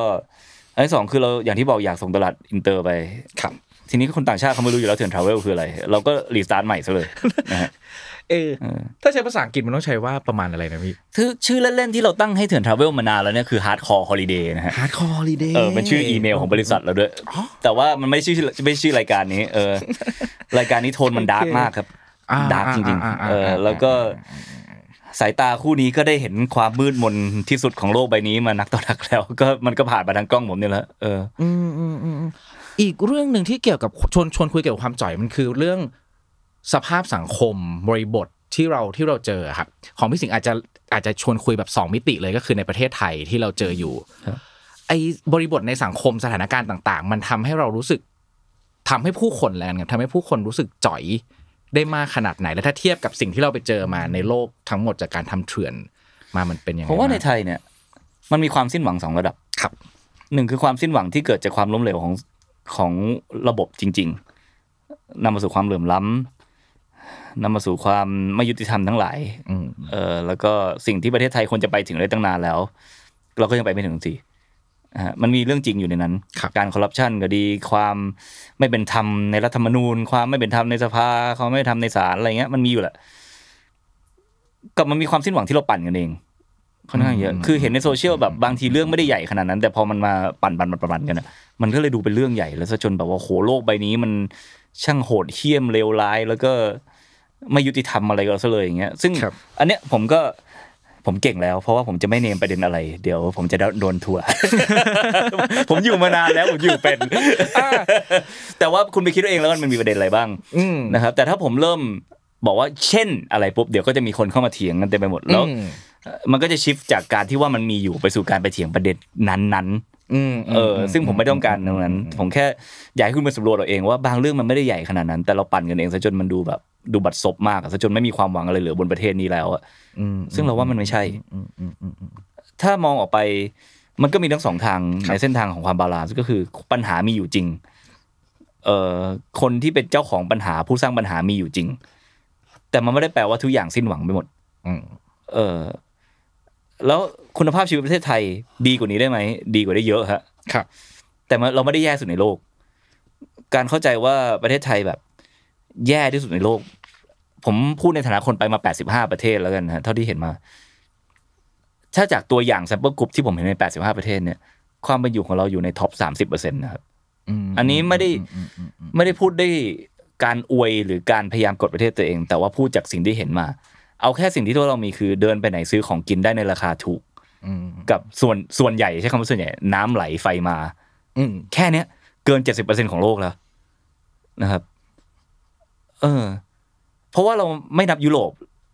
อันที่สองคือเราอย่างที่บอกอยากส่งตลาดอินเตอร์ไปครับทีนี้คนต่างชาติเขาไม่รู้อยู่แล้วเถื่อน Travel คืออะไร เราก็ restart ใหม่ซะเลยนะฮะเออถ้าใช้ภาษาอังกฤษมันต้องใช้ว่าประมาณอะไรนะพี่คือชื่อเล่นๆที่เราตั้งให้เถื่อน Travel มานานแล้วเนี่ยคือ Hardcore Holiday นะฮะ Hardcore Holiday เออเป็นชื่ออีเมลของบริษัทเราด้วย แต่ว่ามันไม่ใช่ชื่อไม่ใช่ชื่อรายการนี้เออรายการนี้โทนมัน dark มากครับ dark จริงๆเออแล้วก็ สายตาคู่นี้ก็ได้เห็นความมืดมนที่สุดของโลกใบนี้มานักต่อนักแล้ว ก็มันก็ผ่านมาทางกล้องผมเนี่ยแหละเอออืมอืมอืมอืมอีกเรื่องหนึ่งที่เกี่ยวกับชวนชวนคุยเกี่ยวกับความจ่อยมันคือเรื่องสภาพสังคมบริบทที่เราที่เราเจอครับ ของพี่สิงห์อาจจะอาจจะชวนคุยแบบสองมิติเลยก็คือในประเทศไทยที่เราเจออยู่ครับไอ้บริบทในสังคมสถานการณ์ต่าง ๆ มันทำให้เรารู้สึกทำให้ผู้คนแล้วกันครับทำให้ผู้คนรู้สึกจ่อย ได้มากขนาดไหน และถ้าเทียบกับสิ่งที่เราไปเจอมาในโลกทั้งหมดจากการทำเถื่อนมามันเป็นยังไงเพราะว่าในบ้งไทยเนี่ย มันมีความสิ้นหวังสองระดับครับหนึ่งคือความสิ้นหวังที่เกิดจากความล้มเหลวของของระบบจริง ๆนำมาสู่ความเหลื่อมล้ำนำมาสู่ความไม่ยุติธรรมทั้งหลายอืมเออแล้วก็สิ่งที่ประเทศไทยควรจะไปถึงได้ตั้งนานแล้ว เราก็ยังไปไม่ถึงสิอ่า มันมีเรื่องจริงอยู่ในนั้นครับการคอร์รัปชันก็ดี ความไม่เป็นธรรมในรัฐธรรมนูญ ความไม่เป็นธรรมในสภาความไม่เป็นธรรมในศาลอะไรเงี้ยมันมีอยู่แหละกับมันมีความสิ้นหวังที่เราปั่นกันเองค่อนข้างเยอะคือเห็นในโซเชียลแบบบางทีเรื่องไม่ได้ใหญ่ขนาดนั้น แต่พอมันมาปั่นปั่นปั่นปั่นกันอะมันก็เลยดูเป็นเรื่องใหญ่แล้วซะจนแบบว่าโหโลกใบนี้มันช่างโหดเหี้ยมเลวร้ายแล้วก็ไม่ยุติธรรมอะไรก็ซะเลยอย่างเงี้ย ซึ่งครับอันเนี้ยผมก็ ผมเก่งแล้ว เพราะว่าผมจะไม่ name ประเด็นอะไร เดี๋ยวผมจะโดนทัวร์ผมอยู่มานานแล้วผมอยู่เป็น แต่ว่าคุณไปคิดเอาเองแล้วกันมันมีประเด็นอะไรบ้างอืมนะครับ แต่ถ้าผมเริ่มบอกว่าเช่นอะไรปุ๊บเดี๋ยวก็จะมีคนเข้ามาเถียงกันเต็มไปหมดแล้วอืมมันก็จะ shift จากการที่ว่ามันมีอยู่ไปสู่การไปเถียงประเด็นนั้นๆอืม เออซึ่งผมไม่ต้องการตรงนั้น ผมแค่อยากให้คุณไปสำรวจเราเองว่าบางเรื่องมันไม่ได้ใหญ่ขนาดนั้น แต่เราปั่นกันเองซะจนมันดูแบบดูบัดซบมากอะซะจนไม่มีความหวังอะไรเหลือบนประเทศนี้แล้วอะอืมซึ่งเราว่ามันไม่ใช่อืมอืมอืมอืมถ้ามองออกไปมันก็มีทั้งสองทางครับในเส้นทางของความ balance ก็คือปัญหามีอยู่จริง เอ่อคนที่เป็นเจ้าของปัญหาผู้สร้างปัญหามีอยู่จริง แต่มันไม่ได้แปลว่าทุกอย่างสิ้นหวังไปหมดอืมเออ แล้วคุณภาพชีวิตประเทศไทย ดีกว่านี้ได้ไหมดีกว่าได้เยอะฮะครับ แต่มันเราไม่ได้แย่สุดในโลก การเข้าใจว่าประเทศไทยแบบ แย่ที่สุดในโลก ผมพูดในฐานะคนไปมา 85 ประเทศแล้วกันนะเท่าที่เห็นมา ถ้าจากตัวอย่าง sample group ที่ผมเห็นใน 85 ประเทศเนี่ย ความเป็นอยู่ของเราอยู่ใน top 30%นะครับมอันนี้ไม่ได้อืมอืมอืมไม่ได้พูดได้การอวยหรือการพยายามกดประเทศตัวเอง แต่ว่าพูดจากสิ่งที่เห็นมา เอาแค่สิ่งที่ตัวเรามีคือเดินไปไหนซื้อของกินได้ในราคาถูกอืมกับส่วนส่วนใหญ่ใช้คำว่าส่วนใหญ่ น้ำไหลไฟมา อืมแค่เนี้ย เกินเจ็ดสิบเปอร์เซ็นของโลกแล้วนะครับ เออ เพราะว่าเราไม่นับยุโรป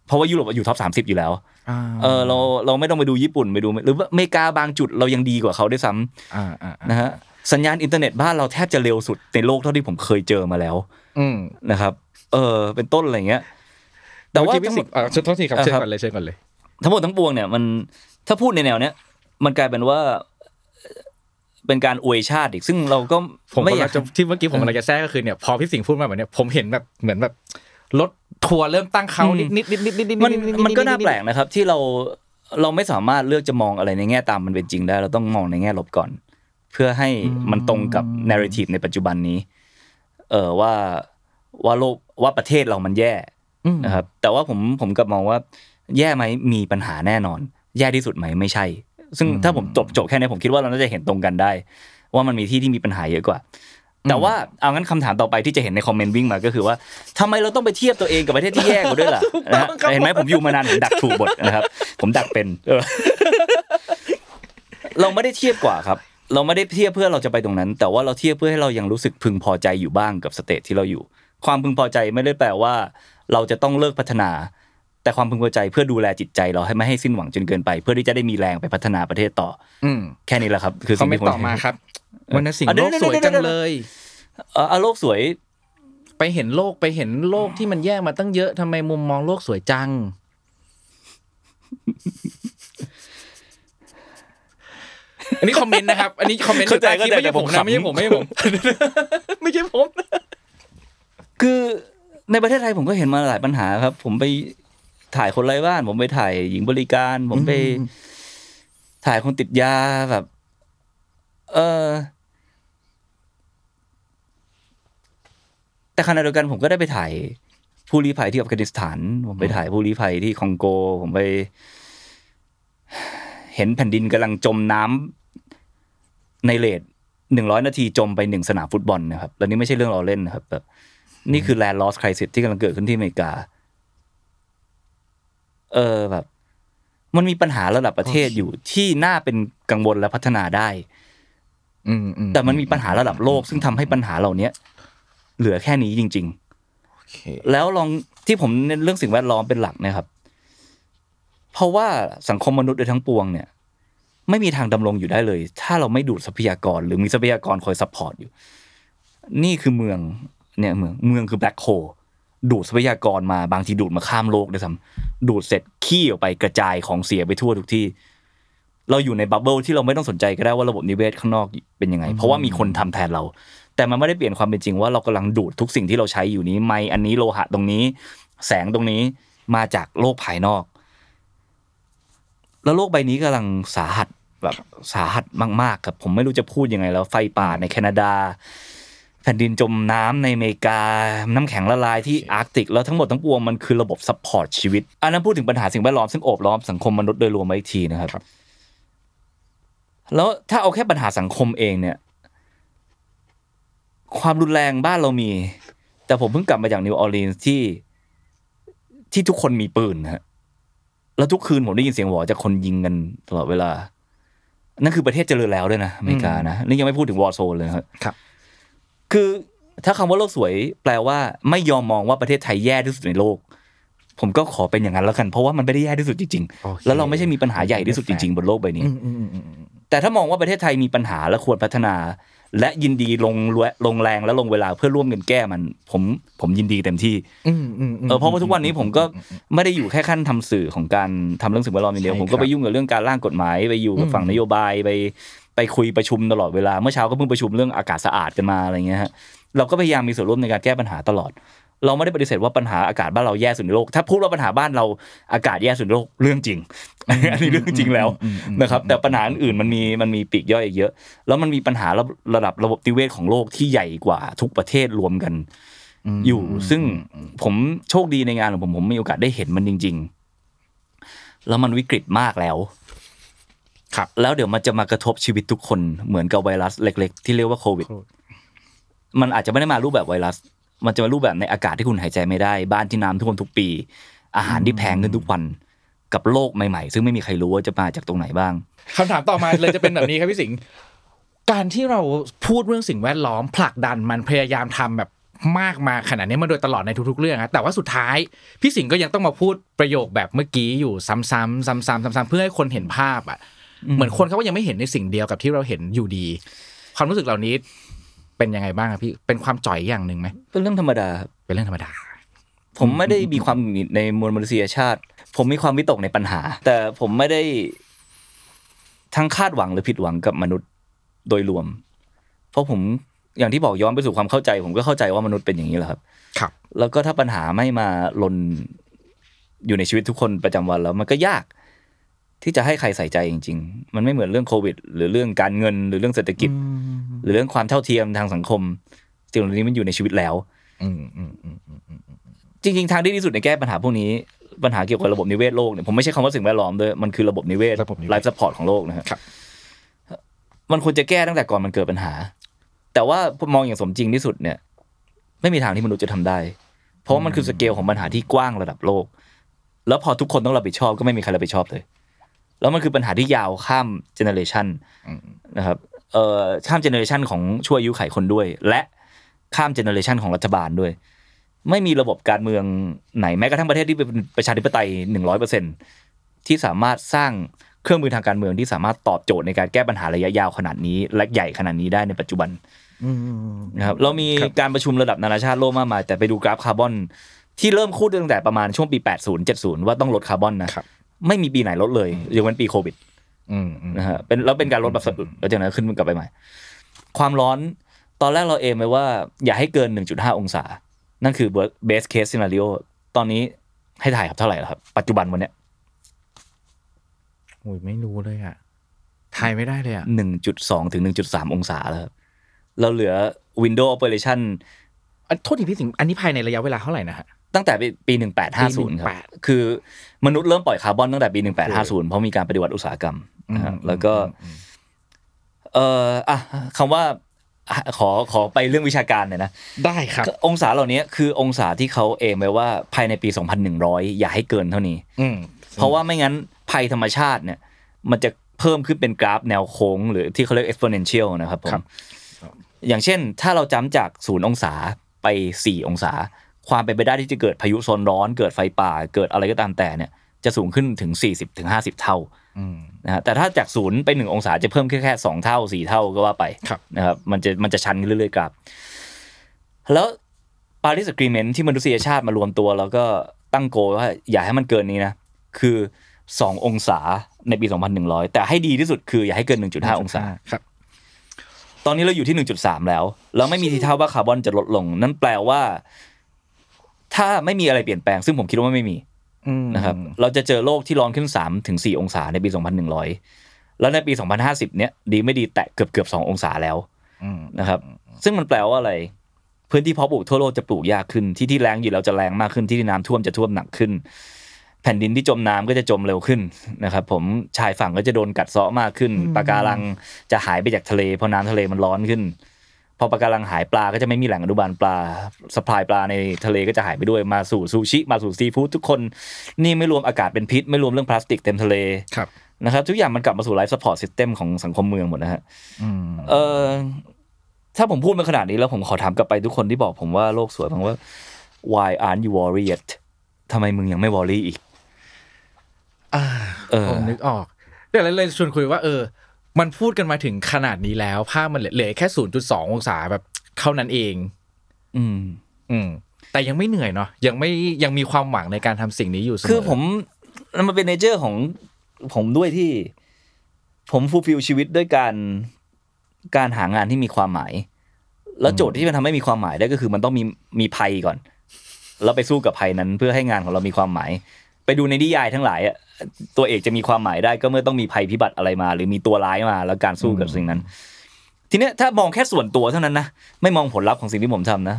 เพราะว่ายุโรปอยู่ top สามสิบอยู่แล้วอ่าเออเราเราไม่ต้องไปดูญี่ปุ่นไปดู หรือว่าอเมริกาบางจุดเรายังดีกว่าเขาด้วยซ้ำอ่าอ่าอ่านะฮะสัญญาณอินเทอร์เน็ตบ้านเราแทบจะเร็วสุดในโลกเท่าที่ผมเคยเจอมาแล้วอืมนะครับ เออ เป็นต้นอะไรเงี้ย แต่ว่าเมื่อกี้พี่ทั้งหมสิงห์อ่าโทษทีครับอ่าเชิญครับก่อนเลยเชิญก่อนเลย ทั้งหมดทั้งปวงเนี่ยมันถ้าพูดในแนวเนี้ยมันกลายเป็นว่าเป็นการอวยชาติอีกซึ่งเราก็ผมไม่กำอลัยากงจะที่เมื่อกี้ผมกำลังจะแทรกก็คือเนี่ยพอพี่สิงห์พูดมาแบบเนี้ยผมเห็นแบบเหมือนแบบรถทัวร์เริ่มตั้งเขานิดนิดนิดนิดนิดนิดมันดดมันก็น่าแปลกนะครับ ที่เราเราไม่สามารถเลือกจะมองอะไรในแง่ตามมันเป็นจริงได้ เราต้องมองในแง่ลบก่อน เพื่อให้มันตรงกับ narrative ในปัจจุบันนี้ เออว่าว่าโลกว่าประเทศเรามันแย่อืม นะครับแต่ว่าผมผมกลับมองว่า แย่ไหมมีปัญหาแน่นอน แย่ที่สุดไหมไม่ใช่ ซึ่งถ้าผมจบจบแค่นี้ผมคิดว่าเราน่าจะเห็นตรงกันได้ ว่ามันมีที่ที่มีปัญหาเยอะกว่า แต่ว่าเอางั้นคำถามต่อไปที่จะเห็นในคอมเมนต์วิ่งมาก็คือว่าทำไมเราต้องไปเทียบตัวเองกับประเทศที่แย่กว่าด้วยล่ะนะฮะเห็นไหมผมอยู่มานานผมดักทุกบทนะครับ ผมดักเป็นเออเราไม่ได้เทียบกว่าครับ เราไม่ได้เทียบเพื่อเราจะไปตรงนั้น แต่ว่าเราเทียบเพื่อให้เรายังรู้สึกพึงพอใจอยู่บ้างกับ stage ที่เราอยู่ ความพึงพอใจไม่ได้แปลว่า เราจะต้องเลิกพัฒนา แต่ความพึงพอใจเพื่อดูแลจิตใจเราให้ไม่ให้สิ้นหวังจนเกินไป เพื่อที่จะได้มีแรงไปพัฒนาประเทศต่อ อืมแค่นี้แหละครับ คือเขาสิ่งไม่ที่ผมต่อมาครับวันนั้นสิ่งอะเดี๋โลยวกสวยเดี๋ยวจังเดี๋ยวเลยเอ่ออะโลกสวย ไปเห็นโลกไปเห็นโลกที่มันแย่มาตั้งเยอะทำไมมุมมองโลกสวยจังอันนี้คอมเมนต์นะครับ อันนี้คอมเมนต์เข้าใจใต้คลิปเข้าใจไม่ใช่ผมแต่นะผมขำไม่ใช่ผมไม่ใช่ผม ไม่ใช่ผม คือ ในประเทศไทยผมก็เห็นมาหลายปัญหาครับ ผมไปถ่ายคนไร้บ้าน ผมไปถ่ายหญิงบริการ ผมไป ถ่ายคนติดยาแบบ เออแต่ขณะเดียวกันผมก็ได้ไปถ่ายผู้ลี้ภัยที่อัฟกานิสถาน ผมไปถ่ายผู้ลี้ภัยที่คองโก ผมไป เห็นแผ่นดินกำลังจมน้ำในเลทหนึ่งร้อยนาทีจมไปหนึ่งสนามฟุตบอลนะครับ แล้วนี่ไม่ใช่เรื่องเราเล่นนะครับแบบ นี่คือแลนด์ลอสคริสิที่กำลังเกิดขึ้นที่อเมริกา เออแบบ มันมีปัญหาระดับประเทศอยู่ที่น่าเป็นกังวลและพัฒนาได้อืมอืแต่มันมีปัญหาระดับโลก ซึ่งทำให้ปัญหาเหล่าเนี้ยเหลือแค่นี้จริงโอเคๆแล้วลองที่ผมเน้นเรื่องสิ่งแวดล้อมเป็นหลักนะครับ เพราะว่าสังคมมนุษย์โดยทั้งปวงเนี่ย ไม่มีทางดำรงอยู่ได้เลย ถ้าเราไม่ดูดทรัพยากร หรือมีทรัพยากรคอย support อยู่ นี่คือเมือง เนี่ยเมืองเมืองคือ black hole ดูดทรัพยากรมาบางทีดูดมาข้ามโลกด้วยซ้ำดูดเสร็จขี้ออกไปกระจายของเสียไปทั่วทุกที่ เราอยู่ใน bubble ที่เราไม่ต้องสนใจก็ได้ว่าระบบนิเวศข้างนอกเป็นยังไง เพราะว่ามีคนทำแทนเรา แต่มันไม่ได้เปลี่ยนความเป็นจริงว่าเรากำลังดูดทุกสิ่งที่เราใช้อยู่นี้ไม้อันนี้โลหะตรงนี้ แสงตรงนี้มาจากโลกภายนอก แล้วโลกใบนี้กำลังสาหัสแบบสาหัสมากๆครับผมไม่รู้จะพูดยังไงแล้วไฟป่าในแคนาดา แผ่นดินจมน้ำในอเมริกา น้ำแข็งละลายที่อาร์กติก แล้วทั้งหมดทั้งปวงมันคือระบบ support ชีวิต อันนั้นพูดถึงปัญหาสิ่งแวดล้อมซึ่งโอบล้อมสังคมมนุษย์โดยรวมไว้อีกทีนะครับ แล้วถ้าเอาแค่ปัญหาสังคมเองเนี่ย ความรุนแรงบ้านเรามี แต่ผมเพิ่งกลับมาจากนิวออร์ลีนส์ที่ที่ทุกคนมีปืนนะฮะแล้วทุกคืนผมได้ยินเสียงหวอจากคนยิงกันตลอดเวลา นั่นคือประเทศเจริญแล้วด้วยนะอเมริกานะ นี่ยังไม่พูดถึง war zone เลยครับ ครับคือถ้าคำว่าโลกสวย แปลว่าไม่ยอมมองว่าประเทศไทยแย่ที่สุดในโลก ผมก็ขอเป็นอย่างนั้นแล้วกัน เพราะว่ามันไม่ได้แย่ที่สุดจริงโอเคๆแล้วเราไม่ใช่มีปัญหาใหญ่ที่สุดจริงๆบนโลกใบนี้อืมอืมอืมอืมอืมแต่ถ้ามองว่าประเทศไทยมีปัญหาและควรพัฒนา และยินดีลงลงแรงและลงเวลาเพื่อร่วมกันแก้มัน ผมผมยินดีเต็มที่อืมอืมมเออเพราะว่าทุกวันนี้ผมก็ไม่ได้อยู่แค่ขั้นทำสื่อของการทำเรื่องสิ่งแวดล้อมอย่างเดียวใช่ผมก็ครับไปยุ่งกับเรื่องการร่างกฎหมายไปอยู่กับอืมฝั่งนโยบายไป ไปคุยประชุมตลอดเวลาเมื่อเช้าก็เพิ่งประชุมเรื่องอากาศสะอาดกันมาอะไรเงี้ยฮะเราก็พยายามมีส่วนร่วมในการแก้ปัญหาตลอด เราไม่ได้ปฏิเสธว่าปัญหาอากาศบ้านเราแย่สุดในโลก ถ้าพูดว่าปัญหาบ้านเราอากาศแย่สุดในโลกเรื่องจริงอันนี้เรื่องจริงแล้วนะครับแต่ปัญหาอื่นๆมันมีมันมีปลีกย่อยอีกเยอะ แล้วมันมีปัญหาระระดับระบบนิเวศของโลกที่ใหญ่กว่าทุกประเทศรวมกันอยู่ซึ่งผมโชคดีในงานของผมผมมีโอกาสได้เห็นมันจริง ๆ แล้วมันวิกฤตมากแล้ว ครับ แล้วเดี๋ยวมันจะมากระทบชีวิตทุกคนเหมือนกับไวรัสเล็ก ๆ ที่เรียกว่าโควิด มันอาจจะไม่ได้มารูปแบบไวรัส มันจะมารูปแบบในอากาศที่คุณหายใจไม่ได้ บ้านที่น้ำท่วมทุกปี อาหารที่แพงขึ้นทุกวันกับโลกใหม่ๆ ซึ่งไม่มีใครรู้ว่าจะมาจากตรงไหนบ้างคำถามต่อมาเลยจะเป็นแบบนี้ครับพี่สิงห์การที่เราพูดเรื่องสิ่งแวดล้อม ผลักดันมันพยายามทำแบบมากมาขนาดนี้มาโดยตลอดในทุกๆเรื่องนะแต่ว่าสุดท้าย พี่สิงห์ก็ยังต้องมาพูดประโยคแบบเมื่อกี้อยู่ซ้ำๆซ้ำๆซ้ำๆเพื่อให้คนเห็นภาพอะ เหมือนคนเขาก็ยังไม่เห็นในสิ่งเดียวกับที่เราเห็นอยู่ดี ความรู้สึกเหล่านี้เป็นยังไงบ้างครับพี่เป็นความจ่อยอย่างหนึ่งไหมเป็นเรื่องธรรมดาครับเป็นเรื่องธรรมดา ผมไม่ได้มีความหงุดหงิดในมวลมนุษยชาติ ผมมีความวิตกในปัญหา แต่ผมไม่ได้ทั้งคาดหวังหรือผิดหวังกับมนุษย์โดยรวม เพราะผมอย่างที่บอกย้อนไปสู่ความเข้าใจ ผมก็เข้าใจว่ามนุษย์เป็นอย่างนี้แหละครับ ครับ แล้วก็ถ้าปัญหาไม่มาลนอยู่ในชีวิตทุกคนประจำวันแล้วมันก็ยาก ที่จะให้ใครใส่ใจจริง ๆ มันไม่เหมือนเรื่องโควิด หรือเรื่องการเงินหรือเรื่องเศรษฐกิจ หรือเรื่องความเท่าเทียมทางสังคมสิ่งเหล่านี้มันอยู่ในชีวิตแล้วอืมอืมอืมอืมจริง ๆ ทางที่ดีที่สุดในแก้ปัญหาพวกนี้ปัญหาเกี่ยวกับระบบนิเวศโลกเนี่ยผมไม่ใช้คำว่าสิ่งแวดล้อมด้วยมันคือระบบนิเวศระบบนิเวศ life support ของโลกนะครับครับมันควรจะแก้ตั้งแต่ก่อนมันเกิดปัญหา แต่ว่ามองอย่างสมจริงที่สุดเนี่ย ไม่มีทางที่มนุษย์จะทำได้ เพราะว่ามันคือสเกลของปัญหาที่กว้างระดับโลก แล้วพอทุกคนต้องรับผิดชอบก็ไม่มีใครรับผิดชอบเลย แล้วมันคือปัญหาที่ยาวข้าม generationนะครับเอ่อข้าม generation ของช่วงอายุขัยคนด้วย และข้าม generation ของรัฐบาลด้วย ไม่มีระบบการเมืองไหนแม้กระทั่งประเทศที่เป็นประชาธิปไตยหนึ่งร้อยเปอร์เซ็นที่สามารถสร้างเครื่องมือทางการเมืองที่สามารถตอบโจทย์ในการแก้ปัญหาระยะยาวขนาดนี้ และใหญ่ขนาดนี้ได้ในปัจจุบันนะครับเรามีการประชุมระดับนานาชาติโลกมากมายแต่ไปดูกราฟคาร์บอนที่เริ่มพูดตั้งแต่ประมาณช่วงปี 80 70 ว่าต้องลดคาร์บอนนะครับ ไม่มีปีไหนลดเลยยกเว้นปีโควิดอืมอืมนะฮะเป็นแล้วเป็นการลดแบบสะดุดแล้วจากนั้นขึ้นกลับไปใหม่ ความร้อนตอนแรกเราเอมไว้ว่า อย่าให้เกิน 1.5 องศา นั่นคือ best case scenario ตอนนี้ให้ถ่ายครับเท่าไหร่แล้วครับ ปัจจุบันวันเนี้ยโอ้ยไม่รู้เลยอะทายไม่ได้เลยอะ1.2ถึง1.3องศาแล้วครับเราเหลือ Windows Operation อะโทษทีพี่สิงห์อันนี้ภายในระยะเวลาเท่าไหร่นะฮะตั้งแต่ปีปี1850ครับ18คือ มนุษย์เริ่มปล่อยคาร์บอนตั้งแต่ปี 1850 เพราะมีการปฏิวัติอุตสาหกรรมนะฮะอืมแล้วก็เอ่ออะคำว่าอะขอขอไปเรื่องวิชาการหน่อยนะได้ครับ องศาเหล่านี้คือองศาที่เขาเอมไว้ว่าภายในปี 2100 อย่าให้เกินเท่านี้อืมเพราะว่าไม่งั้นภัยธรรมชาติเนี่ย มันจะเพิ่มขึ้นเป็นกราฟแนวโค้ง หรือที่เขาเรียก exponential นะครับผมครับอย่างเช่นถ้าเราจำจากศูนย์องศาไป 4 องศา ความเป็นไปได้ที่จะเกิดพายุโซนร้อน เกิดไฟป่า เกิดอะไรก็ตามแต่เนี่ยจะสูงขึ้นถึง 40ถึง50เท่าอืมนะฮะแต่ถ้าจากศูนย์ไปหนึ่งองศาจะเพิ่มแค่แค่สองเท่าสี่เท่าก็ว่าไปครับนะครับมันจะมันจะชันขึ้นเรื่อยๆกราฟแล้วปารีสกรีเมนที่มนุษยชาติมารวมตัว แล้วก็ตั้งโกลว่าอย่าให้มันเกินนี้นะ คือ2องศาในปี 2100 แต่ให้ดีที่สุดคืออย่าให้เกิน 1.5 องศาครับ ตอนนี้เราอยู่ที่ 1.3 แล้ว แล้วไม่มีทีท่าว่าคาร์บอนจะลดลง นั่นแปลว่า ถ้าไม่มีอะไรเปลี่ยนแปลงซึ่งผมคิดว่าไม่มีอืมนะครับเราจะเจอโลกที่ร้อนขึ้น3ถึง4องศาในปี 2100 แล้วในปี 2050 เนี้ยดีไม่ดีแตะเกือบเกือบ2องศาแล้วอืมนะครับซึ่งมันแปลว่าอะไร พื้นที่เพาะปลูกทั่วโลกจะปลูกยากขึ้นที่ที่แรงอยู่แล้วจะแรงมากขึ้นที่ที่น้ำท่วมจะท่วมหนักขึ้น แผ่นดินที่จมน้ำก็จะจมเร็วขึ้นนะครับ ผมชายฝั่งก็จะโดนกัดเซาะมากขึ้นปะการังจะหายไปจากทะเลเพราะน้ำทะเลมันร้อนขึ้น พอปะการังหายปลาก็จะไม่มีแหล่งอนุบาลปลาสปายปลาในทะเลก็จะหายไปด้วยมาสู่ซูชิมาสู่ซีฟู้ดทุกคนนี่ไม่รวมอากาศเป็นพิษ ไม่รวมเรื่องพลาสติกเต็มทะเลครับนะครับ ทุกอย่างมันกลับมาสู่ life support system ของสังคมเมืองหมดนะฮะอืมเออถ้าผมพูดมาขนาดนี้แล้วผมขอถามกลับไปทุกคนที่บอกผมว่าโลกสวยผมว่า why aren't you worried yet ทำไมมึงยังไม่ worry อีกอ่าเออผมนึกออกเดี๋ยวเราเลยชวนคุยว่าเออ มันพูดกันมาถึงขนาดนี้แล้วภาพมันเหลือเหลือแค่0.2องศาแบบเท่านั้นเอง อืม อืม แต่ยังไม่เหนื่อยเนาะยังไม่ยังมีความหวังในการทำสิ่งนี้อยู่เสมอคือผมมันเป็น nature ของผมด้วยที่ ผม fulfillชีวิตด้วยการการหางานที่มีความหมาย แล้วโจทย์ที่มันทำให้มีความหมายได้ก็คือมันต้องมีมีภัยก่อน แล้วไปสู้กับภัยนั้นเพื่อให้งานของเรามีความหมาย ไปดูในนิยายทั้งหลายอะตัวเอกจะมีความหมายได้ก็เมื่อต้องมีภัยพิบัติอะไรมา หรือมีตัวร้ายมา แล้วการสู้กับสิ่งนั้น ทีเนี้ยถ้ามองแค่ส่วนตัวเท่านั้นนะไม่มองผลลัพธ์ของสิ่งที่ผมทำนะ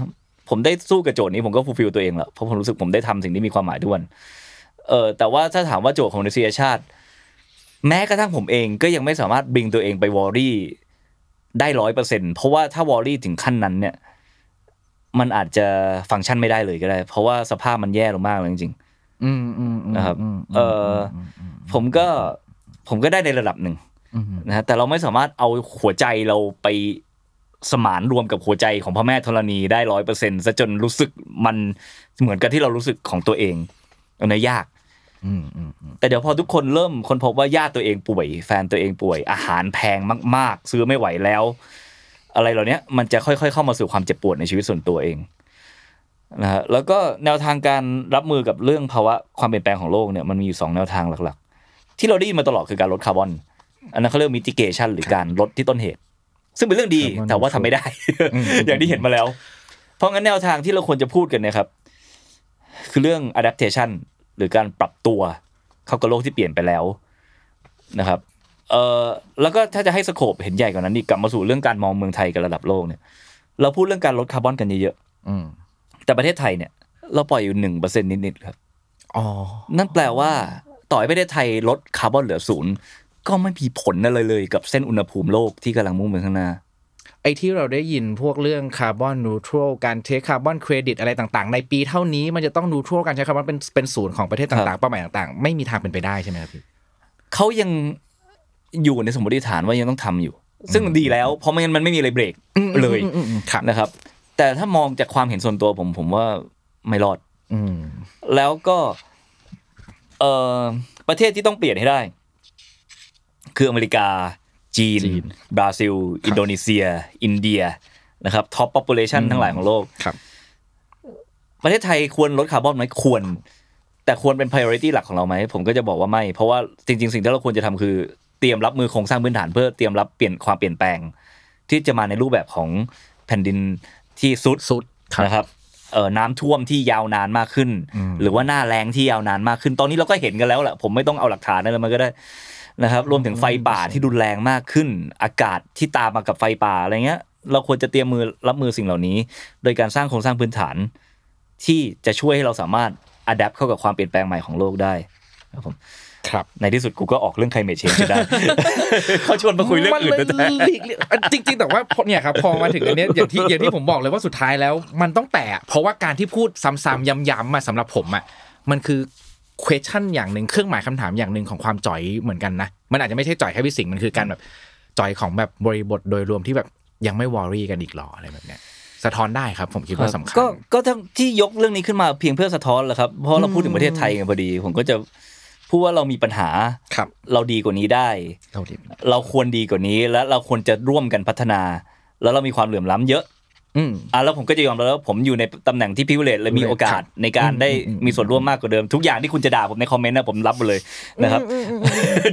ผมได้สู้กับโจทย์นี้ผมก็ fulfill ตัวเองแล้วเพราะผมรู้สึกผมได้ทำสิ่งที่มีความหมายด้วยเออแต่ว่าถ้าถามว่าโจทย์ของมนุษยชาติ แม้กระทั่งผมเองก็ยังไม่สามารถ bring ตัวเองไป worryได้ร้อยเปอร์เซ็นเพราะว่าถ้าวอรี่ถึงขั้นนั้นเนี่ย มันอาจจะฟังก์ชันไม่ได้เลยก็ได้ เพราะว่าสภาพมันแย่ลงมากเลยจริงอืม อืมอืมนะครับอืมเออผมก็ผมก็ได้ในระดับหนึ่งอืมนะฮะแต่เราไม่สามารถเอาหัวใจเราไปสมานรวมกับหัวใจของพระแม่ธรณีได้ร้อยเปอร์เซ็นซะจนรู้สึกมันเหมือนกับที่เรารู้สึกของตัวเองอันนี้ยากอืมอืมอืมแต่เดี๋ยวพอทุกคนเริ่มคนพบว่าญาติตัวเองป่วย แฟนตัวเองป่วย อาหารแพงมาก ๆ ซื้อไม่ไหวแล้ว อะไรเหล่านี้มันจะค่อย ๆ เข้ามาสู่ความเจ็บปวดในชีวิตส่วนตัวเอง นะฮะแล้วก็แนวทางการรับมือกับเรื่องภาวะความเปลี่ยนแปลงของโลกเนี่ยมันมีอยู่สองแนวทางหลักๆ ที่เราได้ยินมาตลอดคือการลดคาร์บอน อันนั้นเขาเรียกมิติเกชันหรือการลดที่ต้นเหตุ ซึ่งเป็นเรื่องดี Carbon แต่ว่าทำไม่ได้ อย่างที่เห็นมาแล้ว เพราะงั้นแนวทางที่เราควรจะพูดกันเนะครับ คือเรื่อง adaptation หรือการปรับตัวเข้ากับโลกที่เปลี่ยนไปแล้วนะครับเอ่อแล้วก็ถ้าจะให้ scope เห็นใหญ่กว่านั้นอีกกลับมาสู่เรื่องการมองเมืองไทยกับระดับโลกเนี่ย เราพูดเรื่องการลดคาร์บอนกันเยอะอืมๆ แต่ประเทศไทยเนี่ย เราปล่อยอยู่หนึ่งเปอร์เซ็นต์นิดๆครับอ๋อนั่นแปลว่าต่อให้ประเทศไทยลดคาร์บอนเหลือศูนย์ก็ไม่มีผลอะไรเลยกับเส้นอุณหภูมิโลกที่กำลังมุ่งไปข้างหน้าไอ้ที่เราได้ยินพวกเรื่อง carbon neutral การ trade carbon credit อะไรต่างๆ ในปีเท่านี้มันจะต้อง neutral การใช้คาร์บอนเป็นเป็นศูนย์ของประเทศต่างๆครับเป้าหมายต่างๆ ไม่มีทางเป็นไปได้ใช่ไหมครับพี่เขายังอยู่ในสมมติฐานว่ายังต้องทำอยู่ ซึ่งดีแล้วเพราะไม่งั้นมันไม่มีอะไรเบรกเลยอืมอืมอืมครับนะครับ แต่ถ้ามองจากความเห็นส่วนตัวผมผมว่าไม่รอด อืม แล้วก็ เอ่อประเทศที่ต้องเปลี่ยนให้ได้ คืออเมริกา จีนจีนบราซิล อินโดนีเซีย อินเดียนะครับ top population ทั้งหลายของโลกครับ ประเทศไทยควรลดคาร์บอนไหมควร แต่ควรเป็น priority หลักของเราไหม ผมก็จะบอกว่าไม่ เพราะว่าจริง ๆ สิ่งที่เราควรจะทำคือเตรียมรับมือโครงสร้างพื้นฐานเพื่อเตรียมรับเปลี่ยนความเปลี่ยนแปลง ที่จะมาในรูปแบบของแผ่นดิน ที่สุดสุดครับนะครับเอ่อน้ำท่วมที่ยาวนานมากขึ้นอืมหรือว่าหน้าแรงที่ยาวนานมากขึ้น ตอนนี้เราก็เห็นกันแล้วแหละผมไม่ต้องเอาหลักฐานอะไรมาก็ได้นะครับ รวมถึงไฟป่าที่รุนแรงมากขึ้น อากาศที่ตามมากับไฟป่าอะไรเงี้ย เราควรจะเตรียมมือรับมือสิ่งเหล่านี้ โดยการสร้างโครงสร้างพื้นฐาน ที่จะช่วยให้เราสามารถอัดแอปเข้ากับความเปลี่ยนแปลงใหม่ของโลกได้ครับผม ครับในที่สุดกูก็ออกเรื่อง climate change ได้ เขาชวนมาคุยเรื่องอื่นมัแต่เลยหลีกเลี่ยงอะจริง ๆ แต่ว่าพอเนี่ยครับพอมาถึงอันเนี้ยอย่างที่อย่างที่ผมบอกเลยว่าสุดท้ายแล้ว มันต้องแตะเพราะว่าการที่พูดซ้ำๆย้ำๆมาสำหรับผมอะมันคือ question อย่างหนึ่งเครื่องหมายคำถามอย่างหนึ่งของความจ่อยเหมือนกันนะมันอาจจะไม่ใช่จ่อยแค่พิสิงห์มันคือการแบบจ่อยของแบบบริบทโดยรวมที่แบบยังไม่วอรี่กันอีกหรออะไรแบบเนี้ยสะท้อนได้ครับ ผมคิดว่าสำคัญก็ก็ทั้งที่ยกเรื่องนี้ขึ้นมาเพียงเพื่อสะท้อนแหละครับเพราะเราพูดถึงประเทศไทยกันพอดี ผมก็จะ พูดว่าเรามีปัญหาครับ เราดีกว่านี้ได้ เราดีเราควรดีกว่านี้ และเราควรจะร่วมกันพัฒนา แล้วเรามีความเหลื่อมล้ำเยอะอืมอะแล้วผมก็จะยอมรับว่าผมอยู่ในตำแหน่งที่พิเวเลตและมีโอกาสในการได้อืมอืมอืมมีส่วนร่วมมากกว่าเดิม ทุกอย่างที่คุณจะด่าผมในคอมเมนต์นะผมรับหมดเลยนะครับ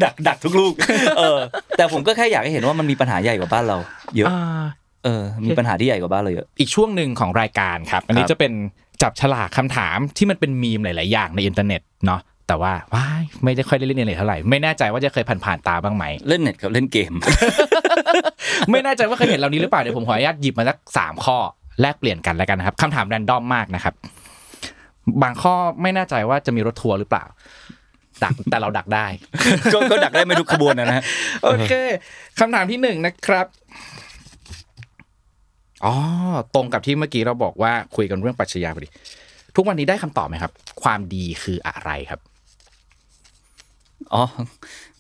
ดักดักทุกลูก เออ แต่ผมก็แค่อยากให้เห็นว่ามันมีปัญหาใหญ่กว่าบ้านเรา เยอะอ่าเออ มีปัญหาที่ใหญ่กว่าบ้านเราเยอะอีกช่วงหนึ่งของรายการครับ อันนี้ครับจะเป็นจับฉลากคำถามที่มันเป็นมีมหลาย ๆ อย่างในอินเทอร์เน็ตเนาะ แต่ว่าว้ายไม่ได้ค่อยได้เล่นอินเทอร์เน็ตเท่าไหร่ไม่แน่ใจว่าจะเคยผ่านๆตาบ้างไหมเล่นเน็ตกับเล่นเกม ไม่แน่ใจว่าเคยเห็นเหล่านี้หรือเปล่าเดี๋ยวผมขออนุญาตหยิบมาสักสามข้อแลกเปลี่ยนกันแล้วกันนะครับคำถาม random มากนะครับ บางข้อไม่แน่ใจว่าจะมีรถทัวร์หรือเปล่า ดักแต่เราดักได้ ก็ก็ดักได้ไม่ทุกขบวนนะนะฮะโอเคคำถามที่หนึ่งนะครับอ๋อตรงกับที่เมื่อกี้เราบอกว่าคุยกันเรื่องปรัชญาพอดี ทุกวันนี้ได้คำตอบไหมครับ ความดีคืออะไรครับ อ๋อ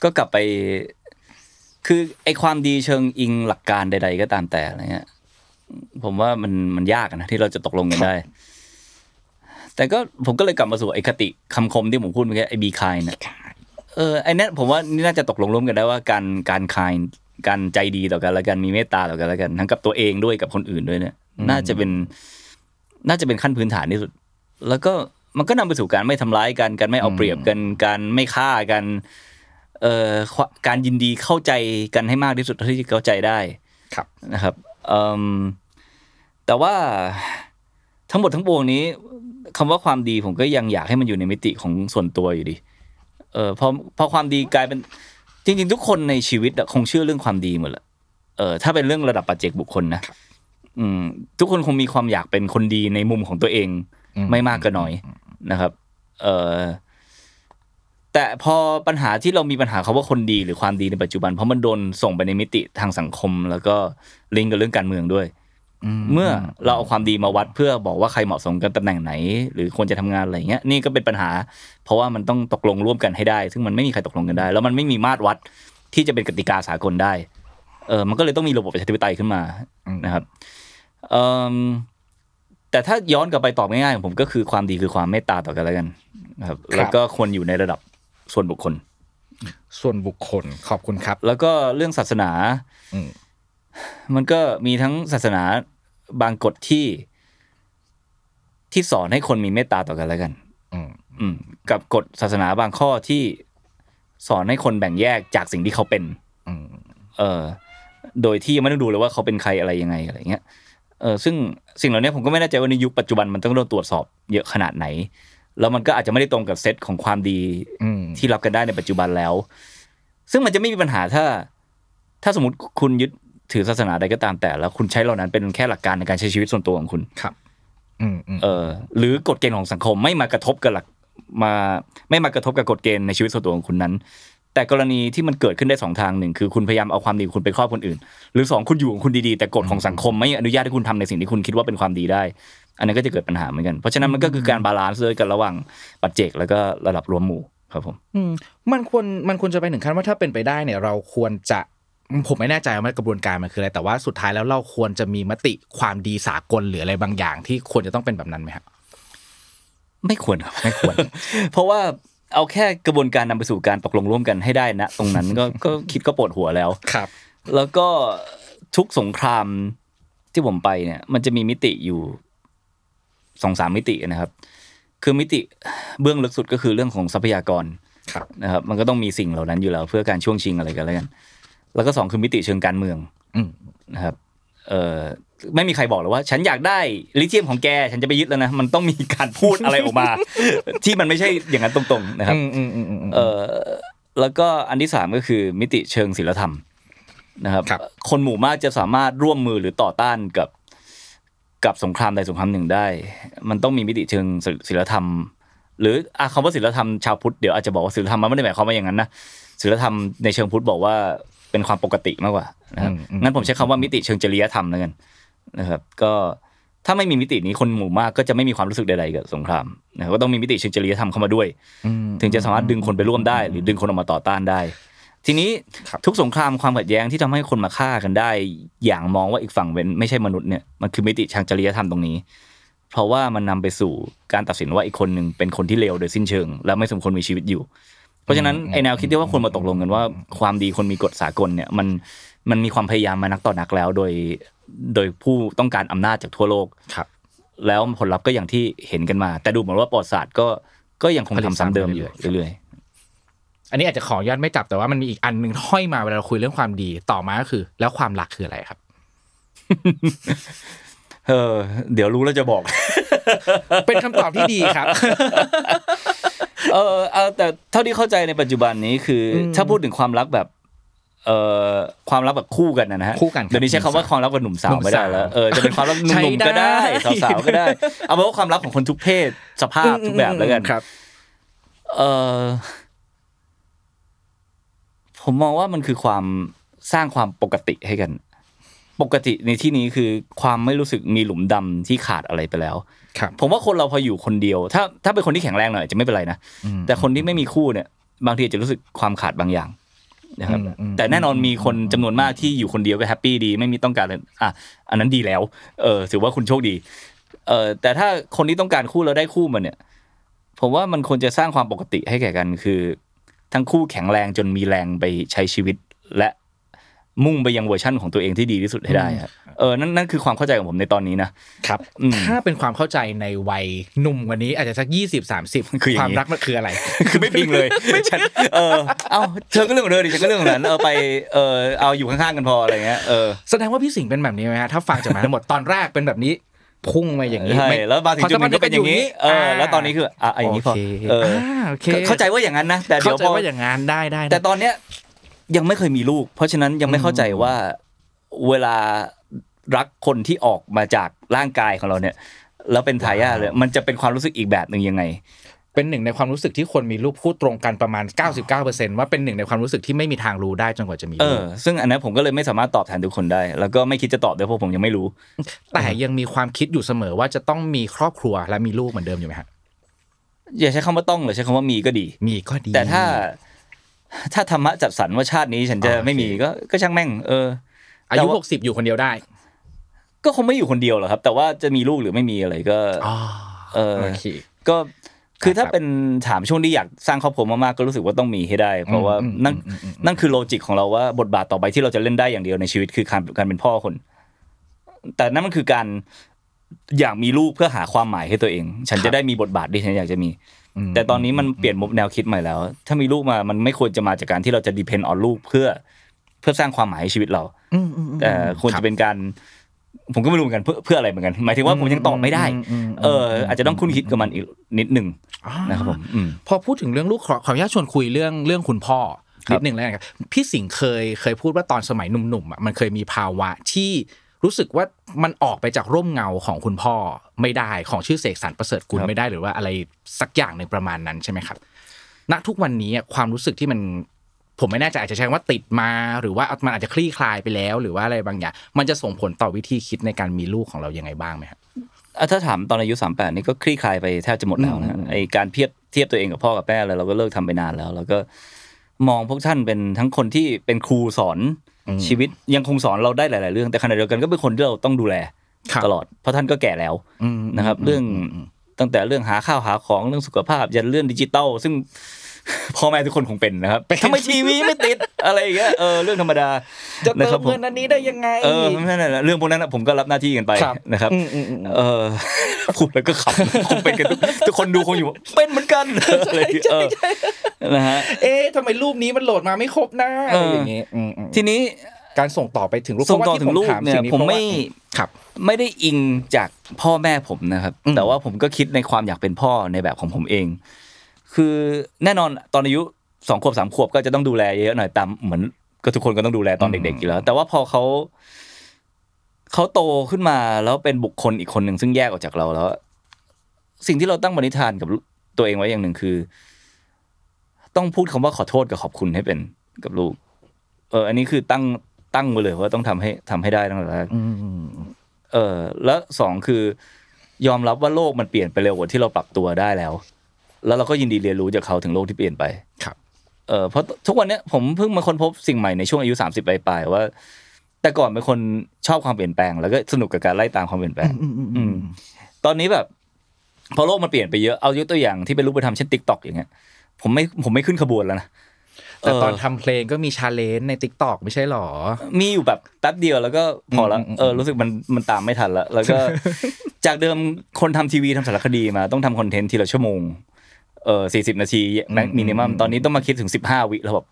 ก็กลับไป คือไอความดีเชิงอิงหลักการใด ๆ ก็ตามแต่อะไรเงี้ย ผมว่ามันมันยากนะที่เราจะตกลงกันได้ แต่ก็ผมก็เลยกลับมาสู่ไอคติคำคมที่ผมพูดเมื่อกี้ไอบีคายนี่ยเออไอเนี้ยผมว่านี่น่าจะตกลงร่วมกันได้ว่าการการคายการใจดีต่อกันและกันมีเมตตาต่อกันและกันทั้งกับตัวเองด้วยกับคนอื่นด้วยเนี่ย น่าจะเป็น น่าจะเป็นขั้นพื้นฐานที่สุด แล้วก็ มันก็นำไปสู่การไม่ทำร้ายกันการไม่เอาเปรียบกันการไม่ฆ่ากัน เอ่อควการยินดีเข้าใจกันให้มากที่สุดเท่าที่จะเข้าใจได้ครับนะครับเอิ่มแต่ว่าทั้งหมดทั้งปวงนี้คำว่าความดีผมก็ยังอยากให้มันอยู่ในมิติของส่วนตัวอยู่ดี เออพอพอความดีกลายเป็นจริง ๆ ทุกคนในชีวิตอะคงเชื่อเรื่องความดีหมดแหละเออถ้าเป็นเรื่องระดับปัจเจกบุคคลนะอืม ทุกคนคงมีความอยากเป็นคนดีในมุมของตัวเองอืมไม่มากก็น้อย นะครับ เออแต่พอปัญหาที่เรามีปัญหาคาว่าคนดีหรือความดีในปัจจุบัน เพราะมันโดนส่งไปในมิติทางสังคม แล้วก็ลิงก์กับเรื่องการเมืองด้วยเมื่อเราเอาความดีมาวัดเพื่อบอกว่าใครเหมาะสมกับตำแหน่งไหน หรือควรจะทำงานอะไรเงี้ยนี่ก็เป็นปัญหา เพราะว่ามันต้องตกลงร่วมกันให้ได้ ซึ่งมันไม่มีใครตกลงกันได้ แล้วมันไม่มีมาตรวัดที่จะเป็นกติกาสากลได้เออมันก็เลยต้องมีระบบประชาธิปไตยขึ้นมานะครับเออ แต่ถ้าย้อนกลับไปตอบง่ายๆของผมก็คือความดีคือความเมตตาต่อกันแล้วกันนะครับ แล้วก็ควรอยู่ในระดับส่วนบุคคล ส่วนบุคคลขอบคุณครับ แล้วก็เรื่องศาสนา อืม มันก็มีทั้งศาสนาบางกฎที่ ที่สอนให้คนมีเมตตาต่อกันแล้วกัน อืม อืม กับกฎศาสนาบางข้อที่สอนให้คนแบ่งแยกจากสิ่งที่เขาเป็น อืม เออโดยที่ยังไม่ต้องดูเลยว่าเขาเป็นใครอะไรยังไงอะไรเงี้ย เออซึ่งสิ่งเหล่านี้ผมก็ไม่แน่ใจว่าในยุคปัจจุบันมันต้องโดนตรวจสอบเยอะขนาดไหน แล้วมันก็อาจจะไม่ได้ตรงกับเซตของความดีอืมที่รับกันได้ในปัจจุบันแล้ว ซึ่งมันจะไม่มีปัญหาถ้า ถ้าสมมติคุณยึดถือศาสนาใดก็ตามแต่แล้วคุณใช้เหล่านั้นเป็นแค่หลักการในการใช้ชีวิตส่วนตัวของคุณครับอืมอืมเออ หรือกฎเกณฑ์ของสังคมไม่มากระทบกับหลักมาไม่มากระทบกับกฎเกณฑ์ในชีวิตส่วนตัวของคุณนั้น แต่กรณีที่มันเกิดขึ้นได้สองทางหนึ่งคือคุณพยายามเอาความดีของคุณไปครอบคนอื่น หรือสองคุณอยู่ของคุณดีๆแต่กฎของสังคมไม่อนุญาตให้คุณทำในสิ่งที่คุณคิดว่าเป็นความดีได้ อันนั้นก็จะเกิดปัญหาเหมือนกัน เพราะฉะนั้นมันก็คือการ balance เลยกันระหว่างปัจเจกแล้วก็ระดับรวมหมู่ครับผมอืมมันควรมันควรจะไปถึงขั้นว่าถ้าเป็นไปได้เนี่ยเราควรจะผมไม่แน่ใจว่ามันกระบวนการมันคืออะไรแต่ว่าสุดท้ายแล้วเราควรจะมีมติความดีสากลหรืออะไรบางอย่างที่ควรจะต้องเป็นแบบนั้นไหมครับไม่ควรครับไม่ควร เพราะว่า เอาแค่กระบวนการนำไปสู่การตกลงร่วมกันให้ได้นะตรงนั้นก็ก็คิดก็ปวดหัวแล้วครับ แล้วก็ทุกสงครามที่ผมไปเนี่ย มันจะมีมิติอยู่สองสามมิตินะครับ คือมิติเบื้องลึกสุดก็คือเรื่องของทรัพยากรครับนะครับ มันก็ต้องมีสิ่งเหล่านั้นอยู่แล้ว เพื่อการช่วงชิงอะไรกันแล้วกัน แล้วก็สองคือมิติเชิงการเมืองอืมนะครับ เอ่อ ไม่มีใครบอกเลยว่า ฉันอยากได้ลิเธียมของแก ฉันจะไปยึดแล้วนะมันต้องมีการพูดอะไรออกมา ที่มันไม่ใช่อย่างนั้นตรงๆนะครับอืมอืมอืมอืมเออแล้วก็อันที่สามก็คือมิติเชิงศิลธรรมนะครับครับ คนหมู่มากจะสามารถร่วมมือหรือต่อต้านกับกับสงครามใดสงครามหนึ่งได้ มันต้องมีมิติเชิงศิศิลธรรม หรืออะคำว่าศิลธรรมชาวพุทธเดี๋ยวอาจจะบอกว่าศิลธรรมมันไม่ได้หมายความว่าอย่างนั้นนะศิลธรรมในเชิงพุทธบอกว่าเป็นความปกติมากกว่านะครับอืมอืมงั้นผมใช้คำว่ามิติเชิงจริยธรรมแล้วกัน นะครับ ก็ถ้าไม่มีมิตินี้คนหมู่มากก็จะไม่มีความรู้สึกใดๆกับสงครามนะครับก็ต้องมีมิติเชิงจริยธรรมเข้ามาด้วยอืมถึงจะสามารถดึงคนไปร่วมได้ หรือดึงคนออกมาต่อต้านได้ ทีนี้ครับทุกสงครามความขัดแย้งที่ทำให้คนมาฆ่ากันได้ อย่างมองว่าอีกฝั่งเป็นไม่ใช่มนุษย์เนี่ยมันคือมิติทางจริยธรรมตรงนี้ เพราะว่ามันนำไปสู่การตัดสินว่าอีกคนหนึ่งเป็นคนที่เลวโดยสิ้นเชิง และไม่สมควรมีชีวิตอยู่ เพราะฉะนั้นไอแนวคิดที่ว่าคนมาตกลงกันว่า ความดีคนมีกฎสากลเนี่ยมัน มันมีความพยายามมานักต่อนักแล้วโดยโดยผู้ต้องการอำนาจจากทั่วโลกครับ แล้วผลลัพธ์ก็อย่างที่เห็นกันมา แต่ดูเหมือนว่าประวัติศาสตร์ก็ก็ยังคงทำซ้ำเดิมอยู่เรื่อยอันนี้อาจจะขออนุญาตไม่จับแต่ว่ามันมีอีกอันหนึ่งห้อยมาเวลาเราคุยเรื่องความดีต่อมาก็คือ แล้วความรักคืออะไรครับๆเออเดี๋ยวรู้แล้วจะบอก เป็นคำตอบที่ดีครับ เออเอาแต่เท่าที่เข้าใจในปัจจุบันนี้คืออมถ้าพูดถึงความรักแบบ เอ่อความรักแบบคู่กันนะฮะคู่กันครับเดี๋ยวนี้ใช้คำว่าความรักแบบหนุ่มสาวไม่ได้แล้วหนุ่มสาวเออจะเป็นความรักหใช้นุ่มๆก็ได้ได้สาวๆก็ได้ เอาเป็นว่าความรักของคนทุกเพศสภาพทุกแบบแล้วกันครับ เออผมมองว่ามันคือความสร้างความปกติให้กัน ปกติในที่นี้คือความไม่รู้สึกมีหลุมดำที่ขาดอะไรไปแล้วครับผมว่าคนเราพออยู่คนเดียว ถ้าถ้าเป็นคนที่แข็งแรงหน่อยอาจจะไม่เป็นไรนะอืมแต่คนที่ไม่มีคู่เนี่ย บางทีอาจจะรู้สึกความขาดบางอย่าง นะครับอืมอืมแต่แน่นอนมีคนจำนวนมากที่อยู่คนเดียวก็แฮปปี้ดี ไม่มีต้องการเลยอะอันนั้นดีแล้วเออถือว่าคุณโชคดีเออแต่ถ้าคนที่ต้องการคู่แล้วได้คู่มาเนี่ย ผมว่ามันควรจะสร้างความปกติให้แก่กันคือ ทั้งคู่แข็งแรงจนมีแรงไปใช้ชีวิตและ มุ่งไปยังเวอร์ชั่นของตัวเองที่ดีที่สุดให้ได้ครับเออนั่นนั่นคือความเข้าใจของผมในตอนนี้นะครับอืมถ้าเป็นความเข้าใจในวัยหนุ่มกวันนี้อาจจะสักยี่สิบสามสิบคืออย่างนี้ความรักมันคืออะไร คือไม่พิงเลยฉันเออเอาเธอก็เรื่องของเธอดิฉันก็เรื่องของนั้นเออไปเออเอาอยู่ข้างๆกันพออะไรเงี้ยเออแสดงว่าพี่สิงห์เป็นแบบนี้ไหมฮะถ้าฟังจากมาทั้งหมดตอนแรกเป็นแบบนี้พุ่งมาอย่างนี้ใช่ไม่แล้วมาถึงจุดหนึงก็เป็นอย่างนี้เออแล้วตอนนี้คืออะอย่างนี้พอโเคเออโอเคเข้าใจว่าอย่างนั้นนะแต่เดี๋เข้ายวใจพอว่าอย่างงานได้ได้ได้แต่ตอนเนี้ย ยังไม่เคยมีลูก เพราะฉะนั้นยังไม่เข้าใจว่าเวลารักคนที่ออกมาจากร่างกายของเราเนี่ย แล้วเป็นทายาทเลยมันจะเป็นความรู้สึกอีกแบบหนึ่งยังไง เป็นหนึ่งในความรู้สึกที่คนมีลูกพูดตรงกันประมาณ 99%ว่าเป็นหนึ่งในความรู้สึกที่ไม่มีทางรู้ได้จนกว่าจะมีเอลูอกซึ่งอันนั้นผมก็เลยไม่สามารถตอบแทนทุกคนได้ แล้วก็ไม่คิดจะตอบด้วยเพราะผมยังไม่รู้ แต่ยังมีความคิดอยู่เสมอว่าจะต้องมีครอบครัวและมีลูกเหมือนเดิมอยู่ไหมฮะอย่าใช้คำว่าต้องเลยใช้คำว่ามีก็ดี มีก็ดี แต่ถ้า ถ้าธรรมะจัดสรรว่าชาตินี้ฉันจะโอเคไม่มีก็ก็ช่างแม่ง เออ อายุแต่ว่าหกสิบอยู่คนเดียวได้ ก็คงไม่อยู่คนเดียวหรอกครับ แต่ว่าจะมีลูกหรือไม่มีอะไรก็อ๋อเออโอเคก็คือถ้าครับเป็นถามช่วงที่อยากสร้างครอบครัวมากๆก็รู้สึกว่าต้องมีให้ได้ เพราะว่าอืมนั่นอืมอืมอืมนั่นคือโลจิกของเราว่าบทบาทต่อไปที่เราจะเล่นได้อย่างเดียวในชีวิตคือการการเป็นพ่อคน แต่นั่นมันคือการอยากมีลูกเพื่อหาความหมายให้ตัวเอง ฉันจะได้มีบทบาทที่ฉันอยากจะมีม แต่ตอนนี้มันเปลี่ยนมุมแนวคิดใหม่แล้ว ถ้ามีลูกมามันไม่ควรจะมาจากการที่เราจะดิพ e n อ on ลูกเพื่อ เพื่อสร้างความหมายให้ชีวิตเราอืมอืมอืมแต่ควรคจะบเป็นการ ผมก็ไม่รู้เหมือนกันเพื่อเพื่ออะไรเหมือนกัน หมายถึงว่าผมยังตอบไม่ได้อืมอืมอืมเออ อาจจะต้องคุ้นคิดกับมันอีกนิดหนึ่งอ่านะครับผมอืมพอพูดถึงเรื่องลูกขอขออนุญาตชวนคุยเรื่องเรื่องคุณพ่อครับนิดหนึ่งแล้วกันครับพี่สิงห์เคยเคยพูดว่าตอนสมัยหนุ่มๆอะมันเคยมีภาวะที่ รู้สึกว่ามันออกไปจากร่มเงาของคุณพ่อไม่ได้ของชื่อเสกสรรประเสริฐกุลไม่ได้หรือว่าอะไรสักอย่างในงประมาณนั้นใช่ไหมครับ ณทุกวันนี้อะความรู้สึกที่มันผมไม่แน่ใจอาจจะใช้คำว่าติดมา หรือว่ามันอาจจะคลี่คลายไปแล้ว หรือว่าอะไรบางอย่าง มันจะส่งผลต่อวิธีคิดในการมีลูกของเรายังไงบ้างไหมครับอะถ้าถามตอนอายุสามแปดนี่ก็คลี่คลายไปแทบจะหมดแล้วนะไอการเทียบเทียบตัวเองกับพ่อกับแม่อะไรเราก็เลิกทำไปนานแล้ว แล้วก็มองพวกท่านเป็นทั้งคนที่เป็นครูสอนอืม ชีวิตยังคงสอนเราได้หลาย ๆ เรื่อง แต่ขณะเดียวกันก็เป็นคนที่เราต้องดูแลครับตลอด เพราะท่านก็แก่แล้วอืมนะครับ เรื่องตั้งแต่เรื่องหาข้าวหาของเรื่องสุขภาพยันเรื่องดิจิตอลซึ่ง พ่อแม่ทุกคนคงเป็นนะครับทำไมทีวีไม่ติดอะไรอย่างเงี้ยเออเรื่องธรรมดาจะนะเติครับมผมเงินอันนี้ได้ยังไงเออนั่นแหละเรื่องพวกนั้นนะผมก็รับหน้าที่กันไปครับนะครับอืมอืมอืมเออพูดแล้วก็ขำคงเป็นกันทุกทุกคนดูคงอยู่เป็นเหมือนกันอะไรอย่างเงี้ยเออนะฮะเอ๊ะทำไมรูปนี้มันโหลดมาไม่ครบนะอะไรอย่างเงี้ยอืมอืมทีนี้การส่งต่อไปถึงลูกส่งต่อพราะว่าที่ถึงลูกถาเนี่ยสิ่งผมไม่เพราะว่าครับไม่ได้อิงจากพ่อแม่ผมนะครับอืมแต่ว่าผมก็คิดในความอยากเป็นพ่อในแบบของผมเอง คือแน่นอนตอนอายุสองขวบสามขวบก็จะต้องดูแลเยอะหน่อยตามเหมือนก็ทุกคนก็ต้องดูแลตอนเด็กๆอยู่แล้ว แต่ว่าพอเขาเขาโตขึ้นมาแล้วเป็นบุคคลอีกคนหนึ่งซึ่งแยกออกจากเราแล้ว สิ่งที่เราตั้งบณิธานกับตัวเองไว้อย่างหนึ่งคือ ต้องพูดคำว่าขอโทษกับขอบคุณให้เป็นกับลูก เออ อันนี้คือตั้งตั้งไว้เลยว่าต้องทำให้ทำให้ได้ตั้งแต่แรกอืมเออ แล้วสองคือยอมรับว่าโลกมันเปลี่ยนไปเร็วกว่าที่เราปรับตัวได้แล้ว แล้วเราก็ยินดีเรียนรู้จากเขาถึงโลกที่เปลี่ยนไปครับเออเพราะทุกวันเนี้ยผมเพิ่งมาค้นพบสิ่งใหม่ในช่วงอายุสามสิบปลายๆว่า แต่ก่อนเป็นคนชอบความเปลี่ยนแปลง แล้วก็สนุกกับการไล่ตามความเปลี่ยนแปลงอืมตอนนี้แบบพอโลกมันเปลี่ยนไปเยอะเอายกตัวอย่างที่เป็นรูปธรรมเช่น TikTok อย่างเงี้ยผมไม่ผมไม่ขึ้นขบวนแล้วนะแต่ตอนเออทำเพลงก็มี challenge ใน TikTok ไม่ใช่หรอ มีอยู่แบบแป๊บเดียวแล้วก็พอละอืมอืมอืมเออรู้สึกมันมันตามไม่ทันละแล้วก็จากเดิมคนทำทีวีทำสารคดีมาต้องทำ content ทีละชั่วโมง เออสี่สิบนาที max minimum ตอนนี้ต้องมาคิดถึงสิบห้าวิแล้วแบบ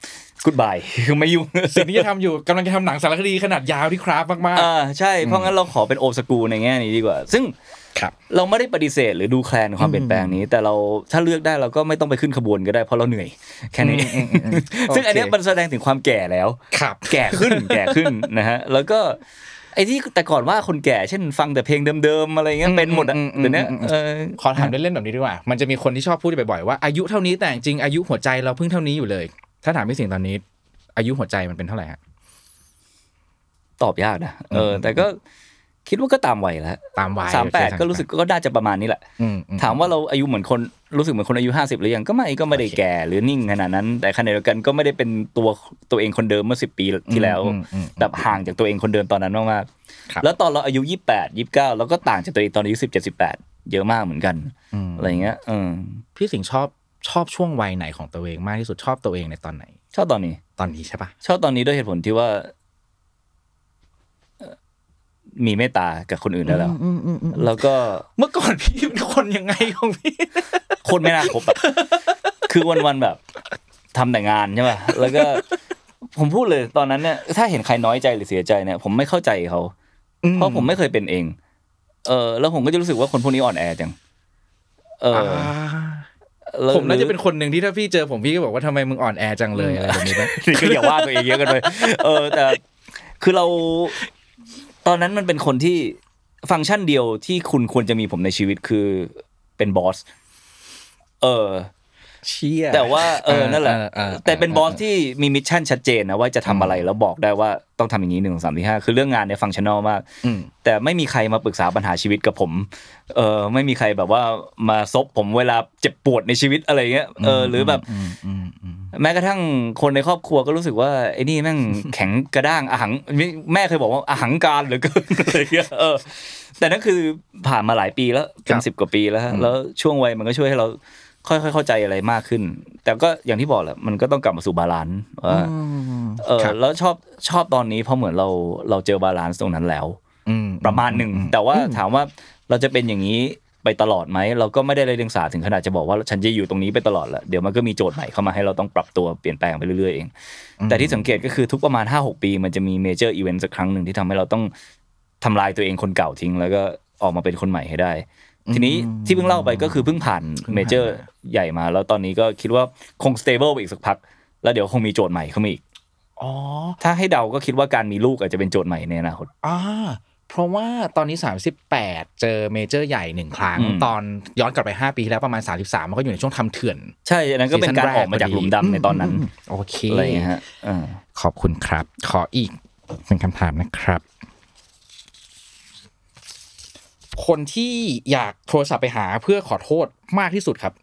กูดบายคือไม่ยุ่งสิ่งที่จะทำอยู่กำลังจะทำหนังสารคดีขนาดยาวที่ craft มากอ่าใช่เพราะงั้นเราขอเป็นโอสกูในแง่นี้ดีกว่า ซึ่งๆครับเราไม่ได้ปฏิเสธหรือดูแคลนความเปลี่ยนแปลงนี้ แต่เราถ้าเลือกได้เราก็ไม่ต้องไปขึ้นขบวนก็ได้เพราะเราเหนื่อยแค่นี้อืมอืมอืมซึ่งอันเนี้ยโอเคมันแสดงถึงความแก่แล้วครับแก่ขึ้นแก่ขึ้นนะฮะแล้วก็ ไอ้ที่แต่ก่อนว่าคนแก่เช่นฟังแต่เพลงเดิมๆอะไรเงี้ยเป็นหมดอะอืมอืมเดี๋ยวนี้อืมอืมเออขอถามเล่นๆแบบนี้ดีกว่า มันจะมีคนที่ชอบพูดบ่อยๆว่าอายุเท่านี้แต่จริงๆอายุหัวใจเราเพิ่งเท่านี้อยู่เลย ถ้าถามพี่สิงห์ตอนนี้ อายุหัวใจมันเป็นเท่าไหร่ฮะตอบยากนะเออ แต่ก็คิดว่าก็ตามวัยแล้วตามวัยสามแปดโอเคก็รู้สึกก็น่าจะประมาณนี้แหละอืมอืมถามว่าเราอายุเหมือนคน รู้สึกเหมือนคนอายุห้าสิบหรือยังก็ไม่ก็ไม่ได้แก่หรือนิ่งขนาดนั้น แต่ขณะเดียวกันก็ไม่ได้เป็นตัวตัวเองคนเดิมเมื่อสิบปีที่แล้วอืมอืมอืมแบบห่างจากตัวเองคนเดิมตอนนั้นมากครับๆแล้วตอนเราอายุยี่แปดยี่เก้าเราก็ต่างจากตัวเองตอนอายุสิบเจ็ดสิบแปดเยอะมากเหมือนกันอืมอะไรเงี้ยเออพี่สิงห์ชอบชอบช่วงวัยไหนของตัวเองมากที่สุดชอบตัวเองในตอนไหน ชอบตอนนี้ ตอนนี้ใช่ปะชอบตอนนี้ด้วยเหตุผลที่ว่าเอ่อ มีเมตตากับคนอื่นได้แล้ว แล้วก็เมื่อก่อนพี่เป็นคนยังไงของพี่คนไม่น่าคบอะคือวันๆแบบทำแต่งานใช่ป่ะแล้วก็ผมพูดเลยตอนนั้นเนี่ยถ้าเห็นใครน้อยใจหรือเสียใจเนี่ยผมไม่เข้าใจเขา เพราะผมไม่เคยเป็นเอง เออ แล้วผมก็จะรู้สึกว่าคนพวกนี้อ่อนแอจัง เออแล้วผมน่าจะเป็นคนหนึ่งที่ถ้าพี่เจอผมพี่ก็บอกว่าทำไมมึงอ่อนแอจังเลยอะไรแบบนี้ปะนี่ก็อย่าว่าตัวเองเยอะกันเลยเออ แต่คือเรา ตอนนั้นมันเป็นคนที่ฟังก์ชันเดียวที่คุณควรจะมีผมในชีวิตคือเป็น boss เออเชี่ยแต่ว่าเออนั่นแหละเออเออแต่เป็น boss ที่มี mission ชัดเจนนะว่าจะทำอะไรแล้วบอกได้ว่าต้องทำอย่างนี้หนึ่งสองสามสี่ห้าคือเรื่องงานเนี่ย functional มากอืมแต่ไม่มีใครมาปรึกษาปัญหาชีวิตกับผม เออไม่มีใครแบบว่ามาซบผมเวลาเจ็บปวดในชีวิตอะไรเงี้ยเออหรือแบบอืมอืมอืม แม้กระทั่งคนในครอบครัวก็รู้สึกว่าไอ้นี่แม่งแข็งกระด้างอหังแม่เคยบอกว่าอหังการเหลือเกินอะไรเงี้ยเออ แต่นั่นคือผ่านมาหลายปีแล้วเป็นสิบกว่าปีแล้วฮะแล้วช่วงวัยมันก็ช่วยให้เราค่อยๆเข้าใจอะไรมากขึ้น แต่ก็อย่างที่บอกแหละมันก็ต้องกลับมาสู่ balance ว่าเออครับแล้วชอบชอบตอนนี้เพราะเหมือนเราเราเจอ balance ตรงนั้นแล้วอืมประมาณหนึ่งแต่ว่าถามว่าเราจะเป็นอย่างนี้ ไปตลอดไหมเราก็ไม่ได้ไร้เดียงสาถึงขนาดจะบอกว่าฉันจะอยู่ตรงนี้ไปตลอดแหละเดี๋ยวมันก็มีโจทย์ใหม่เข้ามาให้เราต้องปรับตัวเปลี่ยนแปลงไปเรื่อยๆเอง แต่ที่สังเกตก็คือทุกประมาณ 5-6 ปี มันจะมี major event สักครั้งหนึ่งที่ทำให้เราต้องทำลายตัวเองคนเก่าทิ้ง แล้วก็ออกมาเป็นคนใหม่ให้ได้ ทีนี้ที่เพิ่งเล่าไปก็คือเพิ่งผ่าน major ใหญ่มา แล้วตอนนี้ก็คิดว่าคง stable ไปอีกสักพัก แล้วเดี๋ยวคงมีโจทย์ใหม่เข้ามาอีกอ๋อถ้าให้เดาก็คิดว่าการมีลูกอาจจะเป็นโจทย์ใหม่ในอนาคตอ่า เพราะว่าตอนนี้ 38 เจอ major ใหญ่หนึ่งครั้งอืมตอนย้อนกลับไป 5 ปีที่แล้วประมาณ 33 มันก็อยู่ในช่วงทำเถื่อน ใช่อันนั้นก็เป็นการออกมาจากหลุมดำในตอนนั้นมโอเคอะไรอย่างเงี้ยฮะเออขอบคุณครับ ขออีกเป็นคำถามนะครับ คนที่อยากโทรศัพท์ไปหาเพื่อขอโทษมากที่สุดครับ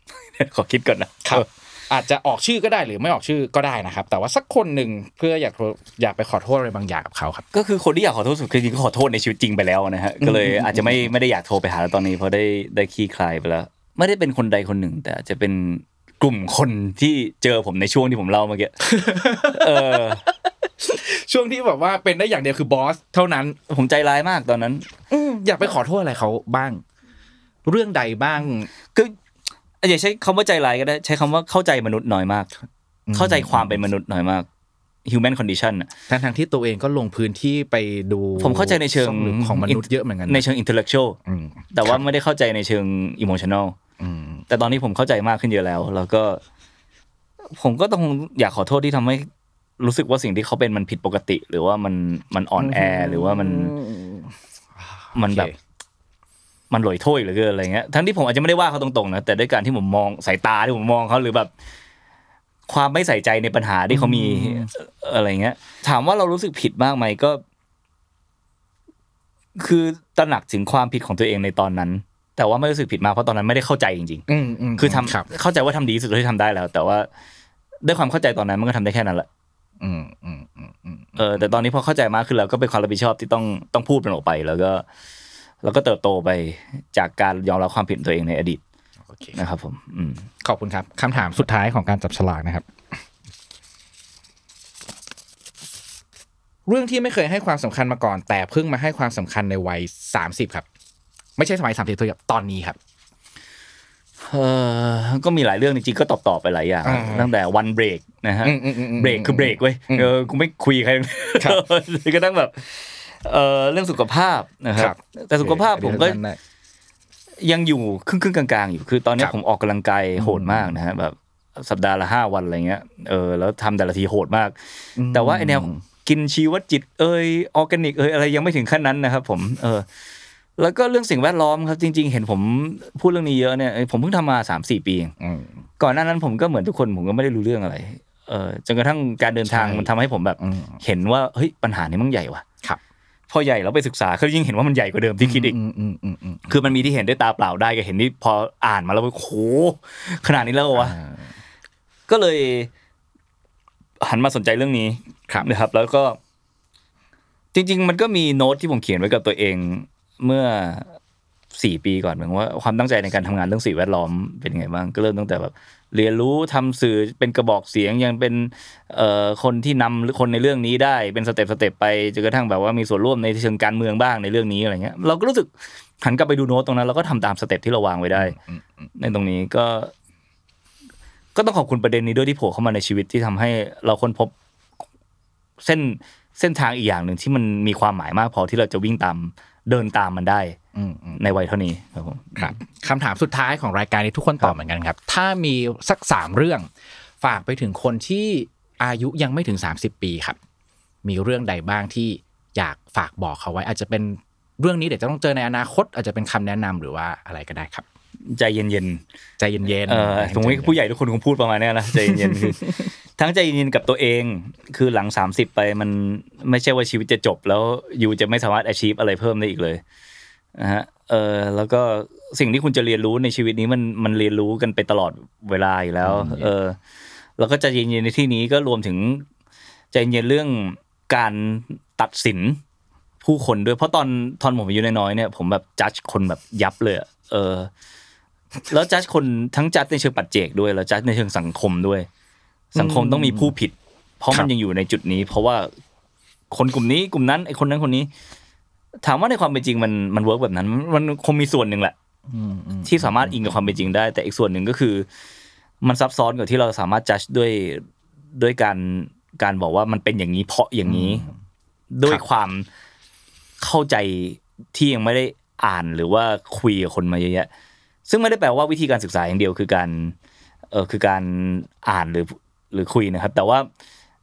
ขอคิดก่อนนะครับ อาจจะออกชื่อก็ได้หรือไม่ออกชื่อก็ได้นะครับ แต่ว่าสักคนหนึ่งเพื่ออยากโทรอยากไปขอโทษอะไรบางอย่างกับเขาครับ ก็คือคนที่อยากขอโทษสุดคือจริงๆก็ขอโทษในชีวิตจริงไปแล้วนะฮะก็เลยอาจจะไม่ไม่ได้อยากโทรไปหาแล้วตอนนี้เพราะได้ได้คลี่คลายไปแล้ว ไม่ได้เป็นคนใดคนหนึ่ง แต่อาจจะเป็นกลุ่มคนที่เจอผมในช่วงที่ผมเล่าเมื่อกี้เออช่วงที่แบบว่าเป็นได้อย่างเดียวคือบอสเท่านั้น ผมใจร้ายมากตอนนั้น อยากไปขอโทษอะไรเขาบ้าง เรื่องใดบ้าง คือ อย่าใช้คำว่าใจร้ายก็ได้ ใช้คำว่าเข้าใจมนุษย์น้อยมาก เข้าใจความเป็นมนุษย์น้อยมาก human condition อะทั้งทงๆที่ตัวเองก็ลงพื้นที่ไปดู ผมเข้าใจในเชิงช่อลึกของมนุษย์เยอะเหมือนกันนะในเชิง intellectual อืมแต่ว่าไม่ได้เข้าใจในเชิง emotional อืมแต่ตอนนี้ผมเข้าใจมากขึ้นเยอะแล้ว แล้วก็ ผมก็ต้องอยากขอโทษที่ทำให้รู้สึกว่าสิ่งที่เขาเป็นมันผิดปกติ หรือว่ามันมันอ่อนแอหรือว่ามันมันแบบ มันหลอยถ้วยเหลือเกินอะไรเงี้ยทั้งที่ผมอาจจะไม่ได้ว่าเขาตรงๆนะแต่ด้วยการที่ผมมองสายตาที่ผมมองเขาหรือแบบ ความไม่ใส่ใจในปัญหาที่เขามีอะไรเงี้ย ถามว่าเรารู้สึกผิดมากไหมก็ คือตระหนักถึงความผิดของตัวเองในตอนนั้น แต่ว่าไม่รู้สึกผิดมากเพราะตอนนั้นไม่ได้เข้าใจจริงอืมอืมๆคือทำครับเข้าใจว่าทำดีที่สุดเท่าที่ทำได้แล้ว แต่ว่าด้วยความเข้าใจตอนนั้นมันก็ทำได้แค่นั้นแหละอืมอืมอืมอืมเออแต่ตอนนี้พอเข้าใจมากขึ้นแล้วก็เป็นความรับผิดชอบที่ต้องต้องพูดมันออกไปแล้วก็ แล้วก็เติบโตไปจากการยอมรับความผิดตัวเองในอดีตโอเคนะครับผมอืมขอบคุณครับคำถามสุดท้ายของการจับฉลากนะครับ เรื่องที่ไม่เคยให้ความสำคัญมาก่อน แต่เพิ่งมาให้ความสำคัญในวัยสามสิบครับ ไม่ใช่สมัยสามสิบตัวครับตอนนี้ครับเออก็มีหลายเรื่องจริงๆก็ตอบต่อไปหลายอย่างอ่าตั้งแต่วันเบรกนะฮะอืมอืมอืมอืมเบรกคือเบรกเว้ยอืมเออกูไม่คุยกับใครครับก็ตั้งแบบ เออเรื่องสุขภาพนะคครัรับบแต่สุขภาพผมก็อันนี้ได้ยังอยู่ครึ่งครึ่งๆกลางๆ อยู่คือตอนนี้ครับผมออกกำลังกายโหดมากนะฮะแบบสัปดาห์ละห้าวันอะไรเงี้ยเออแล้วทำแต่ละทีโหดมาก แต่ว่าไอแนวกินชีวจิต เอยออร์แกนิก เอยอะไรยังไม่ถึงขั้นนั้นนะครับผมเออแล้วก็เรื่องสิ่งแวดล้อมครับ จริง ๆ เห็นผมพูดเรื่องนี้เยอะเนี่ยเอ้ยผมเพิ่งทำมาสามสี่ปีเองอืมก่อนหน้านั้นผมก็เหมือนทุกคนผมก็ไม่ได้รู้เรื่องอะไร เออจนกระทั่งการเดินทางใช่มันทำให้ผมแบบอืมเห็นว่าเฮ้ยปัญหานี้มันใหญ่ว่ะครับ พอใหญ่แล้วไปศึกษาก็ยิ่งเห็นว่ามันใหญ่กว่าเดิมที่คิดอีกอืมอืมอืมอืมคือมันมีที่เห็นด้วยตาเปล่าได้กับเห็นที่พออ่านมาแล้วโอ้โหขนาดนี้แล้วเหรอวะอ่าก็เลย หันมาสนใจเรื่องนี้ครับนะครับ แล้วก็ จริง ๆ มันก็มีโน้ตที่ผมเขียนไว้กับตัวเอง เมื่อ สี่ปีก่อนเหมือนว่าความตั้งใจในการทำงานเรื่องสิ่งแวดล้อมเป็นยังไงบ้างก็เริ่มตั้งแต่แบบเรียนรู้ทำสื่อเป็นกระบอกเสียงยังเป็นเอ่อคนที่นำคนในเรื่องนี้ได้เป็น step step ไปจนกระทั่งแบบว่ามีส่วนร่วมในเชิงการเมืองบ้างในเรื่องนี้อะไรเงี้ยเราก็รู้สึกหันกลับไปดูโน้ตตรงนั้นเราก็ทำตาม step ที่เราวางไว้ได้ ในตรงนี้ก็ ก็ต้องขอบคุณประเด็นนี้ด้วยที่โผล่เข้ามาในชีวิตที่ทำให้เราค้นพบเส้นเส้นทางอีกอย่างหนึ่งที่มันมีความหมายมากพอที่เราจะวิ่งตามเดินตามมันได้อืมอืม ในวัยเท่านี้ครับผมครับคำถามสุดท้ายของรายการนี้ทุกคนตอบเหมือนกันครับ ถ้ามีสักสามเรื่อง ฝากไปถึงคนที่อายุยังไม่ถึง 30 ปีครับ มีเรื่องใดบ้างที่อยากฝากบอกเขาไว้ อาจจะเป็นเรื่องนี้เดี๋ยวจะต้องเจอในอนาคต อาจจะเป็นคำแนะนำหรือว่าอะไรก็ได้ครับ ใจเย็นใจเย็นๆเออผมว่าผู้ใหญ่ทุกคนคงพูดประมาณเนี้ยนะใจเย็นๆคือทั้งใจเย็นๆกับตัวเอง คือหลังสามสิบไปมันไม่ใช่ว่าชีวิตจะจบ แล้วอยู่จะไม่สามารถ achieve อะไรเพิ่มได้อีกเลย นะฮะเออแล้วก็สิ่งที่คุณจะเรียนรู้ในชีวิตนี้มันมันเรียนรู้กันไปตลอดเวลาอยู่แล้ว เออ แล้วก็ใจเย็นๆในที่นี้ก็รวมถึงใจเย็นเรื่องการตัดสินผู้คนด้วย เพราะตอนตอนผมอายุน้อยๆเนี่ยผมแบบจัดคนแบบยับเลยอะเออ แล้วจัดคนทั้งจัดในเชิงปัจเจกด้วยแล้วจัดในเชิงสังคมด้วย สังคมต้องมีผู้ผิด เพราะมันยังอยู่ในจุดนี้ เพราะว่าคนกลุ่มนี้กลุ่มนั้นไอ้คนนั้นคนนี้ ถามว่าในความเป็นจริงมันมัน work แบบนั้น มันคงมีส่วนหนึ่งแหละที่สามารถอิงกับความเป็นจริงได้ แต่อีกส่วนหนึ่งก็คือ มันซับซ้อนกว่าที่เราสามารถจัดด้วยด้วยการการบอกว่ามันเป็นอย่างนี้เพราะอย่างนี้ ด้วยความเข้าใจที่ยังไม่ได้อ่านหรือว่าคุยกับคนมาเยอะแยะ ซึ่งไม่ได้แปลว่าวิธีการศึกษาอย่างเดียวคือการเออคือการอ่านหรือหรือคุยนะครับ แต่ว่า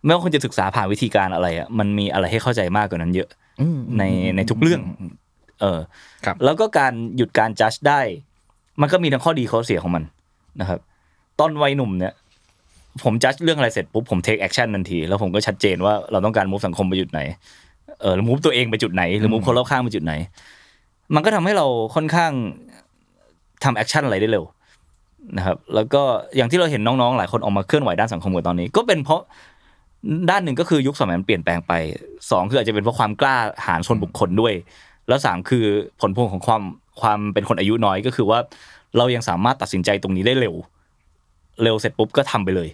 ไม่ว่าคุณจะศึกษาผ่านวิธีการอะไรอะมันมีอะไรให้เข้าใจมากกว่านั้นเยอะอืม ในในทุกเรื่อง เออครับแล้วก็การหยุดการจัดได้ มันก็มีทั้งข้อดีข้อเสียของมันนะครับ ตอนวัยหนุ่มเนี่ย ผมจัดเรื่องอะไรเสร็จปุ๊บผม take action ทันที แล้วผมก็ชัดเจนว่าเราต้องการ move สังคมไปจุดไหนเออหรือ move ตัวเองไปจุดไหนหรือ move คนรอบข้างไปจุดไหน มันก็ทำให้เราค่อนข้างทำ action อะไรได้เร็วนะครับแล้วก็อย่างที่เราเห็นน้องๆ หลายคนออกมาเคลื่อนไหวด้านสังคมกันตอนนี้ ก็เป็นเพราะ ด้านหนึ่งก็คือยุคสมัยมันเปลี่ยนแปลงไปสองคืออาจจะเป็นเพราะความกล้าหาญส่วนบุคคลด้วย แล้วสามคือผลพวงของความความเป็นคนอายุน้อยก็คือว่า เรายังสามารถตัดสินใจตรงนี้ได้เร็ว เร็วเสร็จปุ๊บก็ทำไปเลย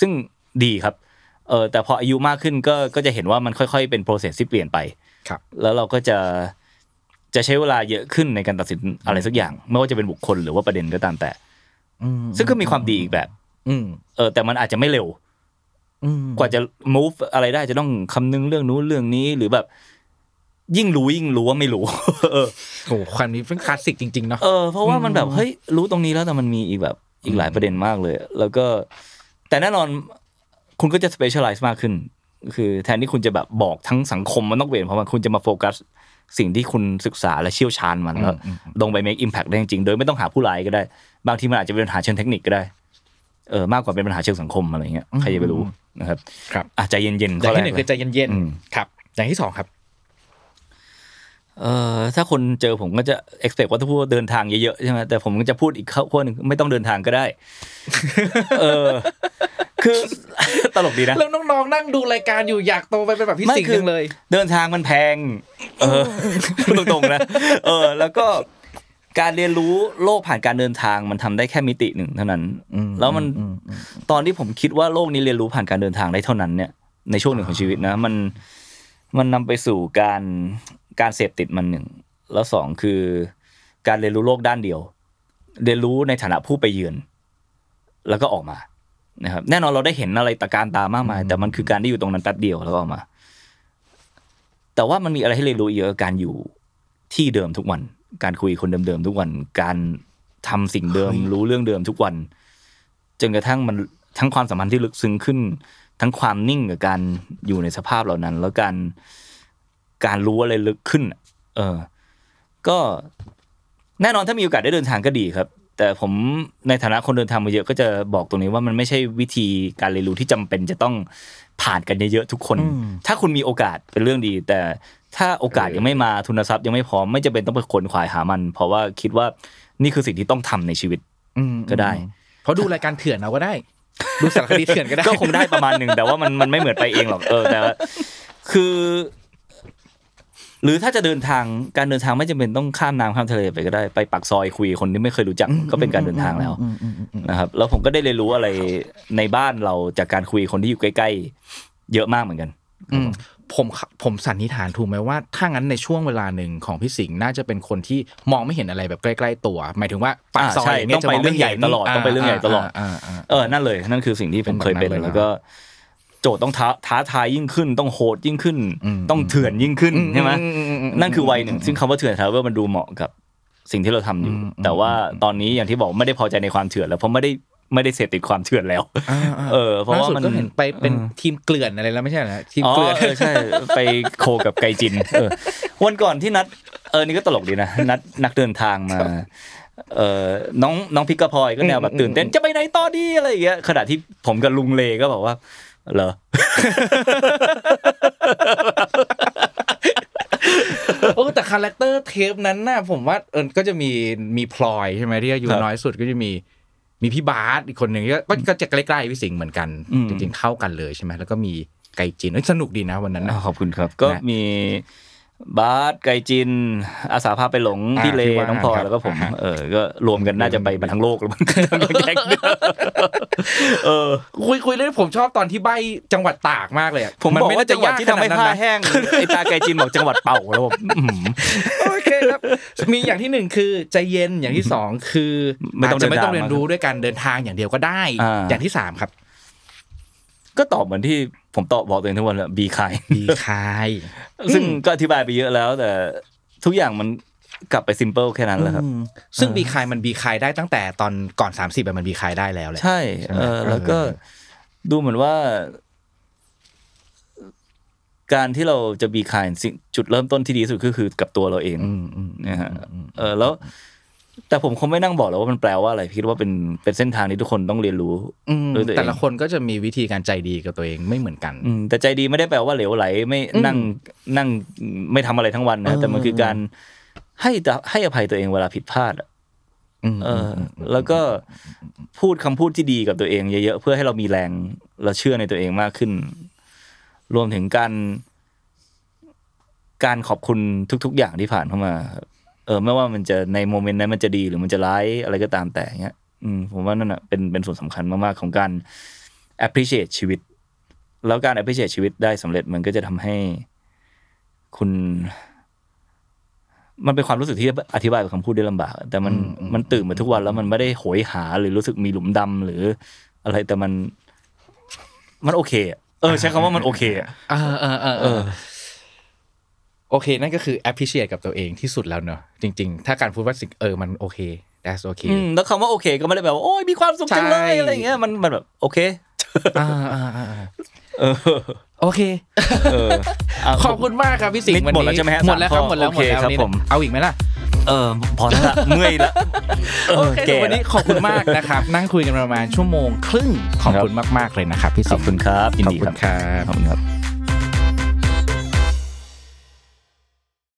ซึ่งดีครับเออแต่พออายุมากขึ้นก็ก็จะเห็นว่ามันค่อยๆเป็น process ที่เปลี่ยนไปครับ แล้วเราก็จะจะใช้เวลาเยอะขึ้นในการตัดสินอะไรสักอย่าง ไม่ว่าจะเป็นบุคคลหรือว่าประเด็นก็ตามแต่อืมซึ่งก็มีความดีอีกแบบ อืมเออแต่มันอาจจะไม่เร็วอืม กว่าจะ move อะไรได้จะต้องคำนึงเรื่องนู้นเรื่องนี้หรือแบบ ยิ่งรู้ยิ่งรู้ว่าไม่รู้เออโอ้โหความนี้เป็นคลาสสิกจริงๆเนาะเออเพราะว่ามันแบบเฮ้ยรู้ตรงนี้แล้วแต่มันมีอีกแบบอีกหลายประเด็นมากเลย แล้วก็ แต่แน่นอนคุณก็จะ specialize มากขึ้น คือแทนที่คุณจะแบบบอกทั้งสังคมมันต้องเปลี่ยนเพราะว่าคุณจะมาโฟกัสสิ่งที่คุณศึกษาและเชี่ยวชาญมันแล้วลงไป make impact ได้จริงๆโดยไม่ต้องหาผู้ร้ายก็ได้ บางทีมันอาจจะเป็นปัญหาเชิงเทคนิคก็ได้ เออมากกว่าเป็นปัญหาเชิงสังคมอะไรเงี้ยใครจะไปรู้นะครับ ครับอะใจเย็นๆอย่างข้ที่หนึ่งแรกคือใจเย็นอืมๆครับ อย่างที่สองครับเออถ้าคนเจอผมก็จะ expect ว่าถ้าพูดว่าเดินทางเยอะๆใช่ไหมแต่ผมก็จะพูดอีกข้อหนึ่งไม่ต้องเดินทางก็ได้ เออ คือตลกดีนะแล้วน้องๆนั่งดูรายการอยู่อยากโตไปเป็นแบบพี่ไม่สิงห์คือจังเลย เดินทางมันแพง เออพูดตรงๆนะเออ แล้วก็ การเรียนรู้โลกผ่านการเดินทางมันทำได้แค่มิติหนึ่งเท่านั้นแล้วมันตอนที่ผมคิดว่าโลกนี้เรียนรู้ผ่านการเดินทางได้เท่านั้นเนี่ยในช่วงหนึ่งของชีวิตนะ มันมันนำไปสู่การการเสพติดมันหนึ่งแล้วสองคือ การเรียนรู้โลกด้านเดียว เรียนรู้ในฐานะผู้ไปเยือน แล้วก็ออกมานะครับ แน่นอนเราได้เห็นอะไรตะการตามากมาย แต่มันคือการที่อยู่ตรงนั้นแป๊บเดียวแล้วก็ออกมา แต่ว่ามันมีอะไรให้เรียนรู้อีกเยอะการอยู่ที่เดิมทุกวัน การคุยคนเดิมๆทุกวัน การทำสิ่งเดิมรู้เรื่องเดิมทุกวัน จนกระทั่งมันทั้งความสัมพันธ์ที่ลึกซึ้งขึ้น ทั้งความนิ่งกับการอยู่ในสภาพเหล่านั้น แล้วการการรู้อะไรลึกขึ้นอะเออ ก็แน่นอนถ้ามีโอกาสได้เดินทางก็ดีครับ แต่ผมในฐานะคนเดินทางมาเยอะก็จะบอกตรงนี้ว่ามันไม่ใช่วิธีการเรียนรู้ที่จำเป็นจะต้องผ่านกันเยอะๆทุกคน ถ้าคุณมีโอกาสเป็นเรื่องดี แต่ ถ้าโอกาสยังไม่มาทุนทรัพย์ยังไม่พร้อมไม่จำเป็นต้องไปขนขวายหามัน เพราะว่าคิดว่านี่คือสิ่งที่ต้องทำในชีวิตก็ได้ เพราะดูรายการเถื่อนเอาก็ได้ ดูสารคดีเถื่อนก็ได้ก็คงได้ประมาณหนึ่งแต่ว่ามันมันไม่เหมือนไปเองหรอกเออแต่ว่าคือ หรือถ้าจะเดินทางการเดินทางไม่จำเป็นต้องข้ามน้ำข้ามทะเลไปก็ได้ไปปักซอยคุยกับคนที่ไม่เคยรู้จักก็เป็นการเดินทางแล้วนะครับ แล้วผมก็ได้เรียนรู้อะไรในบ้านเราจากการคุยกับคนที่อยู่ใกล้ ๆ เยอะมากเหมือนกันอืม ผมผมสันนิษฐานถูกไหมว่าถ้างั้นในช่วงเวลาหนึ่งของพี่สิงห์น่าจะเป็นคนที่มองไม่เห็นอะไรแบบใกล้ ๆ ตัว หมายถึงว่าปากซอยใช่ย่างเงี้ยต้องไปจะมเรื่องใหญ่ตลอดต้องไปเรื่องใหญ่ตลอดาาาเออนั่นเลยนั่นคือสิ่งที่ผมเคยเป็นเป็นแบบนั้นเลยนะแล้วก็ โจทย์ต้องท้าท้าทายยิ่งขึ้น ต้องโหดยิ่งขึ้นอืมต้องเถื่อนยิ่งขึ้นใช่ไหมอืมอืมอืมนั่นคือวัยหนึ่งซึ่งคำว่าเถื่อน Travel มันดูเหมาะกับสิ่งที่เราทำอยู่อืมแต่ว่าตอนนี้อย่างที่บอกไม่ได้พอใจในความเถื่อนแล้วเพราะไม่ได้ ไม่ได้เสพติดความเถื่อนแล้ว เออ เพราะล่าว่าสุดมันก็เห็นไปเป็นทีมเกลื่อนอะไรแล้วไม่ใช่เหรอทีมอ๋อเกลื่อนเออใช่ไปโคกับไกจินเออวันก่อนที่นัดเออนี่ก็ตลกดีนะนัดนักเดินทางมาเออน้องน้องพิกกะพลอยก็แนวแบบตื่นเต้นจะไปไหนต่อดีอะไรอย่างเงี้ยขณะที่ผมกับลุงเลก็บอกว่าเหรอโอ้แต่ character เทปนั้นน่ะผมว่าเออก็จะมีมีพลอยใช่ไหมที่อายุครับน้อยสุดก็จะมี มีพี่บาสอีกคนหนึ่งก็ก็ก็จะใกล้ๆพี่สิงห์เหมือนกันอืมจริงๆเท่ากันเลยใช่ไหมแล้วก็มีไกจินเอ้ยสนุกดีนะวันนั้นอ่านะขอบคุณครับ ก็นะมี บาสไกจิน อาสาพาไปหลงอ่าพี่เลที่ว่าน้องพลอยครับแล้วก็ผมอ่าฮะเออ ก็รวมกันน่าจะไปมาทั้งโลกแล้วมั้งแก๊งเนี่ยเออคุยคุยเรื่องผมชอบตอนที่ใบจังหวัดตากมากเลยอะผมบอกไน่ว่าจังหวัดที่ทำให้ยกขผ้านาดนั้นนะแห้งไอ้ตาไกจินบอกจังหวัดเป่าแล้วผมอื้อหือโอเคครับมีอย่างที่หนึ่งคือใจเย็นอย่างที่สองคือไม่ต้องาจจะไม่ต้องเดินทางเรียนรู้ด้วยการเดินทางอย่างเดียวก็ได้อ่าอย่างที่สามครับ ก็ตอบเหมือนที่ผมตอบบอกตัวเองทุกวันแหละบีคายดีคายซึ่งก็อธิบายไปเยอะแล้ว แต่ทุกอย่างมันกลับไปซิมเปิลแค่นั้นแหละครับ ซึ่งบีคายมันบีคายได้ตั้งแต่ตอนก่อน30แบบมันบีคายได้แล้วแหละใช่ใช่ไหมเออแล้วก็เออดูเหมือนว่า การที่เราจะบีคายสิ่งจุดเริ่มต้นที่ดีที่สุดก็คือกับตัวเราเองอืมอืมนะฮะเออแล้ว แต่ผมคงไม่นั่งบอกแล้วว่ามันแปลว่าอะไรคิดว่าเป็นเป็นเส้นทางที่ทุกคนต้องเรียนรู้อืมด้วยตัวเองแต่ละคนก็จะมีวิธีการใจดีกับตัวเองไม่เหมือนกัน อืมแต่ใจดีไม่ได้แปลว่าเหลวไหลไม่นั่งนั่งไม่ทำอะไรทั้งวันนะเออแต่มันคือการให้ให้อภัยตัวเองเวลาผิดพลาดอะมเออ แล้วก็พูดคำพูดที่ดีกับตัวเองเยอะๆเพื่อให้เรามีแรงเราเชื่อในตัวเองมากขึ้น รวมถึงการ การขอบคุณทุก ๆ อย่างที่ผ่านเข้ามา เออไม่ว่ามันจะในโมเมนต์นั้นมันจะดีหรือมันจะร้ายอะไรก็ตามแต่เงี้ยอืมผมว่านั่นอะเป็นเป็นส่วนสำคัญมากๆของการ appreciate ชีวิต แล้วการ appreciate ชีวิตได้สำเร็จมันก็จะทำให้ คุณ มันเป็นความรู้สึกที่อธิบายเป็นคำพูดได้ลำบาก แต่มันมันตื่นมาทุกวันแล้วมันไม่ได้โหยหาหรือรู้สึกมีหลุมดำหรือ อะไรแต่มัน มันโอเคอะเออ ใช้คำว่ามันโอเคอะเออเออเออเอเอออ โอเค นั่นก็คือ appreciate กับตัวเองที่สุดแล้วเนอะจริง ๆ ถ้าการพูดว่าสิ่งเออมันโอเค that's okay อืมแล้วคำว่าโอเค ก็ไม่ได้แปลว่าโอ้ยมีความสุขจังเลยใช่อะไรอย่างเงี้ยมันมันแบบโอเคอ่าอ่าอ่าเออโอเคเออเอาขอบคุณมากครับพี่สิงนิดห์วันหมนี้ดแล้วใช่ไหมฮะหมดแล้วครับสามข้อหมดแล้วหมดแล้วโอเคครับนี่ผมเอาอีกไหมล่ะเออพอแล้วละเมื่อยละเอโออเคแก่วันนี้ขอบคุณมากนะครับ นั่งคุยกันประมาณชั่วโมงครึ่งขอบคุณมากๆเลยนะครับพี่ขสิอบงห์คุณครับยินขอบดีคุครัณบครับขอบคุณครับ